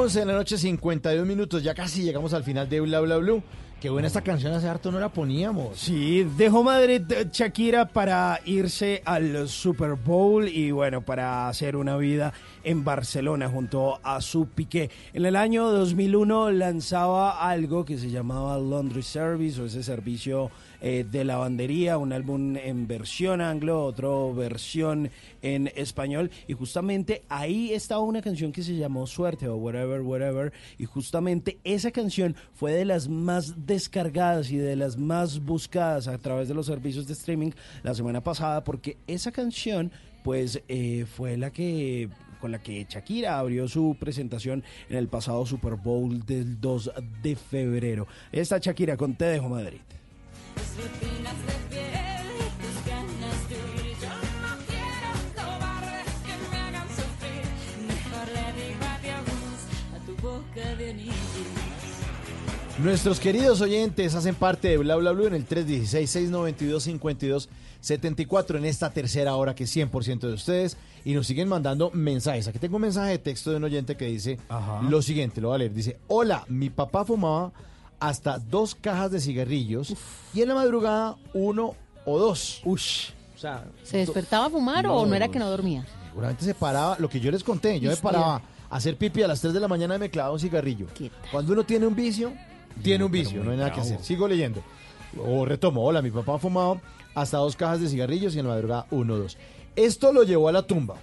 11 de la noche, 52 minutos. Ya casi llegamos al final de Bla Bla Blue. Qué buena esta canción, hace harto no la poníamos. Sí, dejó Madrid eh, Shakira para irse al Super Bowl y bueno, para hacer una vida en Barcelona junto a su Piqué. En el año 2001 lanzaba algo que se llamaba Laundry Service o ese servicio eh, de lavandería, un álbum en versión anglo, otro versión en español y justamente ahí estaba una canción que se llamó Suerte o Whatever, Whatever y justamente esa canción fue de las más descargadas y de las más buscadas a través de los servicios de streaming la semana pasada porque esa canción pues eh, fue la que con la que Shakira abrió su presentación en el pasado Super Bowl del 2 de febrero. Esta Shakira con Te Dejo Madrid. Nuestros queridos oyentes hacen parte de Bla Bla Blue en el 316-692-5274 en esta tercera hora que es 100% de ustedes y nos siguen mandando mensajes. Aquí tengo un mensaje de texto de un oyente que dice lo siguiente, lo voy a leer. Dice, hola, mi papá fumaba hasta dos cajas de cigarrillos y en la madrugada uno o dos. Ush. O sea, ¿Se despertaba a fumar o no era que no dormía? Seguramente se paraba, lo que yo les conté, yo me paraba a hacer pipi a las 3 de la mañana y me clavaba un cigarrillo. Cuando uno tiene un vicio, tiene un vicio, no hay nada que hacer. Sigo leyendo. O retomo, hola, mi papá ha fumado hasta dos cajas de cigarrillos y en la madrugada uno o dos. Esto lo llevó a la tumba.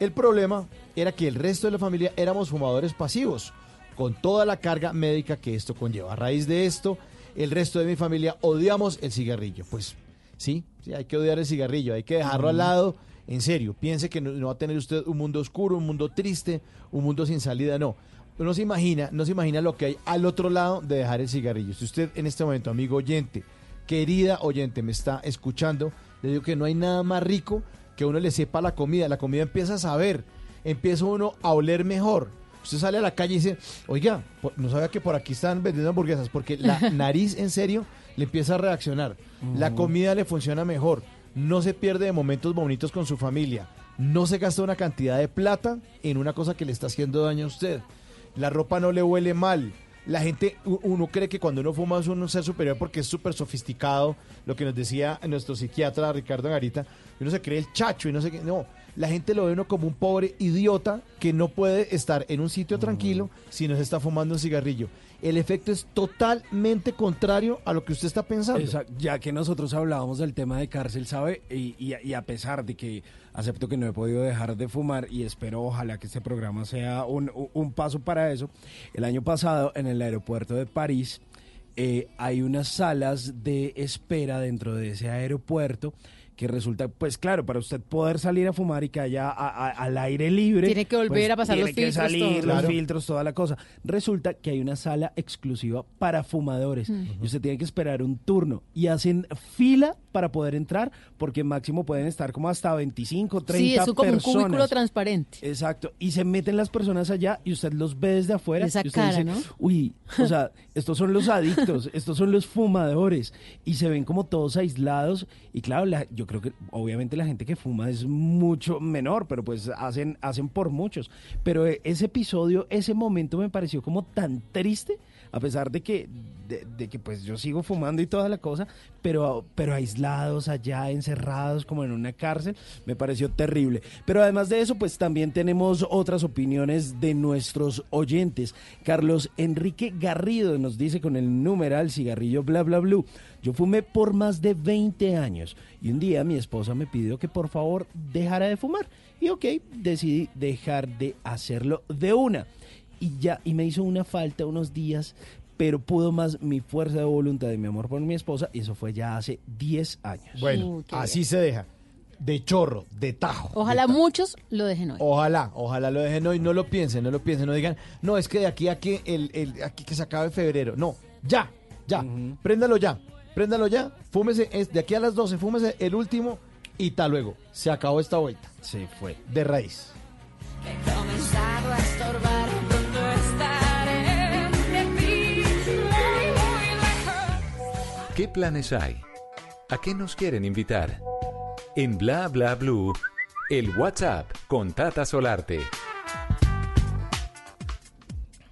El problema era que el resto de la familia éramos fumadores pasivos, con toda la carga médica que esto conlleva. A raíz de esto, el resto de mi familia odiamos el cigarrillo. Pues sí, sí, hay que odiar el cigarrillo, hay que dejarlo al lado. En serio, piense que no, no va a tener usted un mundo oscuro, un mundo triste, un mundo sin salida, no. No se imagina, no se imagina lo que hay al otro lado de dejar el cigarrillo. Si usted en este momento, amigo oyente, querida oyente, me está escuchando, le digo que no hay nada más rico que uno le sepa la comida. La comida empieza a saber, empieza uno a oler mejor. Usted sale a la calle y dice, oiga, no sabía que por aquí están vendiendo hamburguesas, porque la nariz en serio le empieza a reaccionar. La Ujú. comida le funciona mejor. No se pierde de momentos bonitos con su familia. No se gasta una cantidad de plata en una cosa que le está haciendo daño a usted. La ropa no le huele mal. La gente, uno cree que cuando uno fuma es un ser superior porque es súper sofisticado, lo que nos decía nuestro psiquiatra Ricardo Garita, uno se cree el chacho y no sé qué. No, la gente lo ve uno como un pobre idiota que no puede estar en un sitio tranquilo si no se está fumando un cigarrillo. El efecto es totalmente contrario a lo que usted está pensando. Exacto, ya que nosotros hablábamos del tema de cárcel, ¿sabe? Y, y- y a pesar de que acepto que no he podido dejar de fumar y espero ojalá que este programa sea un, un- un paso para eso, el año pasado en el aeropuerto de París eh, hay unas salas de espera dentro de ese aeropuerto que resulta, pues claro, para usted poder salir a fumar y que haya a- a- al aire libre. Tiene que volver pues, a pasar tiene los que filtros, salir, todo. los Claro. filtros, toda la cosa. Resulta que hay una sala exclusiva para fumadores Mm. y usted tiene que esperar un turno y hacen fila para poder entrar porque máximo pueden estar como hasta 25, 30 Sí, es como un personas. cúbiculo transparente. Exacto, y se meten las personas allá y usted los ve desde afuera Esa y usted cara, dice, ¿no? uy, o sea, estos son los adictos, estos son los fumadores y se ven como todos aislados y claro, la- yo creo que obviamente la gente que fuma es mucho menor, pero pues hacen hacen por muchos, pero eh, ese episodio, ese momento me pareció como tan triste a pesar de que de, que pues yo sigo fumando y toda la cosa, pero pero aislados allá encerrados como en una cárcel, me pareció terrible. Pero además de eso, pues también tenemos otras opiniones de nuestros oyentes. Carlos Enrique Garrido nos dice con el numeral cigarrillo bla bla blue. Yo fumé por más de 20 años y un día mi esposa me pidió que por favor dejara de fumar. Y ok, decidí dejar de hacerlo de una y ya y me hizo una falta unos días pero pudo más mi fuerza de voluntad y mi amor por mi esposa y eso fue ya hace 10 años. Bueno, Uh, qué así se deja. De chorro, de tajo. Ojalá muchos lo dejen hoy. Ojalá, ojalá lo dejen hoy, no lo piensen, no lo piensen, no digan, no, es que de aquí a que el, el- aquí que se acabe febrero. No, ya, ya, préndalo ya, préndalo ya, fúmese, es de aquí a las 12, fúmese el último y tal luego. Se acabó esta vuelta. Se fue. De raíz. comenzado a estorbar, ¿Qué planes hay? ¿A qué nos quieren invitar? En Bla Bla Blue, el WhatsApp con Tata Solarte.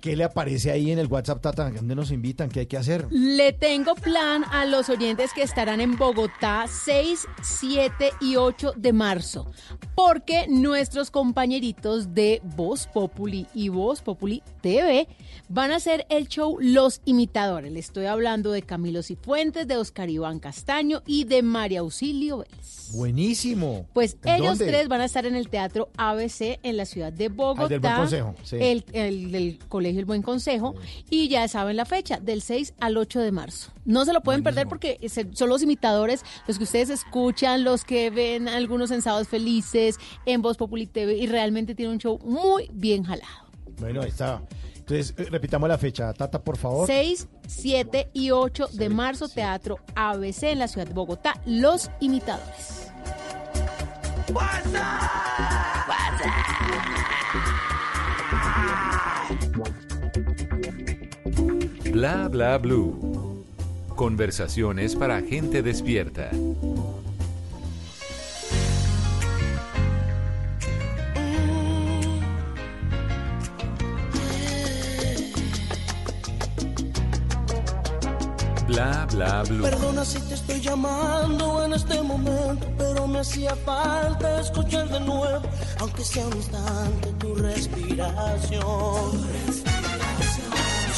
¿Qué le aparece ahí en el WhatsApp, Tata? ¿Dónde nos invitan? ¿Qué hay que hacer? Le tengo plan a los oyentes que estarán en Bogotá 6, 7 y 8 de marzo, porque nuestros compañeritos de Voz Populi y Voz Populi TV van a hacer el show Los Imitadores. Le estoy hablando de Camilo Cifuentes, de Oscar Iván Castaño y de María Auxilio Vélez. Buenísimo. Pues ¿En ellos dónde? tres van a estar en el Teatro ABC en la ciudad de Bogotá. Ah, del Buen Consejo, sí. El, el del Colegio El Buen Consejo. Y ya saben la fecha, del 6 al 8 de marzo. No se lo pueden perder porque se- son los imitadores, los que ustedes escuchan, los que ven algunos en Sábados Felices, en Voz Populi TV, y realmente tiene un show muy bien jalado. Bueno, ahí está. Entonces, eh, repitamos la fecha, Tata, por favor. 6, 7 y 8 de marzo, Teatro ABC en la ciudad de Bogotá, Los Imitadores. Bla Bla Blue. Conversaciones para gente despierta. Bla Bla Blue. Perdona si te estoy llamando en este momento, pero me hacía falta escuchar de nuevo, aunque sea un instante, tu respiración.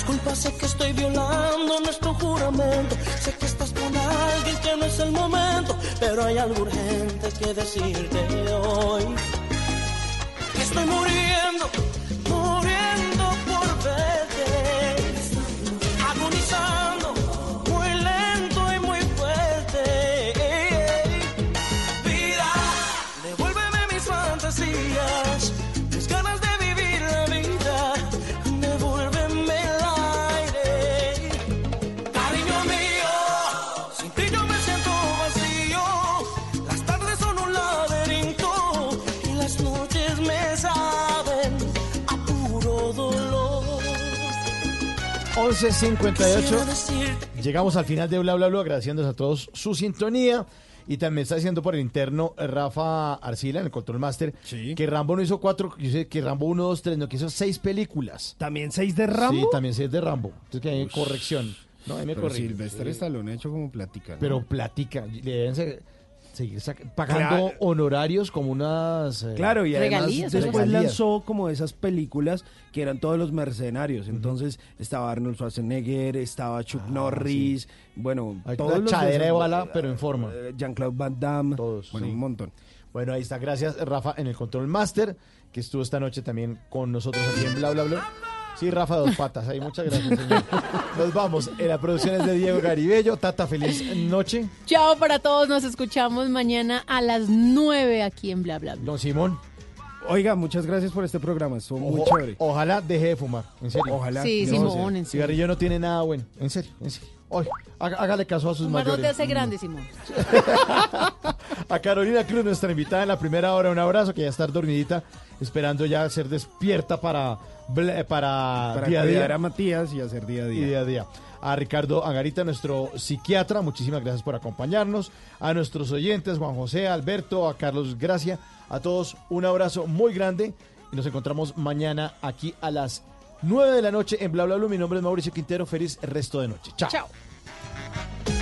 Disculpa, sé que estoy violando nuestro juramento, sé que estás con alguien que no es el momento, pero hay algo urgente que decirte hoy. Estoy muriendo, 11.58. Llegamos al final de Bla Bla Bla, agradeciéndoles a todos su sintonía. Y también está diciendo por el interno eh, Rafa Arcila en el Control Master que Rambo no hizo cuatro, yo sé que Rambo 1, 2, 3, no, que hizo seis películas. ¿También seis de Rambo? Sí, también seis de Rambo. Entonces que hay corrección. No, ahí me Pero Eh, Stallone ha hecho como platica. ¿no? Pero platica, le deben se- seguir pagando Claro. honorarios como unas... eh, Claro, y además después regalías. lanzó como esas películas que eran todos los mercenarios. Entonces estaba Arnold Schwarzenegger, estaba Chuck Norris, bueno, Hay todos los chadera de bala, pero en forma. eh, Jean-Claude Van Damme, Todos. bueno, sí. un montón. Bueno, ahí está. Gracias, Rafa, en el Control Master, que estuvo esta noche también con nosotros aquí en Bla Bla Bla. Sí, Rafa, dos patas. Ahí, muchas gracias, señor. Nos vamos. En la producción es de Diego Garibello. Tata, feliz noche. Chao para todos, nos escuchamos mañana a las 9 aquí en Bla Bla Bla. Don Simón. Oiga, muchas gracias por este programa, estuvo muy chévere. Ojalá deje de fumar, en serio. Ojalá. Sí, No, Simón, en serio. Cigarrillo no tiene nada bueno. En serio, en serio. Oye, hágale caso a sus Fumar no te mayores. hace grande, Simón. A Carolina Cruz, nuestra invitada en la primera hora, un abrazo, que ya está dormidita, esperando ya ser despierta para, para, Para día a día. a Matías y hacer día a y día. día a día. A Ricardo Angarita, nuestro psiquiatra, muchísimas gracias por acompañarnos. A nuestros oyentes, Juan José, Alberto, a Carlos Gracia, a todos un abrazo muy grande y nos encontramos mañana aquí a las 9 de la noche en Bla Bla Bla. Mi nombre es Mauricio Quintero, feliz resto de noche. Chao. Chao.